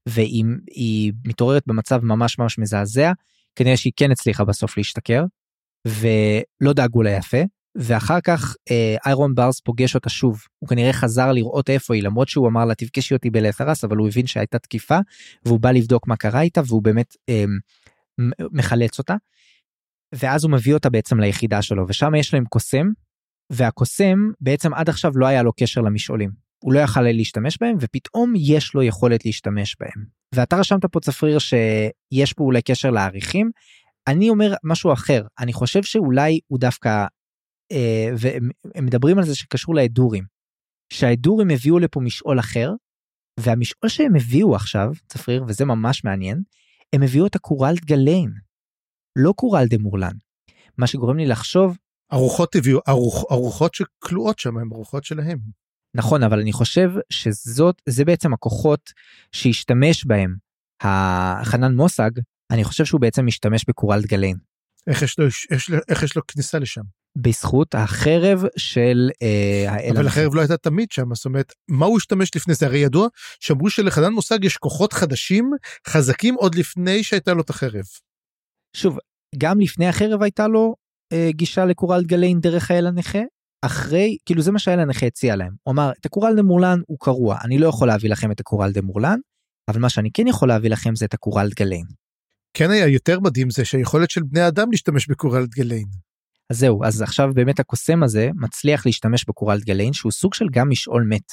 והיא מתעוררת במצב ממש ממש מזעזע כנראה שהיא כן הצליחה בסוף להשתכר ולא דאגו לה יפה ואחר כך אה, איירון ברס פוגש אותה שוב הוא כנראה חזר לראות איפה היא למרות שהוא אמר לה תפגשי אותי בלתרס אבל הוא הבין שהייתה תקיפה והוא בא לבדוק מה קרה איתה והוא באמת אה, מחלץ אותה. ואז הוא מביא אותה בעצם ליחידה שלו ושם יש להם קוסם והקוסם בעצם עד עכשיו לא היה לו קשר למשעולים הוא לא יכל להשתמש בהם ופתאום יש לו יכולת להשתמש בהם. ואתה רשמת פה צפריר שיש פה אולי קשר לעריכים. אני אומר משהו אחר אני חושב שאולי הוא דווקא והם מדברים על זה שקשור לאדורים. שהאדורים הביאו לפה משעול אחר והמשעול שהם הביאו עכשיו צפריר וזה ממש מעניין הם הביאו את הקורלד גליין לא קורלד אמורלן. מה שגורם לי לחשוב הרוחות הביאו הרוח, הרוחות שכלואות שם הם הרוחות שלהם. נכון אבל אני חושב שזאת זה בעצם הכוחות שהשתמש בהם חנן מוסג אני חושב שהוא בעצם משתמש בקורלד גליין. איך יש לו, יש, איך יש לו כניסה לשם? בזכות החרב של אה, האל. אבל החרב לא הייתה תמיד שם, זאת אומרת, מה הוא השתמש לפני זה? הרי ידוע שאמרו שלחנן מוסג יש כוחות חדשים, חזקים עוד לפני שהייתה לו את החרב. שוב, גם לפני החרב הייתה לו אה, גישה לקורלד גליין דרך האל הנכה, אחרי, כאילו זה מה שהאל הנכה הציע להם. הוא אמר, את הקורלד אמורלן הוא קרוע, אני לא יכול להביא לכם את הקורלד אמורלן, אבל מה שאני כן יכול להביא לכם זה את הקורלד גליין. כן היה יותר מדהים זה שהיכולת של בני אדם להשתמש בקורלד גליין. אז זהו, אז עכשיו באמת הקוסם הזה מצליח להשתמש בקורלד גליין שהוא סוג של גם משעול מת.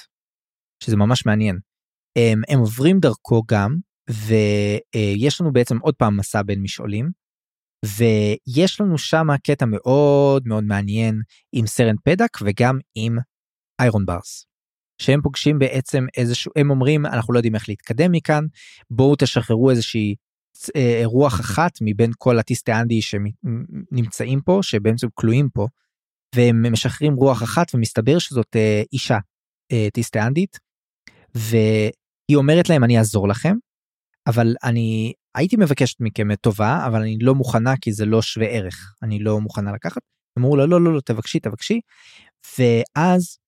שזה ממש מעניין. הם, הם עוברים דרכו גם, ויש לנו בעצם עוד פעם מסע בין משעולים, ויש לנו שם קטע מאוד מאוד מעניין עם סרן פדק וגם עם איירון ברס. שהם פוגשים בעצם איזשהו, הם אומרים אנחנו לא יודעים איך להתקדם מכאן, בואו תשחררו איזושהי רוח אחת מבין כל הטיסטאנדי שנמצאים פה שבעצם כלואים פה והם משחררים רוח אחת ומסתבר שזאת אה, אישה אה, טיסטאנדית והיא אומרת להם אני אעזור לכם אבל אני הייתי מבקשת מכם טובה אבל אני לא מוכנה כי זה לא שווה ערך אני לא מוכנה לקחת. אמרו לה לא לא לא תבקשי תבקשי ואז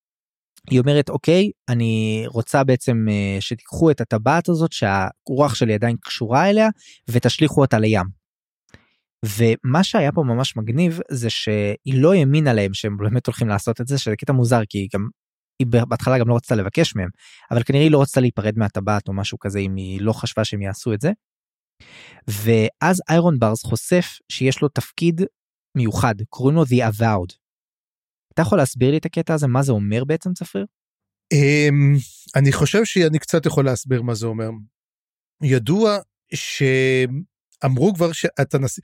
היא אומרת אוקיי אני רוצה בעצם uh, שתיקחו את הטבעת הזאת שהרוח שלי עדיין קשורה אליה ותשליכו אותה לים. ומה שהיה פה ממש מגניב זה שהיא לא האמינה להם שהם באמת הולכים לעשות את זה שזה קטע מוזר כי היא גם היא בהתחלה גם לא רצתה לבקש מהם אבל כנראה היא לא רצתה להיפרד מהטבעת או משהו כזה אם היא לא חשבה שהם יעשו את זה. ואז איירון ברס חושף שיש לו תפקיד מיוחד קוראים לו The Avowed אתה יכול להסביר לי את הקטע הזה מה זה אומר בעצם צפריר? Um, אני חושב שאני קצת יכול להסביר מה זה אומר. ידוע שאמרו כבר שאתה נשיא,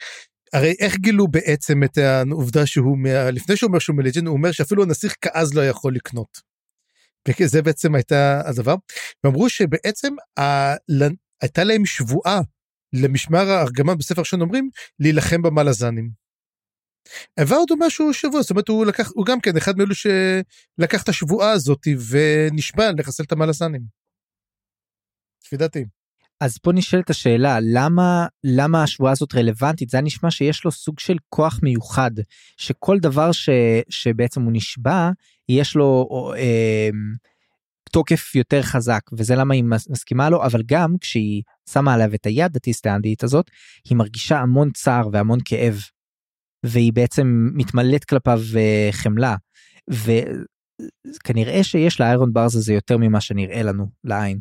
הרי איך גילו בעצם את העובדה שהוא, מה... לפני שהוא אומר שהוא מליג'ן, הוא אומר שאפילו הנסיך כאז לא יכול לקנות. וזה בעצם הייתה הדבר. ואמרו שבעצם ה... הייתה להם שבועה למשמר הארגמן בספר ראשון אומרים להילחם במלזנים. העבר אותו משהו שבוע, זאת אומרת הוא לקח, הוא גם כן אחד מאלו שלקח את השבועה הזאת ונשבע לחסל את המלסנים. לפי דעתי. אז פה נשאלת השאלה למה למה השבועה הזאת רלוונטית זה נשמע שיש לו סוג של כוח מיוחד שכל דבר ש, שבעצם הוא נשבע יש לו אה, תוקף יותר חזק וזה למה היא מסכימה לו אבל גם כשהיא שמה עליו את היד הטיסטאנדית הזאת היא מרגישה המון צער והמון כאב והיא בעצם מתמלאת כלפיו אה, חמלה וכנראה שיש לאיירון ברז הזה יותר ממה שנראה לנו לעין.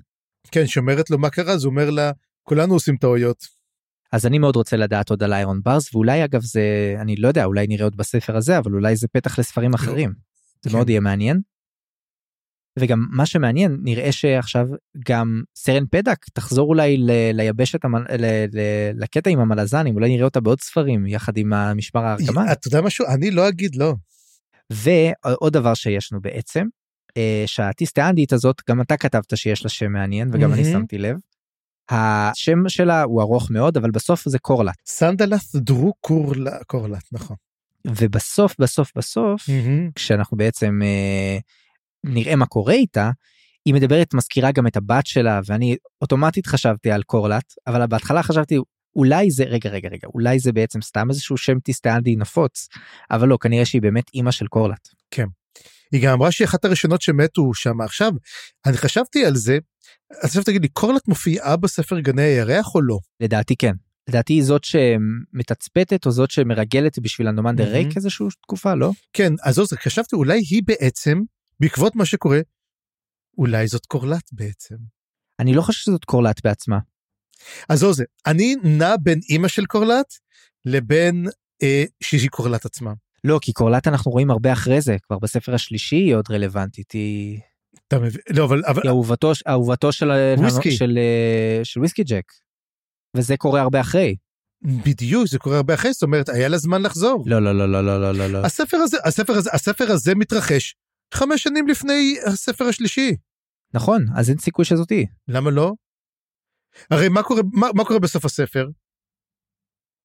כן שאומרת לו מה קרה אז הוא אומר לה כולנו עושים טעויות. אז אני מאוד רוצה לדעת עוד על איירון ברס ואולי אגב זה אני לא יודע אולי נראה עוד בספר הזה אבל אולי זה פתח לספרים אחרים. זה כן. מאוד יהיה מעניין. וגם מה שמעניין נראה שעכשיו גם סרן פדק תחזור אולי ל- ליבשת המ... ל- ל- לקטע עם המלזנים אולי נראה אותה בעוד ספרים יחד עם המשמר הארגמן. אתה יודע משהו אני לא אגיד לא. ועוד דבר שיש לנו בעצם אה, שהטיסטאנדית הזאת גם אתה כתבת שיש לה שם מעניין וגם אני שמתי לב. השם שלה הוא ארוך מאוד אבל בסוף זה קורלט. סנדלת דרו קורלט נכון. ובסוף בסוף בסוף כשאנחנו בעצם. אה, נראה מה קורה איתה, היא מדברת מזכירה גם את הבת שלה ואני אוטומטית חשבתי על קורלט אבל בהתחלה חשבתי אולי זה רגע רגע רגע אולי זה בעצם סתם איזשהו שם טיסטאנדי נפוץ אבל לא כנראה שהיא באמת אימא של קורלט. היא גם אמרה שהיא אחת הראשונות שמתו שם עכשיו. אני חשבתי על זה, אז עכשיו תגיד לי, קורלט מופיעה בספר גני הירח או לא? לדעתי כן. לדעתי היא זאת שמתצפתת או זאת שמרגלת בשביל הנומנדר מהמם. ריק איזושהי תקופה לא? כן, אז זה, חשבתי אולי היא בעצם, בעקבות מה שקורה, אולי זאת קורלט בעצם. אני לא חושב שזאת קורלט בעצמה. אז זהו זה, אני נע בין אימא של קורלט לבין אה, שישי קורלט עצמה. לא, כי קורלט אנחנו רואים הרבה אחרי זה, כבר בספר השלישי היא עוד רלוונטית, היא... אתה מבין, לא, אבל... אבל... היא אהובתו, אהובתו של, וויסקי. של, אה, של וויסקי ג'ק. וזה קורה הרבה אחרי. בדיוק, זה קורה הרבה אחרי, זאת אומרת, היה לה זמן לחזור. לא, לא, לא, לא, לא, לא, לא. לא. הספר הזה, הספר הזה, הספר הזה מתרחש חמש שנים לפני הספר השלישי. נכון אז אין סיכוי שזאת היא. למה לא? הרי מה קורה, מה, מה קורה בסוף הספר?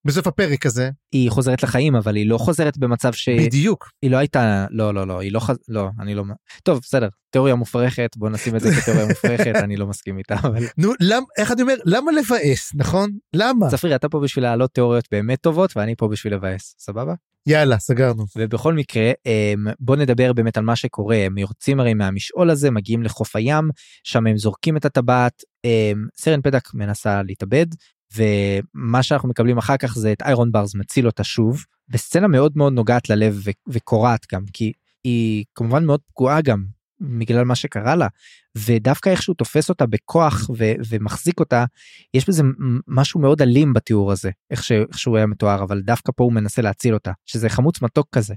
בסוף הפרק הזה? היא חוזרת לחיים אבל היא לא חוזרת במצב שהיא בדיוק. לא הייתה לא לא לא היא לא חז... לא אני לא טוב בסדר תיאוריה מופרכת בוא נשים את זה כתיאוריה מופרכת אני לא מסכים איתה אבל נו, למ, איך אני אומר, למה לבאס, נכון? למה? צפריר אתה פה בשביל להעלות תיאוריות באמת טובות ואני פה בשביל לבאס סבבה יאללה, סגרנו. ובכל מקרה אמ, בוא נדבר באמת על מה שקורה הם יוצאים הרי מהמשעול הזה מגיעים לחוף הים שם הם זורקים את הטבעת אמ, סרן פדק מנסה להתאבד ומה שאנחנו מקבלים אחר כך זה את איירון ברז מציל אותה שוב בסצנה מאוד מאוד נוגעת ללב ו- וקורעת גם כי היא כמובן מאוד פגועה גם בגלל מה שקרה לה ודווקא איך שהוא תופס אותה בכוח ו- ומחזיק אותה יש בזה משהו מאוד אלים בתיאור הזה איך, ש- איך שהוא היה מתואר אבל דווקא פה הוא מנסה להציל אותה שזה חמוץ מתוק כזה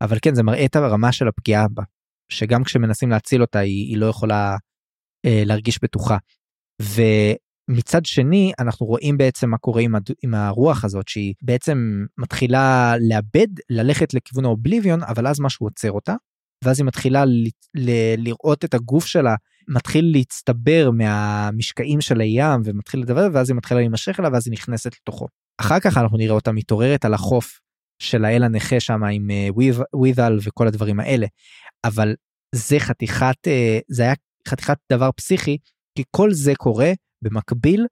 אבל כן זה מראה את הרמה של הפגיעה בה שגם כשמנסים להציל אותה היא, היא לא יכולה אה, להרגיש בטוחה. ומצד שני אנחנו רואים בעצם מה קורה עם, הד... עם הרוח הזאת שהיא בעצם מתחילה לאבד ללכת לכיוון האובליביון אבל אז משהו עוצר אותה ואז היא מתחילה ל... ל... לראות את הגוף שלה מתחיל להצטבר מהמשקעים של הים ומתחיל לדבר ואז היא מתחילה להימשך אליו ואז היא נכנסת לתוכו. אחר כך אנחנו נראה אותה מתעוררת על החוף של האל הנכה שם עם אה, וויזל וכל הדברים האלה אבל זה חתיכת אה, זה היה חתיכת דבר פסיכי כי כל זה קורה במקביל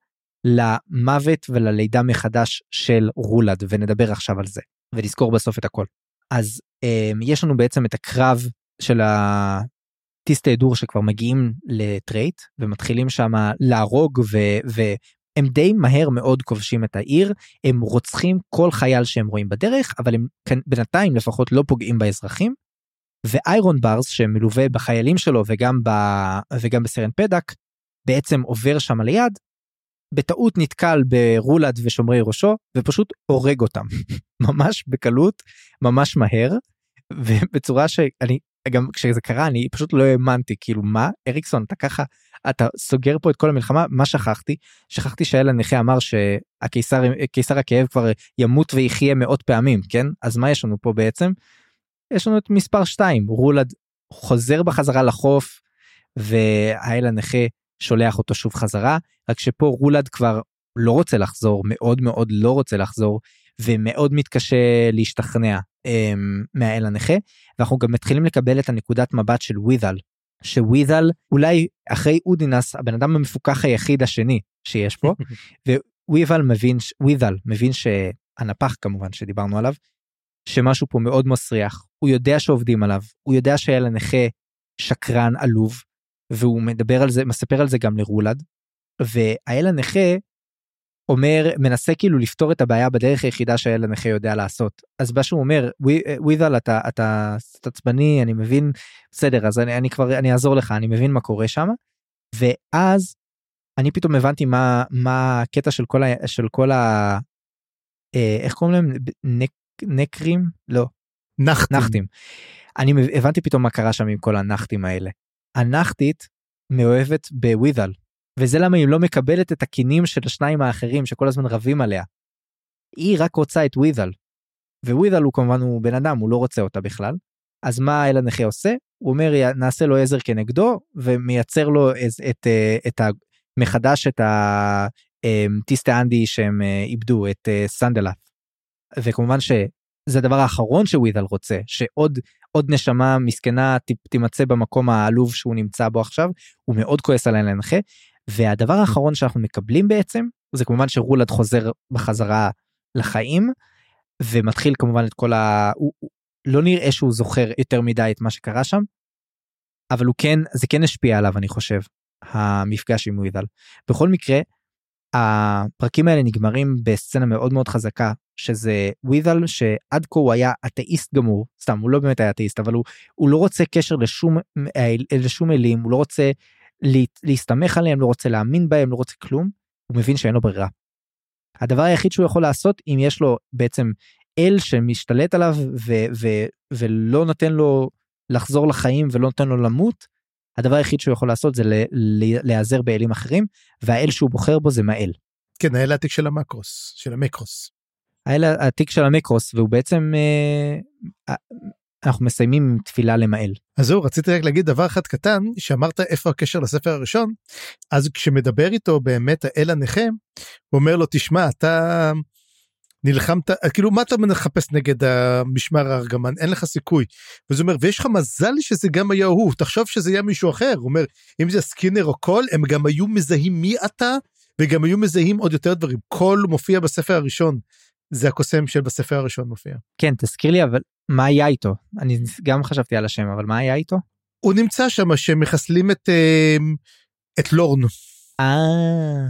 למוות וללידה מחדש של רולד ונדבר עכשיו על זה ונזכור בסוף את הכל. אז אה, יש לנו בעצם את הקרב של הטיסטי דור שכבר מגיעים לטרייט ומתחילים שם להרוג ו... והם די מהר מאוד כובשים את העיר הם רוצחים כל חייל שהם רואים בדרך אבל הם בינתיים לפחות לא פוגעים באזרחים. ואיירון ברס שמלווה בחיילים שלו וגם ב... וגם בסרן פדק בעצם עובר שם ליד. בטעות נתקל ברולד ושומרי ראשו ופשוט הורג אותם ממש בקלות ממש מהר ובצורה שאני גם כשזה קרה אני פשוט לא האמנתי כאילו מה אריקסון אתה ככה אתה סוגר פה את כל המלחמה מה שכחתי שכחתי שהאל הנכה אמר שהקיסר קיסר הכאב כבר ימות ויחיה מאות פעמים כן אז מה יש לנו פה בעצם. יש לנו את מספר 2 רולד חוזר בחזרה לחוף והאל הנכה שולח אותו שוב חזרה רק שפה רולד כבר לא רוצה לחזור מאוד מאוד לא רוצה לחזור ומאוד מתקשה להשתכנע um, מהאל הנכה. ואנחנו גם מתחילים לקבל את הנקודת מבט של וויזל שוויזל אולי אחרי אודינס הבן אדם המפוקח היחיד השני שיש פה וויזל מבין וויזל מבין שהנפח כמובן שדיברנו עליו שמשהו פה מאוד מסריח הוא יודע שעובדים עליו הוא יודע שהאל הנכה שקרן עלוב והוא מדבר על זה מספר על זה גם לרולד והאל הנכה אומר מנסה כאילו לפתור את הבעיה בדרך היחידה שהאל הנכה יודע לעשות אז מה שהוא אומר וויזל אתה אתה קצת עצבני אני מבין בסדר אז אני, אני כבר אני אעזור לך אני מבין מה קורה שם ואז אני פתאום הבנתי מה מה הקטע של כל ה, של כל ה... אה, איך קוראים להם נק, נקרים לא נחתים. נחתים. אני הבנתי פתאום מה קרה שם עם כל הנחתים האלה. הנחתית מאוהבת בוויזל וזה למה היא לא מקבלת את הקינים של השניים האחרים שכל הזמן רבים עליה. היא רק רוצה את וויזל. וויזל הוא כמובן הוא בן אדם הוא לא רוצה אותה בכלל. אז מה האל הנכה עושה? הוא אומר "יא- נעשה לו עזר כנגדו ומייצר לו את, את, אה, את ה, מחדש את הטיסטה אנדי שהם אה, איבדו את אה, סנדלף. וכמובן שזה הדבר האחרון שוויזל רוצה שעוד עוד נשמה מסכנה תימצא במקום העלוב שהוא נמצא בו עכשיו הוא מאוד כועס על האל הנכה והדבר האחרון שאנחנו מקבלים בעצם זה כמובן שרולד חוזר בחזרה לחיים ומתחיל כמובן את כל ה... הוא, הוא, לא נראה שהוא זוכר יותר מדי את מה שקרה שם, אבל הוא כן, זה כן השפיע עליו אני חושב, המפגש עם ווידל. בכל מקרה, הפרקים האלה נגמרים בסצנה מאוד מאוד חזקה שזה ווידל שעד כה הוא היה אתאיסט גמור סתם הוא לא באמת היה אתאיסט אבל הוא, הוא לא רוצה קשר לשום לשום אלים הוא לא רוצה לה, להסתמך עליהם לא רוצה להאמין בהם לא רוצה כלום הוא מבין שאין לו ברירה. הדבר היחיד שהוא יכול לעשות אם יש לו בעצם אל שמשתלט עליו ו, ו, ולא נותן לו לחזור לחיים ולא נותן לו למות הדבר היחיד שהוא יכול לעשות זה להיעזר באלים אחרים והאל שהוא בוחר בו זה מאל. כן האל העתיק של המקרוס של המקרוס. האל העתיק של המקרוס והוא בעצם אה, אה, אנחנו מסיימים תפילה למאל. אז זהו רציתי רק להגיד דבר אחד קטן שאמרת איפה הקשר לספר הראשון אז כשמדבר איתו באמת האל הנכה הוא אומר לו תשמע אתה נלחמת כאילו מה אתה מחפש נגד המשמר הארגמן אין לך סיכוי. וזה אומר ויש לך מזל שזה גם היה הוא תחשוב שזה היה מישהו אחר הוא אומר אם זה סקינר או קול הם גם היו מזהים מי אתה וגם היו מזהים עוד יותר דברים קול מופיע בספר הראשון. זה הקוסם של בספר הראשון מופיע. כן תזכיר לי אבל מה היה איתו אני גם חשבתי על השם אבל מה היה איתו? הוא נמצא שם שמחסלים את אה, את לורן. אה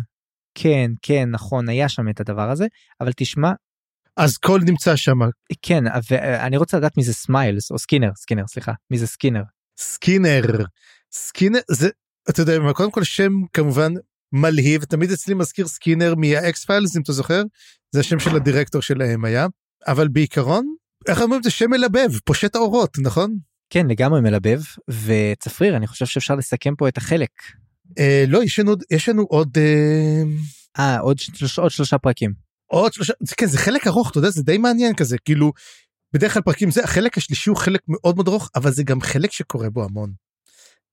כן כן נכון היה שם את הדבר הזה אבל תשמע. אז קול נמצא שם. כן ואני רוצה לדעת מי זה סמיילס או סקינר סקינר סליחה מי זה סקינר. סקינר סקינר זה אתה יודע קודם כל שם כמובן מלהיב תמיד אצלי מזכיר סקינר מה X-Files אם אתה זוכר זה השם של הדירקטור שלהם היה אבל בעיקרון איך אומרים זה שם מלבב פושט העורות נכון כן לגמרי מלבב וצפריר אני חושב שאפשר לסכם פה את החלק. אה, לא יש לנו יש לנו עוד אה, אה עוד, שלוש, עוד שלושה פרקים. עוד שלושה כן זה חלק ארוך אתה יודע זה די מעניין כזה כאילו בדרך כלל פרקים זה החלק השלישי הוא חלק מאוד מאוד ארוך אבל זה גם חלק שקורה בו המון.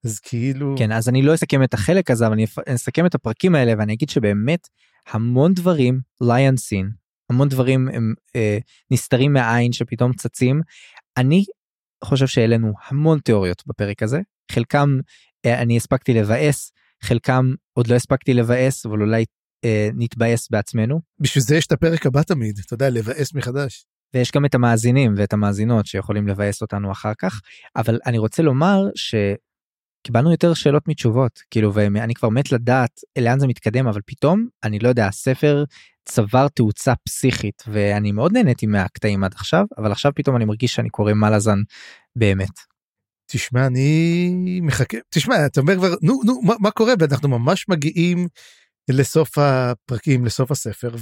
אז כאילו כן אז אני לא אסכם את החלק הזה אבל אני אסכם את הפרקים האלה ואני אגיד שבאמת המון דברים ליון סין המון דברים הם אה, נסתרים מהעין שפתאום צצים. אני חושב שהעלינו המון תיאוריות בפרק הזה חלקם אה, אני הספקתי לבאס חלקם עוד לא הספקתי לבאס אבל אולי אה, נתבאס בעצמנו. בשביל זה יש את הפרק הבא תמיד אתה יודע לבאס מחדש. ויש גם את המאזינים ואת המאזינות שיכולים לבאס אותנו אחר כך אבל אני רוצה לומר ש... קיבלנו יותר שאלות מתשובות כאילו ואני כבר מת לדעת לאן זה מתקדם אבל פתאום אני לא יודע הספר צבר תאוצה פסיכית ואני מאוד נהניתי מהקטעים עד עכשיו אבל עכשיו פתאום אני מרגיש שאני קורא מלאזן באמת. תשמע אני מחכה. תשמע אתה אומר כבר נו נו מה, מה קורה? ואנחנו ממש מגיעים לסוף הפרקים לסוף הספר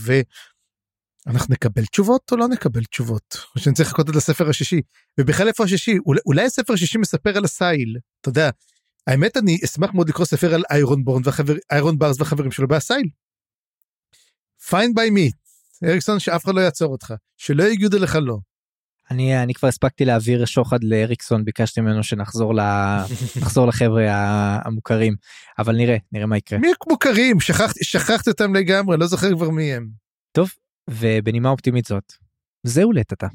ואנחנו נקבל תשובות או לא נקבל תשובות? או שאני צריך לחכות עד לספר השישי? ובכלל איפה השישי? אולי, אולי הספר השישי מספר על הסייל אתה יודע האמת אני אשמח מאוד לקרוא ספר על איירון בורן והחבר איירון ברס והחברים שלו באסייל. פיין ביי מי אריקסון שאף אחד לא יעצור אותך שלא יגידו לך לא. אני אני כבר הספקתי להעביר שוחד לאריקסון ביקשתי ממנו שנחזור ל... נחזור לחבר'ה המוכרים אבל נראה נראה מה יקרה. מי מוכרים שכחתי שכחתי אותם לגמרי לא זוכר כבר מי הם. טוב ובנימה אופטימית זאת זהו לטאטה.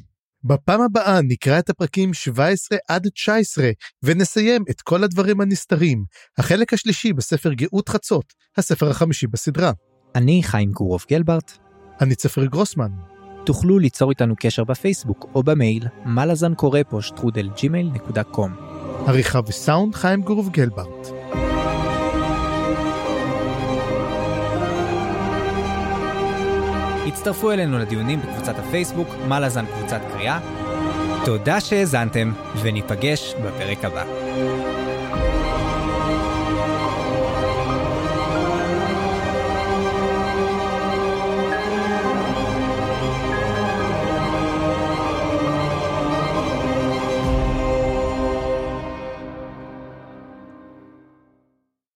בפעם הבאה נקרא את הפרקים 17 עד 19 ונסיים את כל הדברים הנסתרים, החלק השלישי בספר גאות חצות, הספר החמישי בסדרה. אני חיים גורוב גלברט. אני צפריר גרוסמן. תוכלו ליצור איתנו קשר בפייסבוק או במייל מלאזן קורא פה שטרודל ג'ימייל נקודה קום. עריכה וסאונד חיים גורוב גלברט. הצטרפו אלינו לדיונים בקבוצת הפייסבוק, מה לזן קבוצת קריאה. תודה שהאזנתם, וניפגש בפרק הבא.